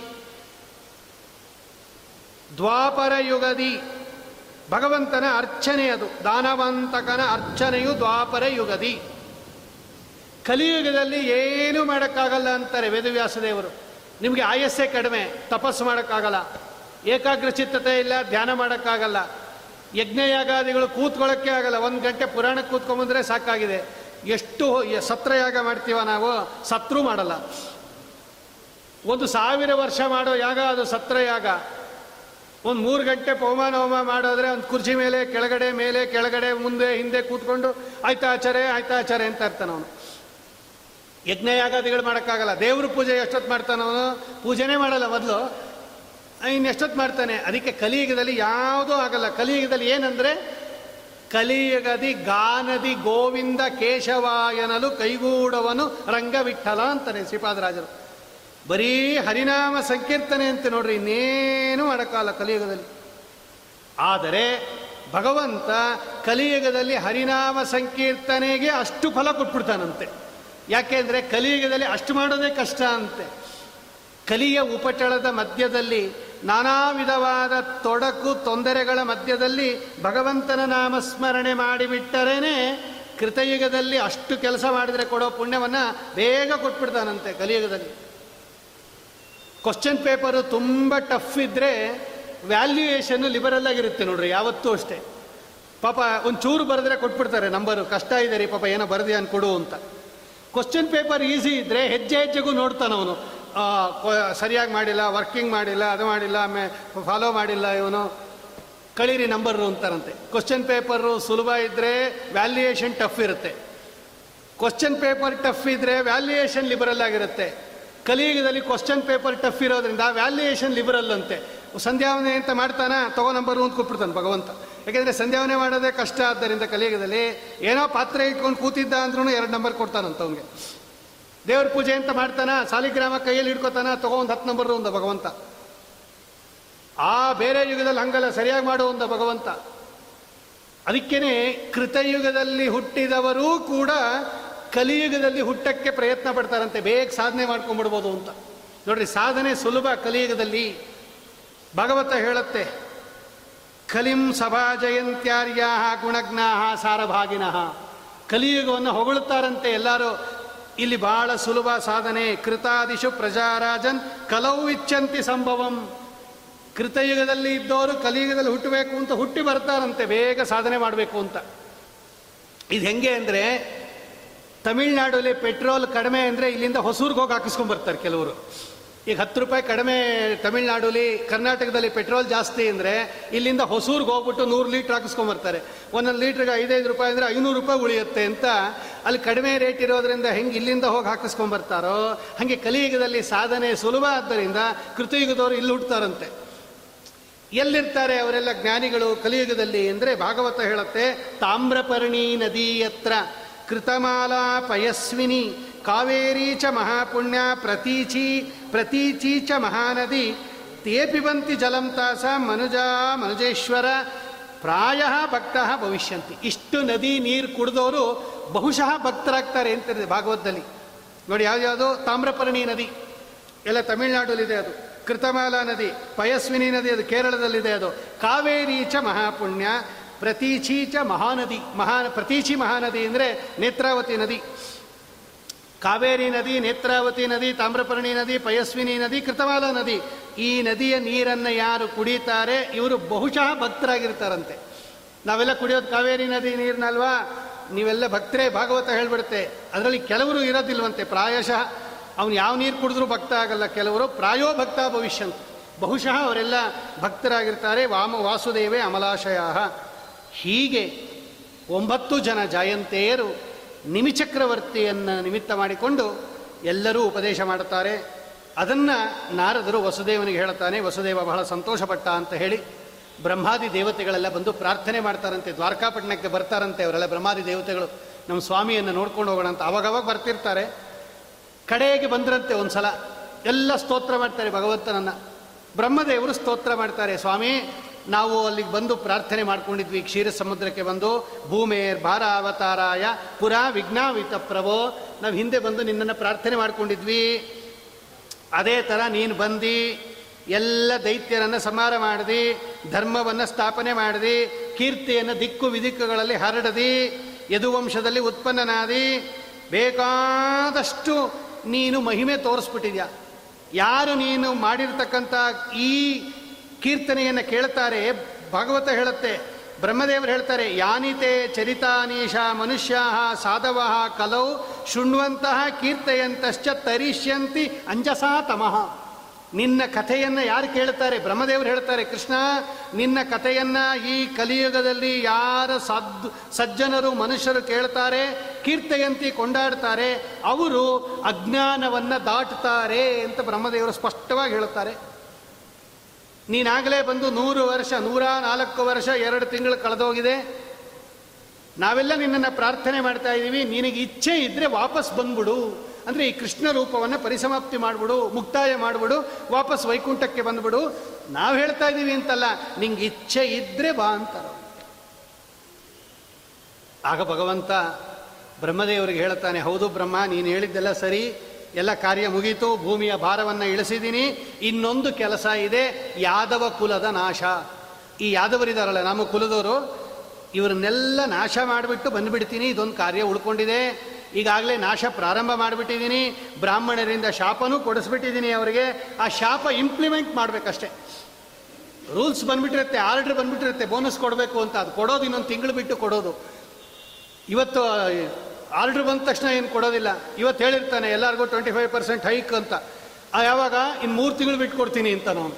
ದ್ವಾಪರ ಯುಗದಿ ಭಗವಂತನ ಅರ್ಚನೆ ಅದು ದಾನವಂತಕನ ಅರ್ಚನೆಯು ದ್ವಾಪರ ಯುಗದಿ ಕಲಿಯುಗದಲ್ಲಿ ಏನೂ ಮಾಡೋಕ್ಕಾಗಲ್ಲ ಅಂತಾರೆ ವೇದವ್ಯಾಸದೇವರು ನಿಮಗೆ ಆಯಸ್ಸೇ ಕಡಿಮೆ, ತಪಸ್ಸು ಮಾಡೋಕ್ಕಾಗಲ್ಲ, ಏಕಾಗ್ರ ಚಿತ್ತತೆ ಇಲ್ಲ, ಧ್ಯಾನ ಮಾಡೋಕ್ಕಾಗಲ್ಲ, ಯಜ್ಞಯಾಗಾದಿಗಳು ಕೂತ್ಕೊಳ್ಳೋಕ್ಕೆ ಆಗಲ್ಲ, ಒಂದು ಗಂಟೆ ಪುರಾಣಕ್ಕೆ ಕೂತ್ಕೊಂಬಂದ್ರೆ ಸಾಕಾಗಿದೆ. ಎಷ್ಟು ಸತ್ರಯಾಗ ಮಾಡ್ತೀವ ನಾವು? ಸತ್ರು ಮಾಡಲ್ಲ. ಒಂದು ಸಾವಿರ ವರ್ಷ ಮಾಡೋ ಯಾಗ ಅದು ಸತ್ರಯಾಗ. ಒಂದು ಮೂರು ಗಂಟೆ ಪವಮಾನ ಹೋಮ ಮಾಡಿದ್ರೆ ಒಂದು ಕುರ್ಚಿ ಮೇಲೆ, ಕೆಳಗಡೆ ಮೇಲೆ, ಕೆಳಗಡೆ, ಮುಂದೆ, ಹಿಂದೆ ಕೂತ್ಕೊಂಡು ಆಯ್ತಾ ಆಚಾರೆ ಆಯ್ತಾ ಆಚಾರೆ ಅಂತ ಇರ್ತಾನೆ ಅವನು. ಯಜ್ಞಯಾಗಾದಿಗಳು ಮಾಡೋಕ್ಕಾಗಲ್ಲ. ದೇವ್ರ ಪೂಜೆ ಎಷ್ಟೊತ್ತು ಮಾಡ್ತಾನೆ ಅವನು? ಪೂಜೆನೇ ಮಾಡಲ್ಲ ಮೊದಲು. ಇನ್ನು ಎಷ್ಟೊತ್ತು ಮಾಡ್ತಾನೆ? ಅದಕ್ಕೆ ಕಲಿಯುಗದಲ್ಲಿ ಯಾವುದೂ ಆಗಲ್ಲ. ಕಲಿಯುಗದಲ್ಲಿ ಏನಂದ್ರೆ ಕಲಿಯುಗದಿ ಗಾನದಿ ಗೋವಿಂದ ಕೇಶವಾಯನಲು ಕೈಗೂಡವನು ರಂಗವಿಠಲ ಅಂತಾನೆ ಶ್ರೀಪಾದರಾಜರು. ಬರೀ ಹರಿನಾಮ ಸಂಕೀರ್ತನೆ ಅಂತ ನೋಡ್ರಿ, ಇನ್ನೇನು ಮಾಡಕಾಲ ಕಲಿಯುಗದಲ್ಲಿ. ಆದರೆ ಭಗವಂತ ಕಲಿಯುಗದಲ್ಲಿ ಹರಿನಾಮ ಸಂಕೀರ್ತನೆಗೆ ಅಷ್ಟು ಫಲ ಕೊಟ್ಬಿಡ್ತಾನಂತೆ. ಯಾಕೆಂದರೆ ಕಲಿಯುಗದಲ್ಲಿ ಅಷ್ಟು ಮಾಡೋದೇ ಕಷ್ಟ ಅಂತೆ. ಕಲಿಯ ಉಪಟಳದ ಮಧ್ಯದಲ್ಲಿ ನಾನಾ ವಿಧವಾದ ತೊಡಕು ತೊಂದರೆಗಳ ಮಧ್ಯದಲ್ಲಿ ಭಗವಂತನ ನಾಮಸ್ಮರಣೆ ಮಾಡಿಬಿಟ್ಟರೇನೆ ಕೃತಯುಗದಲ್ಲಿ ಅಷ್ಟು ಕೆಲಸ ಮಾಡಿದರೆ ಕೊಡೋ ಪುಣ್ಯವನ್ನು ಬೇಗ ಕೊಟ್ಬಿಡ್ತಾನಂತೆ ಕಲಿಯುಗದಲ್ಲಿ. ಕ್ವಶನ್ ಪೇಪರು ತುಂಬ ಟಫ್ ಇದ್ದರೆ ವ್ಯಾಲ್ಯೂಯೇಷನ್ನು ಲಿಬರಲ್ ಆಗಿರುತ್ತೆ ನೋಡ್ರಿ, ಯಾವತ್ತೂ ಅಷ್ಟೇ. ಪಾಪ ಒಂದು ಚೂರು ಬರೆದ್ರೆ ಕೊಟ್ಬಿಡ್ತಾರೆ ನಂಬರು ಕಷ್ಟ ಇದೆ ರೀ ಪಾಪ, ಏನೋ ಬರೆದಿ ಕೊಡು ಅಂತ. ಕ್ವಶನ್ ಪೇಪರ್ ಈಸಿ ಇದ್ದರೆ ಹೆಜ್ಜೆ ಹೆಜ್ಜೆಗೂ ನೋಡ್ತಾನೆ ಅವನು ಸರಿಯಾಗಿ ಮಾಡಿಲ್ಲ ವರ್ಕಿಂಗ್ ಮಾಡಿಲ್ಲ, ಅದು ಮಾಡಿಲ್ಲ, ಆಮೇಲೆ ಫಾಲೋ ಮಾಡಿಲ್ಲ ಇವನು. ಕಳೀರಿ ನಂಬರು ಅಂತಾರಂತೆ. ಕ್ವಶನ್ ಪೇಪರು ಸುಲಭ ಇದ್ದರೆ ವ್ಯಾಲ್ಯೂಯೇಷನ್ ಟಫ್ ಇರುತ್ತೆ. ಕ್ವಶನ್ ಪೇಪರ್ ಟಫ್ ಇದ್ದರೆ ವ್ಯಾಲ್ಯೂಯೇಷನ್ ಲಿಬರಲ್ ಆಗಿರುತ್ತೆ. ಕಲಿಯುಗದಲ್ಲಿ ಕ್ವಶನ್ ಪೇಪರ್ ಟಫ್ ಇರೋದ್ರಿಂದ ವ್ಯಾಲ್ಯೂಯೇಷನ್ ಲಿಬರಲ್ ಅಂತೆ. ಸಂಧ್ಯಾವನೆ ಅಂತ ಮಾಡ್ತಾನೆ? ತಗೋ ನಂಬರ್ ಅಂತ ಕೊಟ್ಬಿಡ್ತಾನೆ ಭಗವಂತ. ಯಾಕೆಂದರೆ ಸಂಧ್ಯಾವನೆ ಮಾಡೋದೇ ಕಷ್ಟ. ಆದ್ದರಿಂದ ಕಲಿಯುಗದಲ್ಲಿ ಏನೋ ಪಾತ್ರೆ ಇಟ್ಕೊಂಡು ಕೂತಿದ್ದ ಅಂದ್ರೂ ಎರಡು ನಂಬರ್ ಕೊಡ್ತಾನಂತ ಅವನಿಗೆ. ದೇವ್ರ ಪೂಜೆ ಅಂತ ಮಾಡ್ತಾನ? ಸಾಲಿಗ್ರಾಮ ಕೈಯಲ್ಲಿ ಹಿಡ್ಕೋತಾನ? ತಗೋ ಒಂದು ಹತ್ತು ನಂಬರ್ ಒಂದು ಭಗವಂತ. ಆ ಬೇರೆ ಯುಗದಲ್ಲಿ ಹಂಗಲ್ಲ, ಸರಿಯಾಗಿ ಮಾಡೋ ಒಂದು ಭಗವಂತ. ಅದಕ್ಕೇನೆ ಕೃತಯುಗದಲ್ಲಿ ಹುಟ್ಟಿದವರೂ ಕೂಡ ಕಲಿಯುಗದಲ್ಲಿ ಹುಟ್ಟಕ್ಕೆ ಪ್ರಯತ್ನ ಪಡ್ತಾರಂತೆ. ಬೇಗ ಸಾಧನೆ ಮಾಡ್ಕೊಂಡ್ಬಿಡ್ಬೋದು ಅಂತ. ನೋಡ್ರಿ, ಸಾಧನೆ ಸುಲಭ ಕಲಿಯುಗದಲ್ಲಿ. ಭಗವತ ಹೇಳುತ್ತೆ, ಕಲಿಂ ಸಭಾ ಜಯಂತ್ಯಾರ್ಯ ಗುಣಜ್ಞಾ ಸಾರಭಾಗಿನಃ. ಕಲಿಯುಗವನ್ನು ಹೊಗಳುತ್ತಾರಂತೆ ಎಲ್ಲರೂ. ಇಲ್ಲಿ ಬಹಳ ಸುಲಭ ಸಾಧನೆ. ಕೃತಾದಿಶು ಪ್ರಜಾರಾಜನ್ ಕಲೌ ಇಚ್ಛಂತಿ ಸಂಭವಂ. ಕೃತಯುಗದಲ್ಲಿ ಇದ್ದವರು ಕಲಿಯುಗದಲ್ಲಿ ಹುಟ್ಟಬೇಕು ಅಂತ ಹುಟ್ಟಿ ಬರ್ತಾರಂತೆ, ಬೇಗ ಸಾಧನೆ ಮಾಡಬೇಕು ಅಂತ. ಇದು ಹೆಂಗೆ ಅಂದರೆ, ತಮಿಳ್ನಾಡಲ್ಲಿ ಪೆಟ್ರೋಲ್ ಕಡಿಮೆ ಅಂದರೆ ಇಲ್ಲಿಂದ ಹೊಸೂರ್ಗೆ ಹೋಗಿ ಹಾಕಿಸ್ಕೊಂಡ್ಬರ್ತಾರೆ ಕೆಲವರು. ಈಗ ಹತ್ತು ರೂಪಾಯಿ ಕಡಿಮೆ ತಮಿಳ್ನಾಡಲ್ಲಿ ಕರ್ನಾಟಕದಲ್ಲಿ ಪೆಟ್ರೋಲ್ ಜಾಸ್ತಿ ಅಂದರೆ ಇಲ್ಲಿಂದ ಹೊಸೂರ್ಗೆ ಹೋಗ್ಬಿಟ್ಟು ನೂರು ಲೀಟ್ರ್ ಹಾಕಿಸ್ಕೊಂಬರ್ತಾರೆ. ಒಂದೊಂದು ಲೀಟ್ರಿಗೆ ಐದೈದು ರೂಪಾಯಿ ಅಂದರೆ ಐನೂರು ರೂಪಾಯಿ ಉಳಿಯುತ್ತೆ ಅಂತ ಅಲ್ಲಿ ಕಡಿಮೆ ರೇಟ್ ಇರೋದ್ರಿಂದ ಹೆಂಗೆ ಇಲ್ಲಿಂದ ಹೋಗಿ ಹಾಕಿಸ್ಕೊಂಬರ್ತಾರೋ, ಹಾಗೆ ಕಲಿಯುಗದಲ್ಲಿ ಸಾಧನೆ ಸುಲಭ ಆದ್ದರಿಂದ ಕೃತಯುಗದವರು ಇಲ್ಲಿ ಹುಟ್ಟುತ್ತಾರಂತೆ ಎಲ್ಲಿರ್ತಾರೆ ಅವರೆಲ್ಲ ಜ್ಞಾನಿಗಳು ಕಲಿಯುಗದಲ್ಲಿ ಅಂದರೆ ಭಾಗವತ ಹೇಳುತ್ತೆ, ತಾಮ್ರಪರ್ಣಿ ನದಿ ಹತ್ರ ಕೃತಮಾಲಾ ಪಯಸ್ವಿನಿ ಕಾವೇರಿ ಚ ಮಹಾಪುಣ್ಯ, ಪ್ರತೀಚಿ ಪ್ರತೀಚಿ ಚ ಮಹಾನದಿ ತೇ ಪಿಬಂತಿ ಜಲಂ ತಾಸ, ಮನುಜ ಮನುಜೇಶ್ವರ, ಪ್ರಾಯ ಭಕ್ತ ಭವಿಷ್ಯಂತಿ. ಇಷ್ಟು ನದಿ ನೀರು ಕುಡಿದವರು ಬಹುಶಃ ಭಕ್ತರಾಗ್ತಾರೆ ಅಂತಿದೆ ಭಾಗವತದಲ್ಲಿ. ನೋಡಿ ಯಾವ್ದ್ಯಾವುದು ತಾಮ್ರಪರ್ಣಿ ನದಿ. ಎಲ್ಲ ತಮಿಳುನಾಡಲ್ಲಿದೆ ಅದು. ಕೃತಮಾಲಾ ನದಿ, ಪಯಸ್ವಿನಿ ನದಿ, ಅದು ಕೇರಳದಲ್ಲಿದೆ ಅದು. ಕಾವೇರಿ ಚ ಮಹಾಪುಣ್ಯ, ಪ್ರತೀಚಿ ಚ ಮಹಾನದಿ ಮಹಾ ಪ್ರತೀಚಿ ಮಹಾನದಿ ಅಂದರೆ ನೇತ್ರಾವತಿ ನದಿ. ಕಾವೇರಿ ನದಿ, ನೇತ್ರಾವತಿ ನದಿ, ತಾಮ್ರಪರ್ಣಿ ನದಿ, ಪಯಸ್ವಿನಿ ನದಿ ಕೃತವಾದ ನದಿ. ಈ ನದಿಯ ನೀರನ್ನು ಯಾರು ಕುಡಿತಾರೆ? ಇವರು ಬಹುಶಃ ಭಕ್ತರಾಗಿರ್ತಾರಂತೆ. ನಾವೆಲ್ಲ ಕುಡಿಯೋದು ಕಾವೇರಿ ನದಿ ನೀರಿನಲ್ವಾ? ನೀವೆಲ್ಲ ಭಕ್ತರೇ ಭಾಗವತ ಹೇಳ್ಬಿಡುತ್ತೆ. ಅದರಲ್ಲಿ ಕೆಲವರು ಇರೋದಿಲ್ವಂತೆ, ಪ್ರಾಯಶಃ. ಅವನು ಯಾವ ನೀರು ಕುಡಿದ್ರೂ ಭಕ್ತ ಆಗಲ್ಲ ಕೆಲವರು, ಪ್ರಾಯೋ ಭಕ್ತ ಭವಿಷ್ಯಂತ. ಬಹುಶಃ ಅವರೆಲ್ಲ ಭಕ್ತರಾಗಿರ್ತಾರೆ. ವಾಮ ವಾಸುದೇವೇ ಅಮಲಾಶಯ ಹೀಗೆ ಒಂಬತ್ತು ಜನ ಜಯಂತೆಯರು ನಿಮಿಚಕ್ರವರ್ತಿಯನ್ನು ನಿಮಿತ್ತ ಮಾಡಿಕೊಂಡು ಎಲ್ಲರೂ ಉಪದೇಶ ಮಾಡುತ್ತಾರೆ. ಅದನ್ನು ನಾರದರು ವಸುದೇವನಿಗೆ ಹೇಳುತ್ತಾನೆ, ವಸುದೇವ, ಬಹಳ ಸಂತೋಷಪಟ್ಟ ಅಂತ ಹೇಳಿ ಬ್ರಹ್ಮಾದಿ ದೇವತೆಗಳೆಲ್ಲ ಬಂದು ಪ್ರಾರ್ಥನೆ ಮಾಡ್ತಾರಂತೆ. ದ್ವಾರಕಾಪಟ್ಟಣಕ್ಕೆ ಬರ್ತಾರಂತೆ ಅವರೆಲ್ಲ ಬ್ರಹ್ಮಾದಿ ದೇವತೆಗಳು. ನಮ್ಮ ಸ್ವಾಮಿಯನ್ನು ನೋಡ್ಕೊಂಡು ಹೋಗೋಣ ಅಂತ ಅವಾಗವಾಗ ಬರ್ತಿರ್ತಾರೆ. ಕಡೆಗೆ ಬಂದ್ರಂತೆ ಒಂದು ಸಲ ಎಲ್ಲ ಸ್ತೋತ್ರ ಮಾಡ್ತಾರೆ ಭಗವಂತನನ್ನು. ಬ್ರಹ್ಮದೇವರು ಸ್ತೋತ್ರ ಮಾಡ್ತಾರೆ, ಸ್ವಾಮಿ ನಾವು ಅಲ್ಲಿಗೆ ಬಂದು ಪ್ರಾರ್ಥನೆ ಮಾಡ್ಕೊಂಡಿದ್ವಿ. ಕ್ಷೀರ ಸಮುದ್ರಕ್ಕೆ ಬಂದು, ಭೂಮೇರ್ ಭಾರ ಅವತಾರಾಯ ಪುರಾ ವಿಘ್ನಾವಿತ ಪ್ರಭೋ, ನಾವು ಹಿಂದೆ ಬಂದು ನಿನ್ನನ್ನು ಪ್ರಾರ್ಥನೆ ಮಾಡ್ಕೊಂಡಿದ್ವಿ. ಅದೇ ಥರ ನೀನು ಬಂದು, ಎಲ್ಲ ದೈತ್ಯರನ್ನು ಸಮಾರ ಮಾಡಿದಿ, ಧರ್ಮವನ್ನು ಸ್ಥಾಪನೆ ಮಾಡಿದಿ, ಕೀರ್ತಿಯನ್ನು ದಿಕ್ಕು ವಿದಿಕ್ಕುಗಳಲ್ಲಿ ಹರಡದಿ, ಯದುವಂಶದಲ್ಲಿ ಉತ್ಪನ್ನನಾದಿ, ಬೇಕಾದಷ್ಟು ನೀನು ಮಹಿಮೆ ತೋರಿಸ್ಬಿಟ್ಟಿದ್ಯಾ. ಯಾರು ನೀನು ಮಾಡಿರ್ತಕ್ಕಂಥ ಈ ಕೀರ್ತನೆಯನ್ನು ಕೇಳ್ತಾರೆ, ಭಾಗವತ ಹೇಳುತ್ತೆ. ಬ್ರಹ್ಮದೇವರು ಹೇಳ್ತಾರೆ, ಯಾನಿತೆ ಚರಿತಾನೀಶ ಮನುಷ್ಯ ಸಾಧವ ಕಲೌ ಶೃಣ್ವಂತಹ ಕೀರ್ತಯಂತಶ್ಚ ತರಿಷ್ಯಂತಿ ಅಂಜಸಾ ತಮಃ. ನಿನ್ನ ಕಥೆಯನ್ನು ಯಾರು ಕೇಳ್ತಾರೆ? ಬ್ರಹ್ಮದೇವರು ಹೇಳ್ತಾರೆ, ಕೃಷ್ಣ, ನಿನ್ನ ಕಥೆಯನ್ನು ಈ ಕಲಿಯುಗದಲ್ಲಿ ಯಾರ ಸದ್, ಸಜ್ಜನರು, ಮನುಷ್ಯರು ಕೇಳ್ತಾರೆ, ಕೀರ್ತಯಂತಿ ಕೊಂಡಾಡ್ತಾರೆ, ಅವರು ಅಜ್ಞಾನವನ್ನು ದಾಟ್ತಾರೆ ಅಂತ ಬ್ರಹ್ಮದೇವರು ಸ್ಪಷ್ಟವಾಗಿ ಹೇಳುತ್ತಾರೆ. ನೀನಾಗಲೇ ಬಂದು ನೂರು ವರ್ಷ, ನೂರ ನಾಲ್ಕು ವರ್ಷ, ಎರಡು ತಿಂಗಳು ಕಳೆದೋಗಿದೆ. ನಾವೆಲ್ಲ ನಿನ್ನನ್ನು ಪ್ರಾರ್ಥನೆ ಮಾಡ್ತಾ ಇದ್ದೀವಿ. ನಿನಗೆ ಇಚ್ಛೆ ಇದ್ದರೆ ವಾಪಸ್ ಬಂದ್ಬಿಡು. ಅಂದರೆ ಈ ಕೃಷ್ಣ ರೂಪವನ್ನು ಪರಿಸಮಾಪ್ತಿ ಮಾಡಿಬಿಡು, ಮುಕ್ತಾಯ ಮಾಡಿಬಿಡು, ವಾಪಸ್ ವೈಕುಂಠಕ್ಕೆ ಬಂದ್ಬಿಡು. ನಾವು ಹೇಳ್ತಾ ಇದ್ದೀವಿ ಅಂತಲ್ಲ, ನಿಂಗೆ ಇಚ್ಛೆ ಇದ್ದರೆ ಬಾ ಅಂತಾರ ಆಗ ಭಗವಂತ ಬ್ರಹ್ಮದೇವರಿಗೆ ಹೇಳ್ತಾನೆ ಹೌದು ಬ್ರಹ್ಮ, ನೀನು ಹೇಳಿದ್ದೆಲ್ಲ ಸರಿ. ಎಲ್ಲ ಕಾರ್ಯ ಮುಗೀತು, ಭೂಮಿಯ ಭಾರವನ್ನು ಇಳಿಸಿದ್ದೀನಿ ಇನ್ನೊಂದು ಕೆಲಸ ಇದೆ, ಯಾದವ ಕುಲದ ನಾಶ. ಈ ಯಾದವರಿದಾರಲ್ಲ, ನಮ್ಮ ಕುಲದವರು, ಇವರನ್ನೆಲ್ಲ ನಾಶ ಮಾಡಿಬಿಟ್ಟು ಬಂದುಬಿಡ್ತೀನಿ, ಇದೊಂದು ಕಾರ್ಯ ಉಳ್ಕೊಂಡಿದೆ. ಈಗಾಗಲೇ ನಾಶ ಪ್ರಾರಂಭ ಮಾಡಿಬಿಟ್ಟಿದ್ದೀನಿ ಬ್ರಾಹ್ಮಣರಿಂದ ಶಾಪನೂ ಕೊಡಿಸ್ಬಿಟ್ಟಿದ್ದೀನಿ ಅವರಿಗೆ. ಆ ಶಾಪ ಇಂಪ್ಲಿಮೆಂಟ್ ಮಾಡಬೇಕಷ್ಟೆ. ರೂಲ್ಸ್ ಬಂದ್ಬಿಟ್ಟಿರುತ್ತೆ, ಆರ್ಡ್ರ್ ಬಂದ್ಬಿಟ್ಟಿರುತ್ತೆ, ಬೋನಸ್ ಕೊಡಬೇಕು ಅಂತ. ಅದು ಕೊಡೋದು ಇನ್ನೊಂದು ತಿಂಗಳು ಬಿಟ್ಟು ಕೊಡೋದು. ಇವತ್ತು ಆರ್ಡ್ರ್ ಬಂದ ತಕ್ಷಣ ಏನು ಕೊಡೋದಿಲ್ಲ. ಇವತ್ತು ಹೇಳಿರ್ತಾನೆ, ಎಲ್ಲರಿಗೂ ಟ್ವೆಂಟಿ ಫೈವ್ ಪರ್ಸೆಂಟ್ ಹೈಕ್ ಅಂತ ಯಾವಾಗ? ಇನ್ನು ಮೂರು ತಿಂಗಳು ಬಿಟ್ಟು ಕೊಡ್ತೀನಿ ಅಂತ ನಾನು.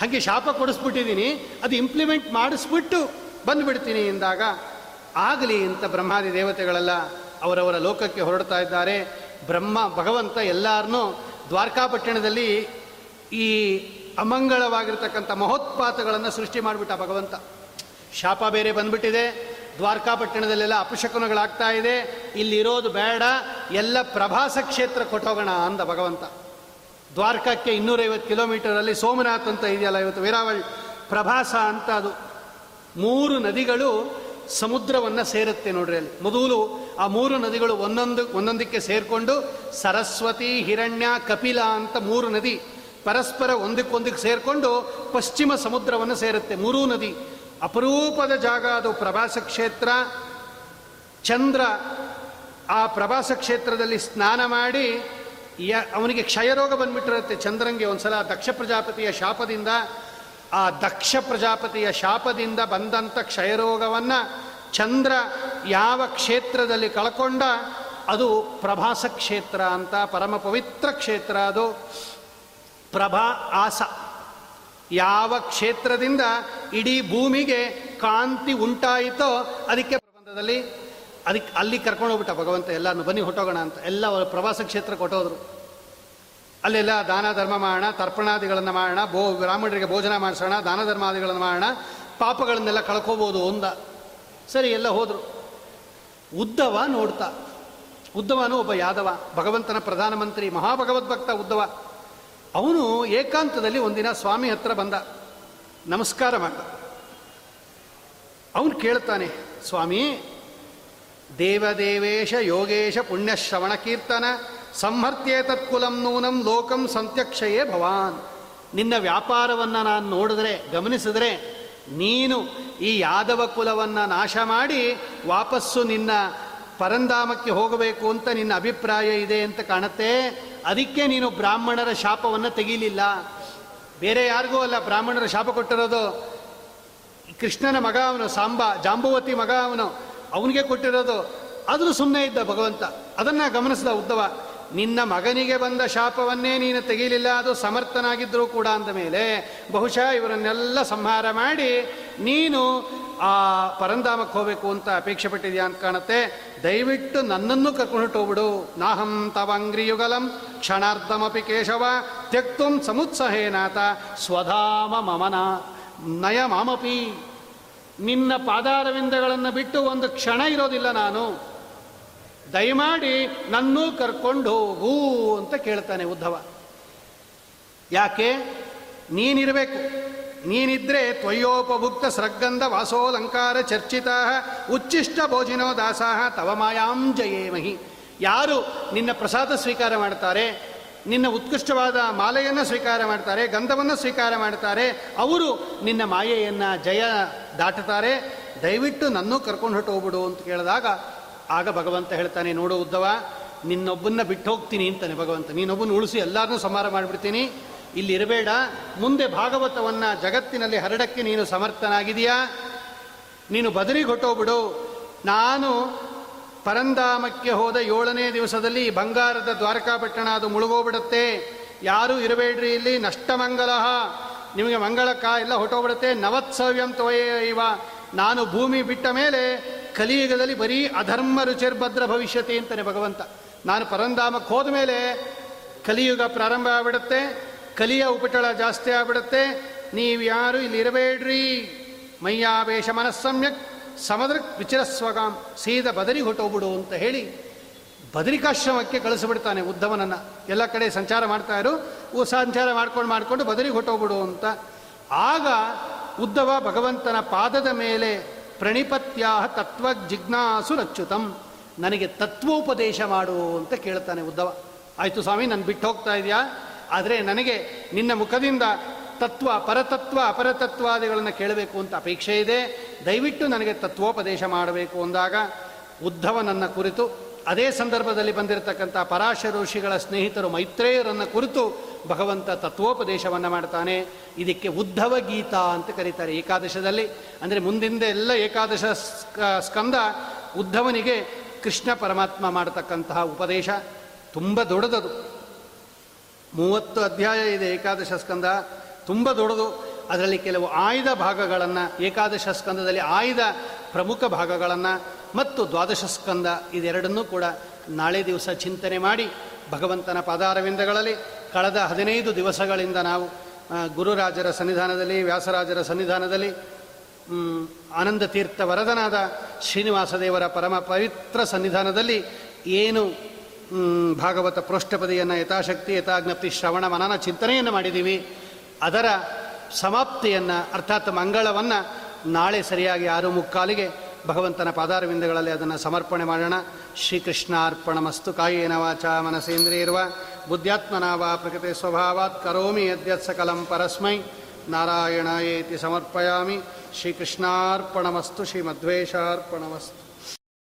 ಹಾಗೆ ಶಾಪ ಕೊಡಿಸ್ಬಿಟ್ಟಿದ್ದೀನಿ, ಅದು ಇಂಪ್ಲಿಮೆಂಟ್ ಮಾಡಿಸ್ಬಿಟ್ಟು ಬಂದುಬಿಡ್ತೀನಿ ಎಂದಾಗ ಆಗಲಿ ಅಂತ ಬ್ರಹ್ಮಾದಿ ದೇವತೆಗಳೆಲ್ಲ ಅವರವರ ಲೋಕಕ್ಕೆ ಹೊರಡ್ತಾ ಇದ್ದಾರೆ. ಬ್ರಹ್ಮ, ಭಗವಂತ ಎಲ್ಲರನ್ನೂ ದ್ವಾರಕಾಪಟ್ಟಣದಲ್ಲಿ ಈ ಅಮಂಗಳವಾಗಿರ್ತಕ್ಕಂಥ ಮಹೋತ್ಪಾತಗಳನ್ನು ಸೃಷ್ಟಿ ಮಾಡಿಬಿಟ್ಟ ಭಗವಂತ. ಶಾಪ ಬೇರೆ ಬಂದ್ಬಿಟ್ಟಿದೆ. ದ್ವಾರಕಾಪಟ್ಟಣದಲ್ಲೆಲ್ಲ ಅಪಶಕುನಗಳಾಗ್ತಾ ಇದೆ. ಇಲ್ಲಿರೋದು ಬೇಡ. ಎಲ್ಲ ಪ್ರಭಾಸ ಕ್ಷೇತ್ರ ಕೊಟ್ಟೋಗೋಣ ಅಂದ ಭಗವಂತ. ದ್ವಾರಕಕ್ಕೆ ಇನ್ನೂರೈವತ್ತು ಕಿಲೋಮೀಟರಲ್ಲಿ ಸೋಮನಾಥ್ ಅಂತ ಇದೆಯಲ್ಲ ಇವತ್ತು ವೀರಾವಳಿ ಪ್ರಭಾಸ ಅಂತ ಅದು. ಮೂರು ನದಿಗಳು ಸಮುದ್ರವನ್ನು ಸೇರುತ್ತೆ ನೋಡ್ರಿ ಅಲ್ಲಿ. ಮೊದಲು ಆ ಮೂರು ನದಿಗಳು ಒಂದೊಂದು, ಒಂದೊಂದಕ್ಕೆ ಸೇರಿಕೊಂಡು ಸರಸ್ವತಿ, ಹಿರಣ್ಯ, ಕಪಿಲ ಅಂತ ಮೂರು ನದಿ ಪರಸ್ಪರ ಒಂದಕ್ಕೊಂದಕ್ಕೆ ಸೇರಿಕೊಂಡು ಪಶ್ಚಿಮ ಸಮುದ್ರವನ್ನು ಸೇರುತ್ತೆ. ಮೂರೂ ನದಿ ಅಪರೂಪದ ಜಾಗ ಅದು ಪ್ರವಾಸ ಕ್ಷೇತ್ರ. ಚಂದ್ರ ಆ ಪ್ರವಾಸ ಕ್ಷೇತ್ರದಲ್ಲಿ ಸ್ನಾನ ಮಾಡಿ, ಯ, ಅವನಿಗೆ ಕ್ಷಯರೋಗ ಬಂದ್ಬಿಟ್ಟಿರುತ್ತೆ. ಚಂದ್ರಂಗೆ ಒಂದ್ಸಲ ದಕ್ಷ ಪ್ರಜಾಪತಿಯ ಶಾಪದಿಂದ, ಆ ದಕ್ಷ ಪ್ರಜಾಪತಿಯ ಶಾಪದಿಂದ ಬಂದಂಥ ಕ್ಷಯರೋಗವನ್ನು ಚಂದ್ರ ಯಾವ ಕ್ಷೇತ್ರದಲ್ಲಿ ಕಳ್ಕೊಂಡ, ಅದು ಪ್ರಭಾಸ ಕ್ಷೇತ್ರ ಅಂತ, ಪರಮ ಪವಿತ್ರ ಕ್ಷೇತ್ರ ಅದು. ಪ್ರಭಾ ಆಸ. ಯಾವ ಕ್ಷೇತ್ರದಿಂದ ಇಡೀ ಭೂಮಿಗೆ ಕಾಂತಿ ಉಂಟಾಯಿತೋ ಅದಕ್ಕೆ ಪ್ರಬಂಧದಲ್ಲಿ ಅದಕ್ಕೆ ಅಲ್ಲಿ ಕರ್ಕೊಂಡು ಹೋಗ್ಬಿಟ್ಟ ಭಗವಂತ ಎಲ್ಲರನ್ನು ಬನ್ನಿ ಹೊಟ್ಟೋಗೋಣ ಅಂತ. ಎಲ್ಲ ಪ್ರವಾಸ ಕ್ಷೇತ್ರಕ್ಕೆ ಹೊಟ್ಟೋದ್ರು ಅಲ್ಲೆಲ್ಲ ದಾನ ಧರ್ಮ ಮಾಡೋಣ, ತರ್ಪಣಾದಿಗಳನ್ನು ಮಾಡೋಣ ಬೋ ಬ್ರಾಹ್ಮಣರಿಗೆ ಭೋಜನ ಮಾಡಿಸೋಣ, ದಾನ ಧರ್ಮಾದಿಗಳನ್ನು ಮಾಡೋಣ, ಪಾಪಗಳನ್ನೆಲ್ಲ ಕಳ್ಕೋಬೋದು ಒಂದ. ಸರಿ, ಎಲ್ಲ ಹೋದರು. ಉದ್ದವ ನೋಡ್ತಾ. ಉದ್ದವನು ಒಬ್ಬ ಯಾದವ, ಭಗವಂತನ ಪ್ರಧಾನಮಂತ್ರಿ ಮಹಾಭಗವದ್ಭಕ್ತ ಉದ್ದವ. ಅವನು ಏಕಾಂತದಲ್ಲಿ ಒಂದಿನ ಸ್ವಾಮಿ ಹತ್ರ ಬಂದ. ನಮಸ್ಕಾರ ಮಾಡ್ದ. ಅವನು ಕೇಳ್ತಾನೆ, ಸ್ವಾಮಿ, ದೇವದೇವೇಶ ಯೋಗೇಶ ಪುಣ್ಯಶ್ರವಣ ಕೀರ್ತನ ಸಂಹರ್ತ್ಯೇ ತತ್ಕುಲಂ ನೂನಂ ಲೋಕಂ ಸಂತ್ಯಕ್ಷಯೇ ಭವಾನ್. ನಿನ್ನ ವ್ಯಾಪಾರವನ್ನು ನಾನು ನೋಡಿದ್ರೆ, ಗಮನಿಸಿದ್ರೆ ನೀನು ಈ ಯಾದವ ಕುಲವನ್ನು ನಾಶ ಮಾಡಿ ವಾಪಸ್ಸು ನಿನ್ನ ಪರಂಧಾಮಕ್ಕೆ ಹೋಗಬೇಕು ಅಂತ ನಿನ್ನ ಅಭಿಪ್ರಾಯ ಇದೆ ಅಂತ ಕಾಣುತ್ತೆ. ಅದಕ್ಕೆ ನೀನು ಬ್ರಾಹ್ಮಣರ ಶಾಪವನ್ನು ತೆಗೀಲಿಲ್ಲ. ಬೇರೆ ಯಾರಿಗೂ ಅಲ್ಲ, ಬ್ರಾಹ್ಮಣರ ಶಾಪ ಕೊಟ್ಟಿರೋದು ಕೃಷ್ಣನ ಮಗ ಅವನು, ಸಾಂಬ, ಜಾಂಬುವತಿ ಮಗ ಅವನು, ಅವನಿಗೆ ಕೊಟ್ಟಿರೋದು. ಆದರೂ ಸುಮ್ಮನೆ ಇದ್ದ ಭಗವಂತ. ಅದನ್ನು ಗಮನಿಸಿದ ಉದ್ದವ ನಿನ್ನ ಮಗನಿಗೆ ಬಂದ ಶಾಪವನ್ನೇ ನೀನು ತೆಗೀಲಿಲ್ಲ, ಅದು ಸಮರ್ಥನಾಗಿದ್ದರೂ ಕೂಡ ಅಂದ ಮೇಲೆ ಬಹುಶಃ ಇವರನ್ನೆಲ್ಲ ಸಂಹಾರ ಮಾಡಿ ನೀನು ಆ ಪರಂಧಾಮಕ್ಕೆ ಹೋಗಬೇಕು ಅಂತ ಅಪೇಕ್ಷೆ ಪಟ್ಟಿದೆಯಾ ಅಂತ ಕಾಣುತ್ತೆ. ದಯವಿಟ್ಟು ನನ್ನನ್ನು ಕರ್ಕೊಂಡು ಹೋಗ್ಬಿಡು ನಾಹಂ ತವಂಗ್ರಿಯುಗಲಂ ಕ್ಷಣಾರ್ಧಮಪಿ ಕೇಶವ ತ್ಯಕ್ತುಂ ಸಮುತ್ಸಹೇನಾಥ ಸ್ವಧಾಮ ಮಮನ ನಯ ಮಾಮಪಿ. ನಿನ್ನ ಪಾದಾರವಿಂದಗಳನ್ನು ಬಿಟ್ಟು ಒಂದು ಕ್ಷಣ ಇರೋದಿಲ್ಲ ನಾನು. ದಯಮಾಡಿ ನನ್ನೂ ಕರ್ಕೊಂಡು ಹೋಗು ಅಂತ ಕೇಳ್ತಾನೆ ಉದ್ಧವ. ಯಾಕೆ? ನೀನಿರಬೇಕು. ನೀನಿದ್ರೆ ತ್ವಯೋಪಭುಕ್ತ ಸ್ರಗ್ಗಂಧ ವಾಸೋಲಂಕಾರ ಚರ್ಚಿತ ಉಚ್ಚಿಷ್ಟ ಭೋಜಿನೋ ದಾಸಾಹ ತವ ಮಾಯಾಂ ಜಯೇಮಹಿ. ಯಾರು ನಿನ್ನ ಪ್ರಸಾದ ಸ್ವೀಕಾರ ಮಾಡ್ತಾರೆ, ನಿನ್ನ ಉತ್ಕೃಷ್ಟವಾದ ಮಾಲೆಯನ್ನು ಸ್ವೀಕಾರ ಮಾಡ್ತಾರೆ, ಗಂಧವನ್ನು ಸ್ವೀಕಾರ ಮಾಡ್ತಾರೆ, ಅವರು ನಿನ್ನ ಮಾಯೆಯನ್ನು ಜಯ ದಾಟುತ್ತಾರೆ. ದಯವಿಟ್ಟು ನನ್ನೂ ಕರ್ಕೊಂಡು ಹೊಟ್ಟು ಹೋಗ್ಬಿಡು ಅಂತ ಕೇಳಿದಾಗ ಆಗ ಭಗವಂತ ಹೇಳ್ತಾನೆ, ನೋಡು ಉದ್ದವ, ನಿನ್ನೊಬ್ಬನ್ನ ಬಿಟ್ಟು ಹೋಗ್ತೀನಿ ಅಂತಾನೆ ಭಗವಂತ. ನೀನೊಬ್ಬನ ಉಳಿಸಿ ಎಲ್ಲರನ್ನೂ ಸಂಹಾರ ಮಾಡಿಬಿಡ್ತೀನಿ. ಇಲ್ಲಿ ಇರಬೇಡ. ಮುಂದೆ ಭಾಗವತವನ್ನು ಜಗತ್ತಿನಲ್ಲಿ ಹರಡಕ್ಕೆ ನೀನು ಸಮರ್ಥನಾಗಿದೆಯಾ ನೀನು ಬದರಿಗೆ ಹೊಟ್ಟೋಗ್ಬಿಡು ನಾನು ಪರಂಧಾಮಕ್ಕೆ ಹೋದ ಏಳನೇ ದಿವಸದಲ್ಲಿ ಬಂಗಾರದ ದ್ವಾರಕಾಪಟ್ಟಣ ಅದು ಮುಳುಗೋಗ್ಬಿಡುತ್ತೆ. ಯಾರೂ ಇರಬೇಡ್ರಿ ಇಲ್ಲಿ. ನಷ್ಟಮಂಗಲ. ನಿಮಗೆ ಮಂಗಳಕ್ಕ ಎಲ್ಲ ಹೊಟ್ಟೋಗ್ಬಿಡುತ್ತೆ. ನವತ್ಸವ್ಯಂ ತೋಯ ಇವ ನಾನು ಭೂಮಿ ಬಿಟ್ಟ ಮೇಲೆ ಕಲಿಯುಗದಲ್ಲಿ ಬರೀ ಅಧರ್ಮ ರುಚಿರ್ಭದ್ರ ಭವಿಷ್ಯತಿ ಅಂತಾನೆ ಭಗವಂತ. ನಾನು ಪರಂಧಾಮಕ್ಕೆ ಹೋದ ಮೇಲೆ ಕಲಿಯುಗ ಪ್ರಾರಂಭ ಆಗ್ಬಿಡುತ್ತೆ, ಕಲಿಯ ಉಪಟಳ ಜಾಸ್ತಿ ಆಗ್ಬಿಡುತ್ತೆ, ನೀವು ಯಾರು ಇಲ್ಲಿ ಇರಬೇಡ್ರಿ. ಮೈಯಾವೇಶ ಮನಸ್ಸಮ್ಯಕ್ ಸಮದೃಕ್ ವಿಚಿರಸ್ವಗಾಂ, ಸೀದ ಬದರಿ ಹೊಟ್ಟೋಗ್ಬಿಡು ಅಂತ ಹೇಳಿ ಬದರಿಕಾಶ್ರಮಕ್ಕೆ ಕಳಿಸ್ಬಿಡ್ತಾನೆ ಉದ್ದವನನ್ನು. ಎಲ್ಲ ಕಡೆ ಸಂಚಾರ ಮಾಡ್ತಾ ಇರು, ಊ ಸಂಚಾರ ಮಾಡ್ಕೊಂಡು ಮಾಡಿಕೊಂಡು ಬದರಿ ಹೊಟ್ಟೋಗ್ಬಿಡು ಅಂತ. ಆಗ ಉದ್ದವ ಭಗವಂತನ ಪಾದದ ಮೇಲೆ ಪ್ರಣಿಪತ್ಯಾ ತತ್ವ ಜಿಜ್ಞಾಸು ರಚ್ಯುತಂ ನನಗೆ ತತ್ವೋಪದೇಶ ಮಾಡು ಅಂತ ಕೇಳ್ತಾನೆ ಉದ್ದವ. ಆಯಿತು ಸ್ವಾಮಿ, ನಾನು ಬಿಟ್ಟು ಹೋಗ್ತಾ ಇದೆಯಾ? ಆದರೆ ನನಗೆ ನಿನ್ನ ಮುಖದಿಂದ ತತ್ವ, ಪರತತ್ವ, ಅಪರತತ್ವಾದಿಗಳನ್ನು ಕೇಳಬೇಕು ಅಂತ ಅಪೇಕ್ಷೆ ಇದೆ. ದಯವಿಟ್ಟು ನನಗೆ ತತ್ವೋಪದೇಶ ಮಾಡಬೇಕು ಅಂದಾಗ ಉದ್ಧವನನ್ನ ಕುರಿತು, ಅದೇ ಸಂದರ್ಭದಲ್ಲಿ ಬಂದಿರತಕ್ಕಂಥ ಪರಾಶ ಋಷಿಗಳ ಸ್ನೇಹಿತರು ಮೈತ್ರೇಯರನ್ನು ಕುರಿತು ಭಗವಂತ ತತ್ವೋಪದೇಶವನ್ನು ಮಾಡ್ತಾನೆ. ಇದಕ್ಕೆ ಉದ್ಧವ ಗೀತಾ ಅಂತ ಕರೀತಾರೆ ಏಕಾದಶದಲ್ಲಿ. ಅಂದರೆ ಮುಂದಿಂದ ಎಲ್ಲ ಏಕಾದಶ ಸ್ಕ- ಸ್ಕಂದ ಉದ್ಧವನಿಗೆ ಕೃಷ್ಣ ಪರಮಾತ್ಮ ಮಾಡತಕ್ಕಂತಹ ಉಪದೇಶ. ತುಂಬ ದೊಡ್ಡದದು. ಮೂವತ್ತು ಅಧ್ಯಾಯ ಇದೆ ಏಕಾದಶ ಸ್ಕಂದ. ತುಂಬ ದೊಡ್ಡದು. ಅದರಲ್ಲಿ ಕೆಲವು ಆಯ್ದ ಭಾಗಗಳನ್ನು, ಏಕಾದಶ ಸ್ಕಂದದಲ್ಲಿ ಆಯ್ದ ಪ್ರಮುಖ ಭಾಗಗಳನ್ನು ಮತ್ತು ದ್ವಾದಶ ಸ್ಕಂದ ಇದೆರಡನ್ನೂ ಕೂಡ ನಾಳೆ ದಿವಸ ಚಿಂತನೆ ಮಾಡಿ ಭಗವಂತನ ಪಾದಾರವಿಂದಗಳಲ್ಲಿ ಕಳೆದ ಹದಿನೈದು ದಿವಸಗಳಿಂದ ನಾವು ಗುರುರಾಜರ ಸನ್ನಿಧಾನದಲ್ಲಿ, ವ್ಯಾಸರಾಜರ ಸನ್ನಿಧಾನದಲ್ಲಿ ಆನಂದ ತೀರ್ಥ ವರದನಾದ ಶ್ರೀನಿವಾಸ ದೇವರ ಪರಮ ಪವಿತ್ರ ಸನ್ನಿಧಾನದಲ್ಲಿ ಏನು ಭಾಗವತ ಪೃಷ್ಠಪದಿಯನ್ನು ಯಥಾಶಕ್ತಿ, ಯಥಾಜ್ಞಪ್ತಿ, ಶ್ರವಣ, ಮನನ ಚಿಂತನೆಯನ್ನು ಮಾಡಿದ್ದೀವಿ, ಅದರ ಸಮಾಪ್ತಿಯನ್ನು, ಅರ್ಥಾತ್ ಮಂಗಳವನ್ನು ನಾಳೆ ಸರಿಯಾಗಿ ಆರು ಮುಕ್ಕಾಲಿಗೆ ಭಗವಂತನ ಪಾದಾರವಿಂದಗಳಲ್ಲಿ ಅದನ್ನು ಸಮರ್ಪಣೆ ಮಾಡೋಣ. ಶ್ರೀಕೃಷ್ಣಾರ್ಪಣಮಸ್ತು. ಕಾಯೇನ ವಾಚ ಬುದ್ಧ್ಯಾತ್ಮನ ವಾ ಪ್ರಕೃತಿ ಸ್ವಭಾವಾತ್ ಕರೋಮಿ ಯದ್ಯತ್ ಸಕಲಂ ಪರಸ್ಮೈ ನಾರಾಯಣಾಯೇತಿ ಸಮರ್ಪಯಾಮಿ ಶ್ರೀಕೃಷ್ಣಾರ್ಪಣಮಸ್ತು ಶ್ರೀಮಧ್ವೇಶಾರ್ಪಣಮಸ್ತು